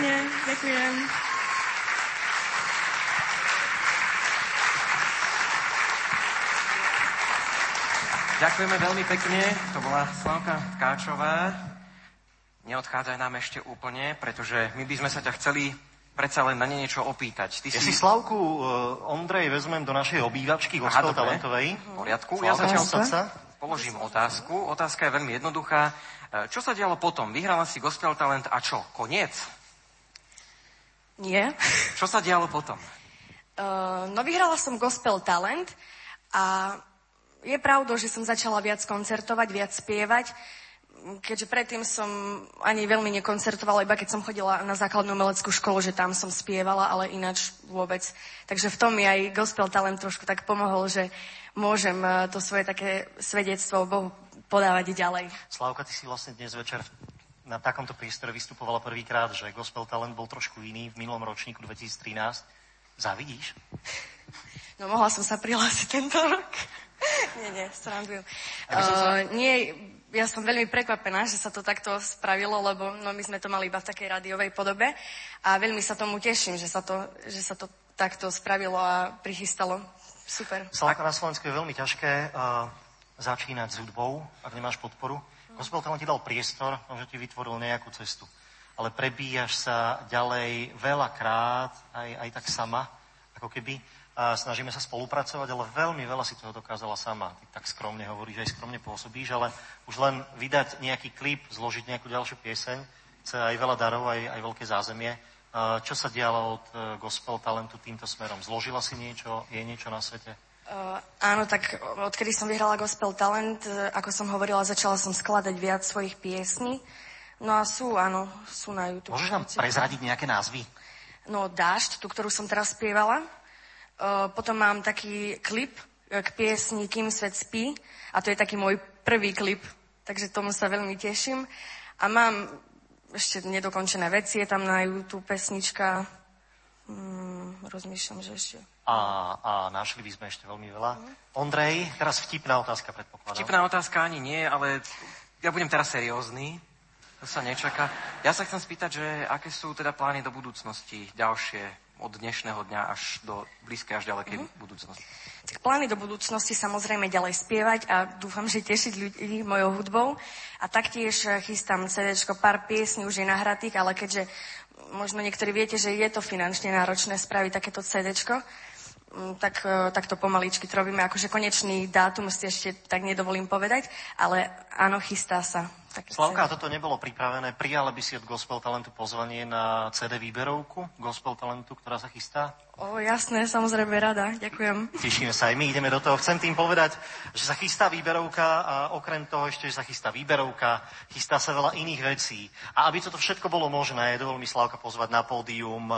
Pekne. Ďakujem. Ďakujeme veľmi pekne. To bola Slavka Káčová. Neodchádzaj nám ešte úplne, pretože my by sme sa ťa chceli predsa len na ne niečo opýtať. Ty Ja si Slavku, uh, Ondrej, vezmem do našej obývačky dobre. talentovej. V poriadku. Ja Slavka, zatiaľ posaď sa. položím otázku. Otázka je veľmi jednoduchá. E, Čo sa dialo potom? Vyhrala si gospel talent a čo? Koniec? Nie. Čo sa dialo potom? Uh, [LAUGHS] no vyhrala som Gospel Talent a je pravdou, že som začala viac koncertovať, viac spievať, keďže predtým som ani veľmi nekoncertovala, iba keď som chodila na základnú umeleckú školu, že tam som spievala, ale ináč vôbec. Takže v tom mi aj Gospel Talent trošku tak pomohol, že môžem eh, to svoje také svedectvo Bohu podávať ďalej. Slavka, ty si vlastne dnes večer na takomto priestore vystupovala prvýkrát, že Gospel Talent bol trošku iný v minulom ročníku 2013. Zavidíš? No mohla som sa prihlásiť tento rok. [LAUGHS] nie, nie, srandujem. Ja sa- Uh, nie, ja som veľmi prekvapená, že sa to takto spravilo, lebo no, my sme to mali iba v takej rádiovej podobe a veľmi sa tomu teším, že sa to, že sa to takto spravilo a prichystalo. Super. Slavka na Slovensku je veľmi ťažké uh, začínať s hudbou, ak nemáš podporu. Gospel Talent ti dal priestor, možno ti vytvoril nejakú cestu. ale prebíjaš sa ďalej veľakrát, aj, aj tak sama, ako keby. A snažíme sa spolupracovať, ale veľmi veľa si toho dokázala sama. Ty tak skromne hovoríš, aj skromne pôsobíš, ale už len vydať nejaký klip, zložiť nejakú ďalšiu pieseň, chce aj veľa darov, aj, aj veľké zázemie. Čo sa dialo od e, gospel talentu týmto smerom? Zložila si niečo? Je niečo na svete? Uh, áno, tak odkedy som vyhrala Gospel Talent, uh, ako som hovorila, začala som skladať viac svojich piesní. No a sú, áno, sú na YouTube. Môžeš nám prezradiť nejaké názvy? No, Dášť, tú, ktorú som teraz spievala. Uh, potom mám taký klip k piesni Kým svet spí. A to je taký môj prvý klip, takže tomu sa veľmi teším. A mám ešte nedokončené veci, je tam na YouTube pesnička. Hmm, rozmýšľam, že ešte a, a našli by sme ešte veľmi veľa. Ondrej, teraz vtipná otázka, predpokladám. Vtipná otázka ani nie, ale ja budem teraz seriózny. To sa nečaká. Ja sa chcem spýtať, že aké sú teda plány do budúcnosti ďalšie od dnešného dňa až do blízkej až ďalekej mm-hmm. budúcnosti? Tak plány do budúcnosti samozrejme ďalej spievať a dúfam, že tešiť ľudí mojou hudbou. A taktiež chystám CD, pár piesní už je nahratých, ale keďže možno niektorí viete, že je to finančne náročné spraviť takéto CD, Mm, tak, e, tak to pomaličky robíme. Akože konečný dátum si ešte tak nedovolím povedať, ale áno, chystá sa. Slavka, toto nebolo pripravené. Prijala by si od Gospel Talentu pozvanie na CD výberovku Gospel Talentu, ktorá sa chystá? O, jasné, samozrejme rada. Ďakujem. Tešíme sa aj my, ideme do toho. Chcem tým povedať, že sa chystá výberovka a okrem toho ešte, že sa chystá výberovka, chystá sa veľa iných vecí. A aby toto všetko bolo možné, dovol mi Slavka pozvať na pódium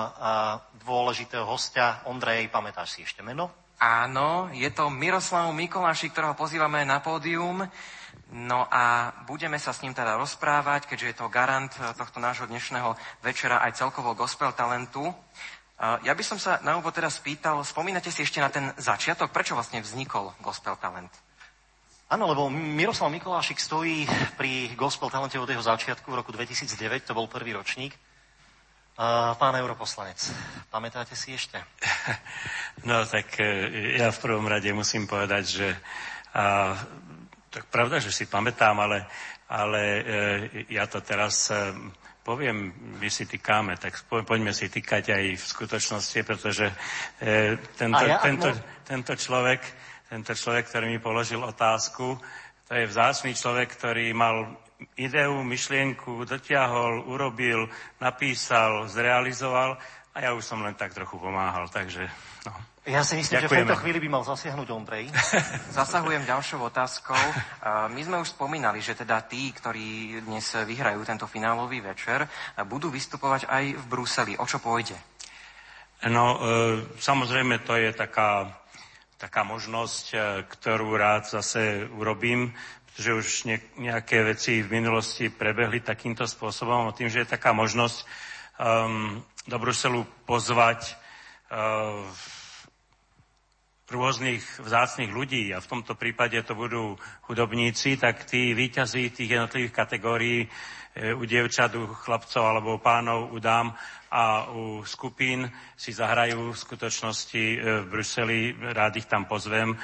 dôležitého hostia. Ondrej, pamätáš si ešte meno? Áno, je to Miroslav Mikoláši, ktorého pozývame na pódium. No a budeme sa s ním teda rozprávať, keďže je to garant eh, tohto nášho dnešného večera aj celkovo gospel talentu. Eh, ja by som sa na úvod teda spýtal, spomínate si ešte na ten začiatok, prečo vlastne vznikol gospel talent? Áno, lebo Miroslav Mikolášik stojí pri gospel talente od jeho začiatku v roku 2009, to bol prvý ročník. Eh, pán europoslanec, pamätáte si ešte? [LAUGHS] No tak ja v prvom rade musím povedať, že tak pravda, že si pamätám, ale, ale e, ja to teraz e, poviem, my si týkáme, tak po, poďme si týkať aj v skutočnosti, pretože e, tento, ja, tento, no... tento, človek, tento človek, ktorý mi položil otázku, to je vzácný človek, ktorý mal ideu, myšlienku, dotiahol, urobil, napísal, zrealizoval a ja už som len tak trochu pomáhal, takže no. Ja si myslím, Ďakujeme. že v tejto chvíli by mal zasiahnuť Ondrej. [LAUGHS] Zasahujem ďalšou otázkou. My sme už spomínali, že teda tí, ktorí dnes vyhrajú tento finálový večer, budú vystupovať aj v Bruseli. O čo pôjde? No, e, samozrejme, to je taká, taká možnosť, e, ktorú rád zase urobím, pretože už nejaké veci v minulosti prebehli takýmto spôsobom. A tým, že je taká možnosť um, do Bruselu pozvať uh, rôznych vzácných ľudí a v tomto prípade to budú hudobníci, tak tí výťazí tých jednotlivých kategórií e, u dievčat, u chlapcov alebo pánov, u dám a u skupín si zahrajú v skutočnosti e, v Bruseli, rád ich tam pozvem e,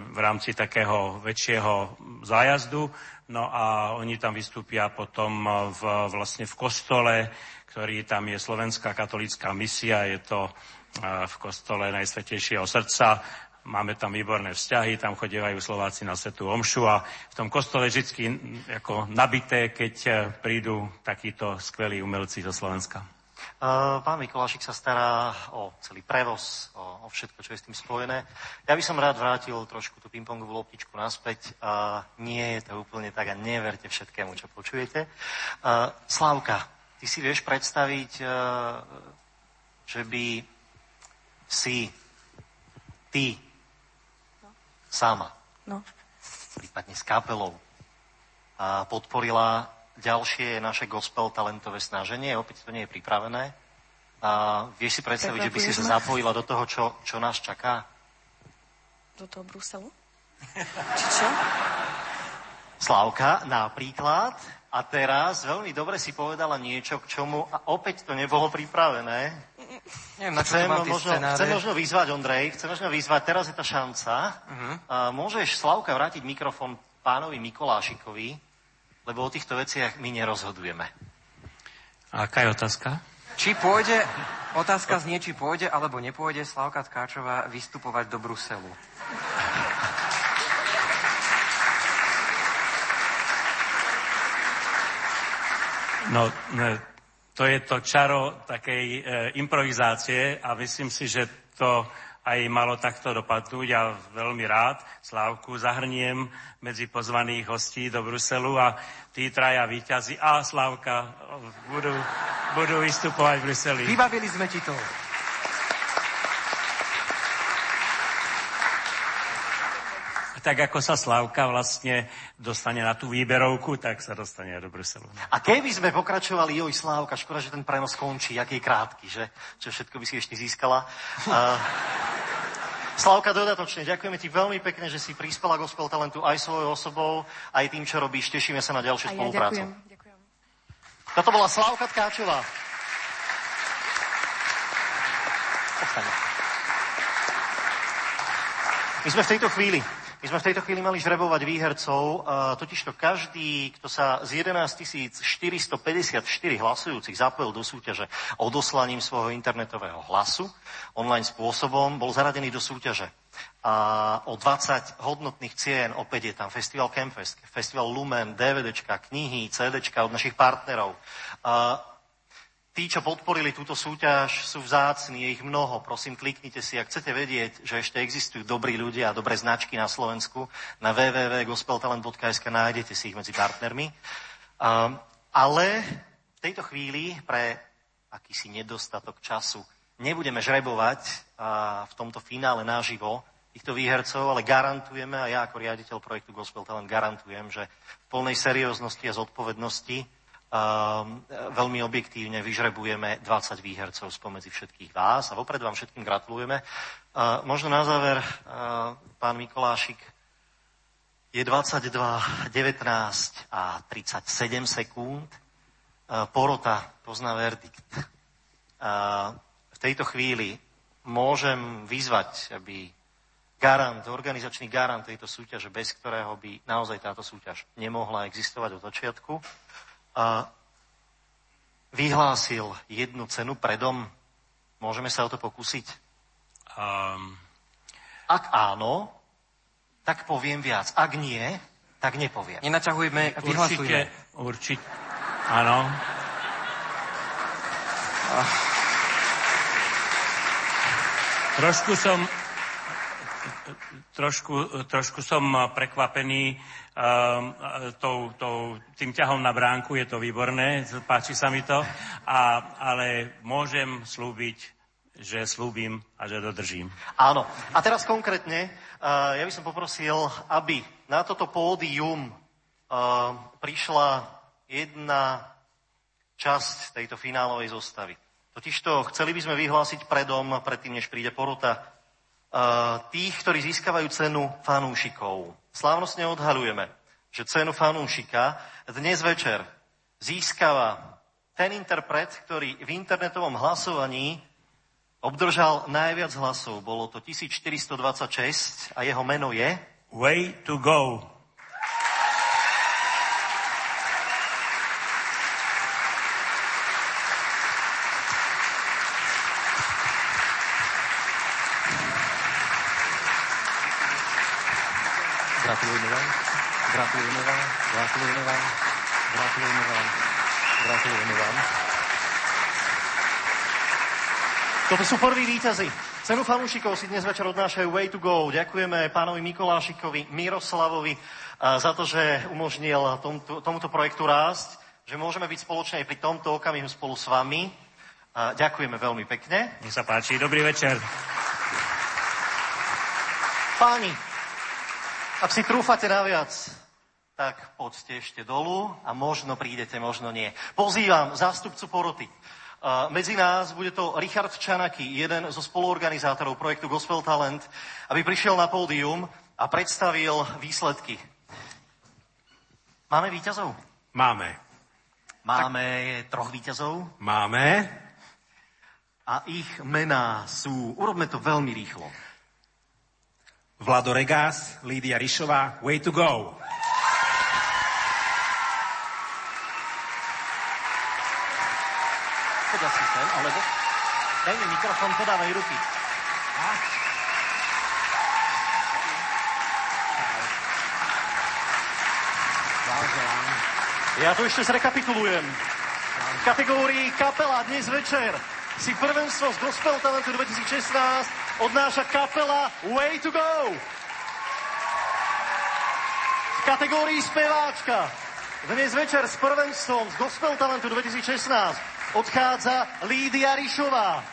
v rámci takého väčšieho zájazdu. No a oni tam vystúpia potom v, vlastne v kostole, ktorý tam je Slovenská katolícka misia, je to v kostole Najsvetejšieho srdca. Máme tam výborné vzťahy, tam chodievajú Slováci na Svetu Omšu a v tom kostole vždy ako nabité, keď e, prídu takíto skvelí umelci zo Slovenska. Pán Mikolášik sa stará o celý prevoz, o, o všetko, čo je s tým spojené. Ja by som rád vrátil trošku tú pingpongovú loptičku naspäť. A nie je to úplne tak a neverte všetkému, čo počujete. Slávka, ty si vieš predstaviť, e, že by si ty no. sama, no. prípadne s kapelou, a podporila ďalšie naše gospel talentové snaženie. Opäť to nie je pripravené. A vieš si predstaviť, že by si sa zapojila do toho, čo, čo nás čaká? Do toho Bruselu? Či čo? Slávka, napríklad. A teraz veľmi dobre si povedala niečo, k čomu a opäť to nebolo pripravené. Neviem, chcem, možno, chcem možno vyzvať, Ondrej, chcem možno vyzvať, teraz je tá šanca. Uh-huh. A môžeš, Slavka, vrátiť mikrofón pánovi Mikolášikovi, lebo o týchto veciach my nerozhodujeme. A aká je otázka? Či pôjde, otázka znie, či pôjde alebo nepôjde Slavka Tkáčová vystupovať do Bruselu. No, ne, to je to čaro takej e, improvizácie a myslím si, že to aj malo takto dopadnúť a veľmi rád Slávku zahrniem medzi pozvaných hostí do Bruselu a tí traja výťazí a Slávka budú, budú vystupovať v Bruseli. Vybavili sme ti to. Tak ako sa Slavka vlastne dostane na tú výberovku, tak sa dostane aj do Bruselu. A keby sme pokračovali, joj Slávka, škoda, že ten prenos končí, aký je krátky, že? Čo všetko by si ešte získala. Uh, Slavka, dodatočne, ďakujeme ti veľmi pekne, že si prispela gospel talentu aj svojou osobou, aj tým, čo robíš. Tešíme sa na ďalšiu ja spoluprácu. ďakujem, ďakujem. Toto bola Slavka Tkáčová. Ostane. My sme v tejto chvíli my sme v tejto chvíli mali žrebovať výhercov, totižto každý, kto sa z 11 454 hlasujúcich zapojil do súťaže odoslaním svojho internetového hlasu online spôsobom, bol zaradený do súťaže. A o 20 hodnotných cien, opäť je tam Festival Campfest, Festival Lumen, DVDčka, knihy, CDčka od našich partnerov. Tí, čo podporili túto súťaž, sú vzácni, je ich mnoho. Prosím, kliknite si, ak chcete vedieť, že ešte existujú dobrí ľudia a dobré značky na Slovensku, na www.gospeltalent.sk nájdete si ich medzi partnermi. Um, ale v tejto chvíli pre akýsi nedostatok času nebudeme žrebovať uh, v tomto finále naživo týchto výhercov, ale garantujeme, a ja ako riaditeľ projektu Gospel Talent garantujem, že v plnej serióznosti a zodpovednosti veľmi objektívne vyžrebujeme 20 výhercov spomedzi všetkých vás a vopred vám všetkým gratulujeme. Uh, možno na záver, uh, pán Mikolášik, je 22, 19 a 37 sekúnd. Porota pozná verdikt. V tejto chvíli môžem vyzvať, aby garant, organizačný garant tejto súťaže, bez ktorého by naozaj táto súťaž nemohla existovať od začiatku, a vyhlásil jednu cenu predom. Môžeme sa o to pokúsiť? Um... Ak áno, tak poviem viac. Ak nie, tak nepoviem. Nenaťahujme, vyhlasujme. Určite, určite, áno. Ah. Trošku som, trošku, trošku som prekvapený um, tou, tou, tým ťahom na bránku, je to výborné, páči sa mi to, a, ale môžem slúbiť, že slúbim a že dodržím. Áno. A teraz konkrétne, uh, ja by som poprosil, aby na toto pódium uh, prišla jedna časť tejto finálovej zostavy. Totižto chceli by sme vyhlásiť predom, predtým, než príde porota, tých, ktorí získavajú cenu fanúšikov. Slávnostne odhalujeme, že cenu fanúšika dnes večer získava ten interpret, ktorý v internetovom hlasovaní obdržal najviac hlasov. Bolo to 1426 a jeho meno je... Way to go. Gratulujeme vám. Gratulujeme vám. Gratulujeme vám. Gratulujeme vám. Toto sú prví víťazi. Cenu fanúšikov si dnes večer odnášajú Way to Go. Ďakujeme pánovi Mikolášikovi, Miroslavovi za to, že umožnil tomto, tomuto projektu rásť, že môžeme byť spoločne aj pri tomto okamihu spolu s vami. Ďakujeme veľmi pekne. Nech sa páči, dobrý večer. Páni, ak si trúfate naviac, tak poďte ešte dolu a možno prídete, možno nie. Pozývam zástupcu poroty. Medzi nás bude to Richard Čanaky, jeden zo spoluorganizátorov projektu Gospel Talent, aby prišiel na pódium a predstavil výsledky. Máme výťazov? Máme. Máme tak... troch výťazov? Máme. A ich mená sú... Urobme to veľmi rýchlo. Vlado Regás, Lídia Rišová, Way to go! Ale daj mi mikrofon, podávaj ruky. A? Ja to ešte zrekapitulujem. V kategórii kapela dnes večer si prvenstvo z Gospel Talentu 2016 odnáša kapela Way to Go. V kategórii speváčka dnes večer s prvenstvom z Gospel Talentu 2016 odchádza Lídia Rišová.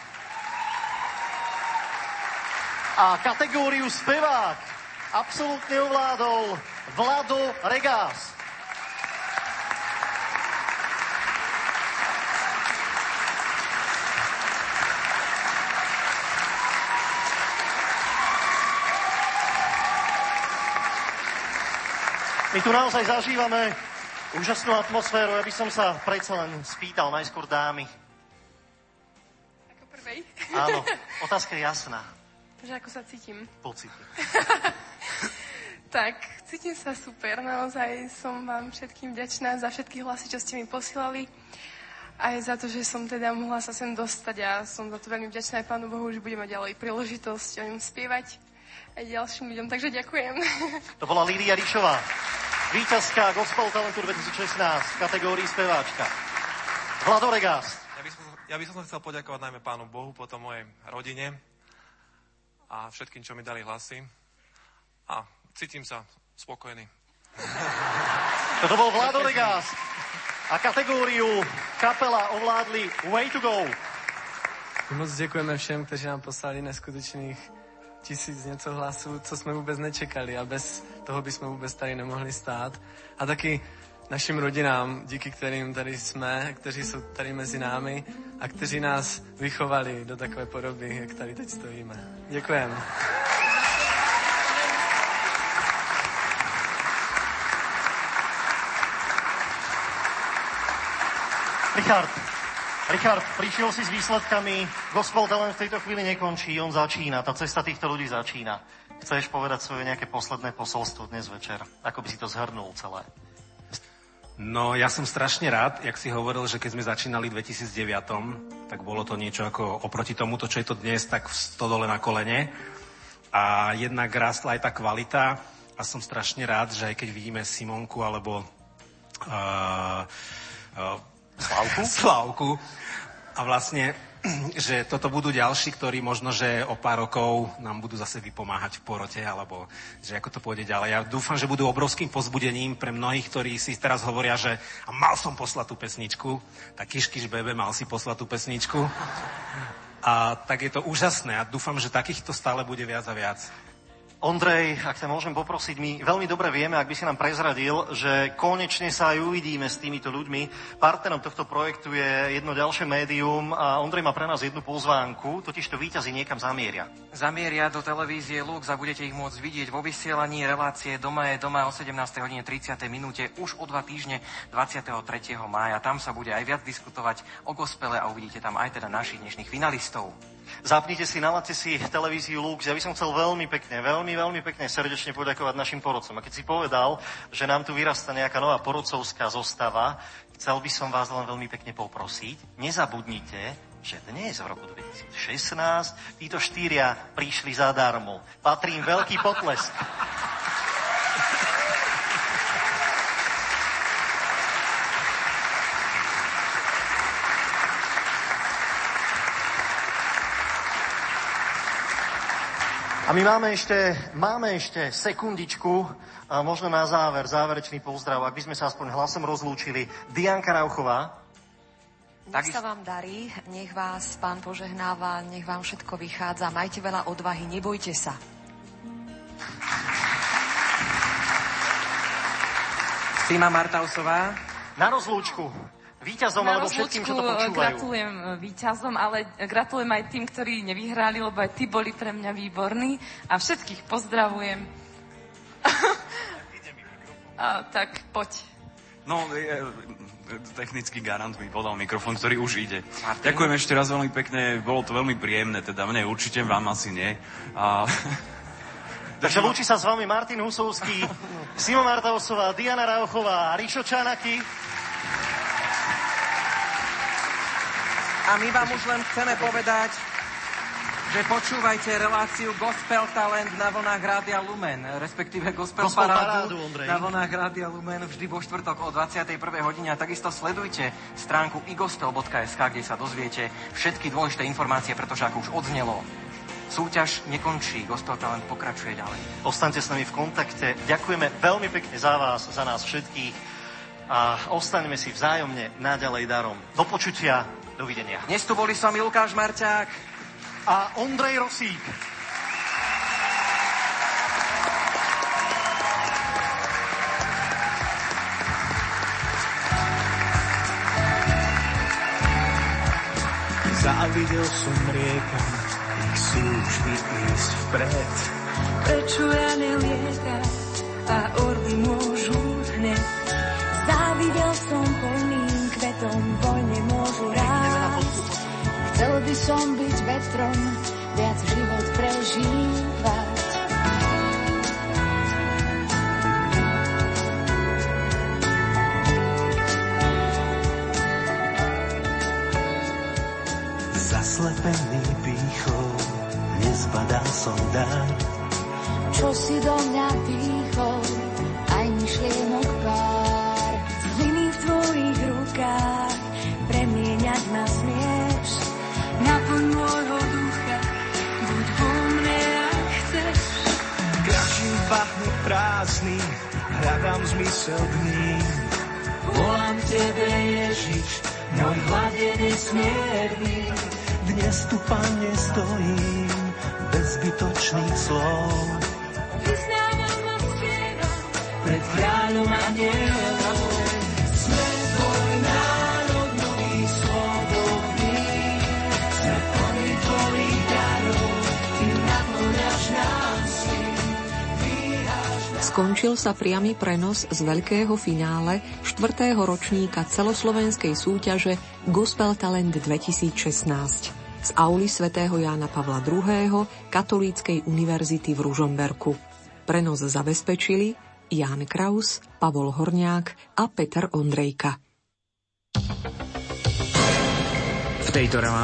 A kategóriu spevák absolútne ovládol Vlado Regás. My tu naozaj zažívame úžasnú atmosféru. Ja by som sa predsa len spýtal najskôr dámy. Ako prvej? Áno, [LAUGHS] otázka je jasná. Že ako sa cítim? Pocity. [LAUGHS] Tak, cítim sa super. Naozaj som vám všetkým vďačná za všetky hlasy, čo ste mi posielali. Aj za to, že som teda mohla sa sem dostať a som za to veľmi vďačná aj Pánu Bohu, že budeme mať ďalej príležitosť o ňom spievať aj ďalším ľuďom. Takže ďakujem. To bola Lídia Rišová, víťazka Gospel Talentu 2016 v kategórii speváčka. Vlado Regás. Ja by, som, ja by som chcel poďakovať najmä Pánu Bohu, potom mojej rodine a všetkým, čo mi dali hlasy. A cítim sa spokojný. Toto bol Vlado Regás. A kategóriu kapela ovládli Way to Go. Moc děkujeme všem, kteří nám poslali neskutečných tisíc něco hlasů, co jsme vůbec nečekali a bez toho bychom vůbec tady nemohli stát. A taky našim rodinám, díky kterým tady jsme, kteří jsou tady mezi námi a kteří nás vychovali do takové podoby, jak tady teď stojíme. Děkujeme. Richard, Richard, prišiel si s výsledkami. Gospel Talent v tejto chvíli nekončí, on začína. Tá cesta týchto ľudí začína. Chceš povedať svoje nejaké posledné posolstvo dnes večer? Ako by si to zhrnul celé? No, ja som strašne rád, jak si hovoril, že keď sme začínali v 2009, tak bolo to niečo ako oproti tomuto, čo je to dnes, tak v stodole na kolene. A jednak rástla aj tá kvalita a som strašne rád, že aj keď vidíme Simonku alebo uh, uh, Slavku? Slavku. [LAUGHS] A vlastne, [CLEARS THROAT] že toto budú ďalší, ktorí možno, že o pár rokov nám budú zase vypomáhať v porote, alebo že ako to pôjde ďalej. Ja dúfam, že budú obrovským pozbudením pre mnohých, ktorí si teraz hovoria, že a mal som poslať tú pesničku, tak Kiškiš Bebe mal si poslať tú pesničku. A tak je to úžasné a dúfam, že takýchto stále bude viac a viac. Ondrej, ak ťa môžem poprosiť, my veľmi dobre vieme, ak by si nám prezradil, že konečne sa aj uvidíme s týmito ľuďmi. Partnerom tohto projektu je jedno ďalšie médium a Ondrej má pre nás jednu pozvánku, totiž to víťazi niekam zamieria. Zamieria do televízie Lux a budete ich môcť vidieť vo vysielaní relácie Doma je doma o 17. hodine 30. minúte už o dva týždne 23. mája. Tam sa bude aj viac diskutovať o gospele a uvidíte tam aj teda našich dnešných finalistov. Zapnite si, naladte si televíziu Lux. Ja by som chcel veľmi pekne, veľmi, veľmi pekne srdečne poďakovať našim porodcom. A keď si povedal, že nám tu vyrastá nejaká nová porodcovská zostava, chcel by som vás len veľmi pekne poprosiť, nezabudnite, že dnes v roku 2016 títo štyria prišli zadarmo. Patrí im veľký potlesk. A my máme ešte, máme ešte sekundičku, a možno na záver, záverečný pozdrav, ak by sme sa aspoň hlasom rozlúčili. Dianka Rauchová. Nech sa vám darí, nech vás pán požehnáva, nech vám všetko vychádza, majte veľa odvahy, nebojte sa. Sima Martausová. Na rozlúčku. Výťazom Na alebo všetkým, čo to počúvajú. Gratulujem e, víťazom, ale gratulujem aj tým, ktorí nevyhrali, lebo aj tí boli pre mňa výborní. A všetkých pozdravujem. a, tak poď. No, e, e, technický garant mi podal mikrofón, ktorý už ide. Ďakujem ešte raz veľmi pekne, bolo to veľmi príjemné, teda mne určite, vám asi nie. A... [LAUGHS] Takže lúči sa s vami Martin Husovský, Simo Martausová, Diana Rauchová a Rišo Čanaky. A my vám už len chceme povedať, že počúvajte reláciu Gospel Talent na vlnách Rádia Lumen, respektíve Gospel, Gospel Parádu, Parádu, Ondrej. na vlnách Rádia Lumen vždy vo štvrtok o 21. hodine a takisto sledujte stránku igospel.sk, kde sa dozviete všetky dôležité informácie, pretože ako už odznelo, súťaž nekončí, Gospel Talent pokračuje ďalej. Ostaňte s nami v kontakte. Ďakujeme veľmi pekne za vás, za nás všetkých a ostaňme si vzájomne naďalej darom. Do počutia, dovidenia. Dnes tu boli s vami Lukáš Marťák a Ondrej Rosík. Závidel som riekam, ich súčny ísť vpred. Prečo ja nelietam a orly môžu by som byť vetrom, viac život prežívať. Zaslepený pýchou, nezbadal som dar. Čo si do mňa dýchol, aj myšlienok pár. Pachne prázdny, hľadám zmysel dní. Volám tebe Ježiš, môj hladený smierny. Dnes tu, Pane, stojím, bez zbytočných slov. Vyznávam a spievam, Pred kráľom a Skončil sa priamy prenos z veľkého finále 4. ročníka celoslovenskej súťaže Gospel Talent 2016 z auly svätého Jána Pavla II. Katolíckej univerzity v Ružomberku. Prenos zabezpečili Ján Kraus, Pavol Horniák a Peter Ondrejka. V tejto relácii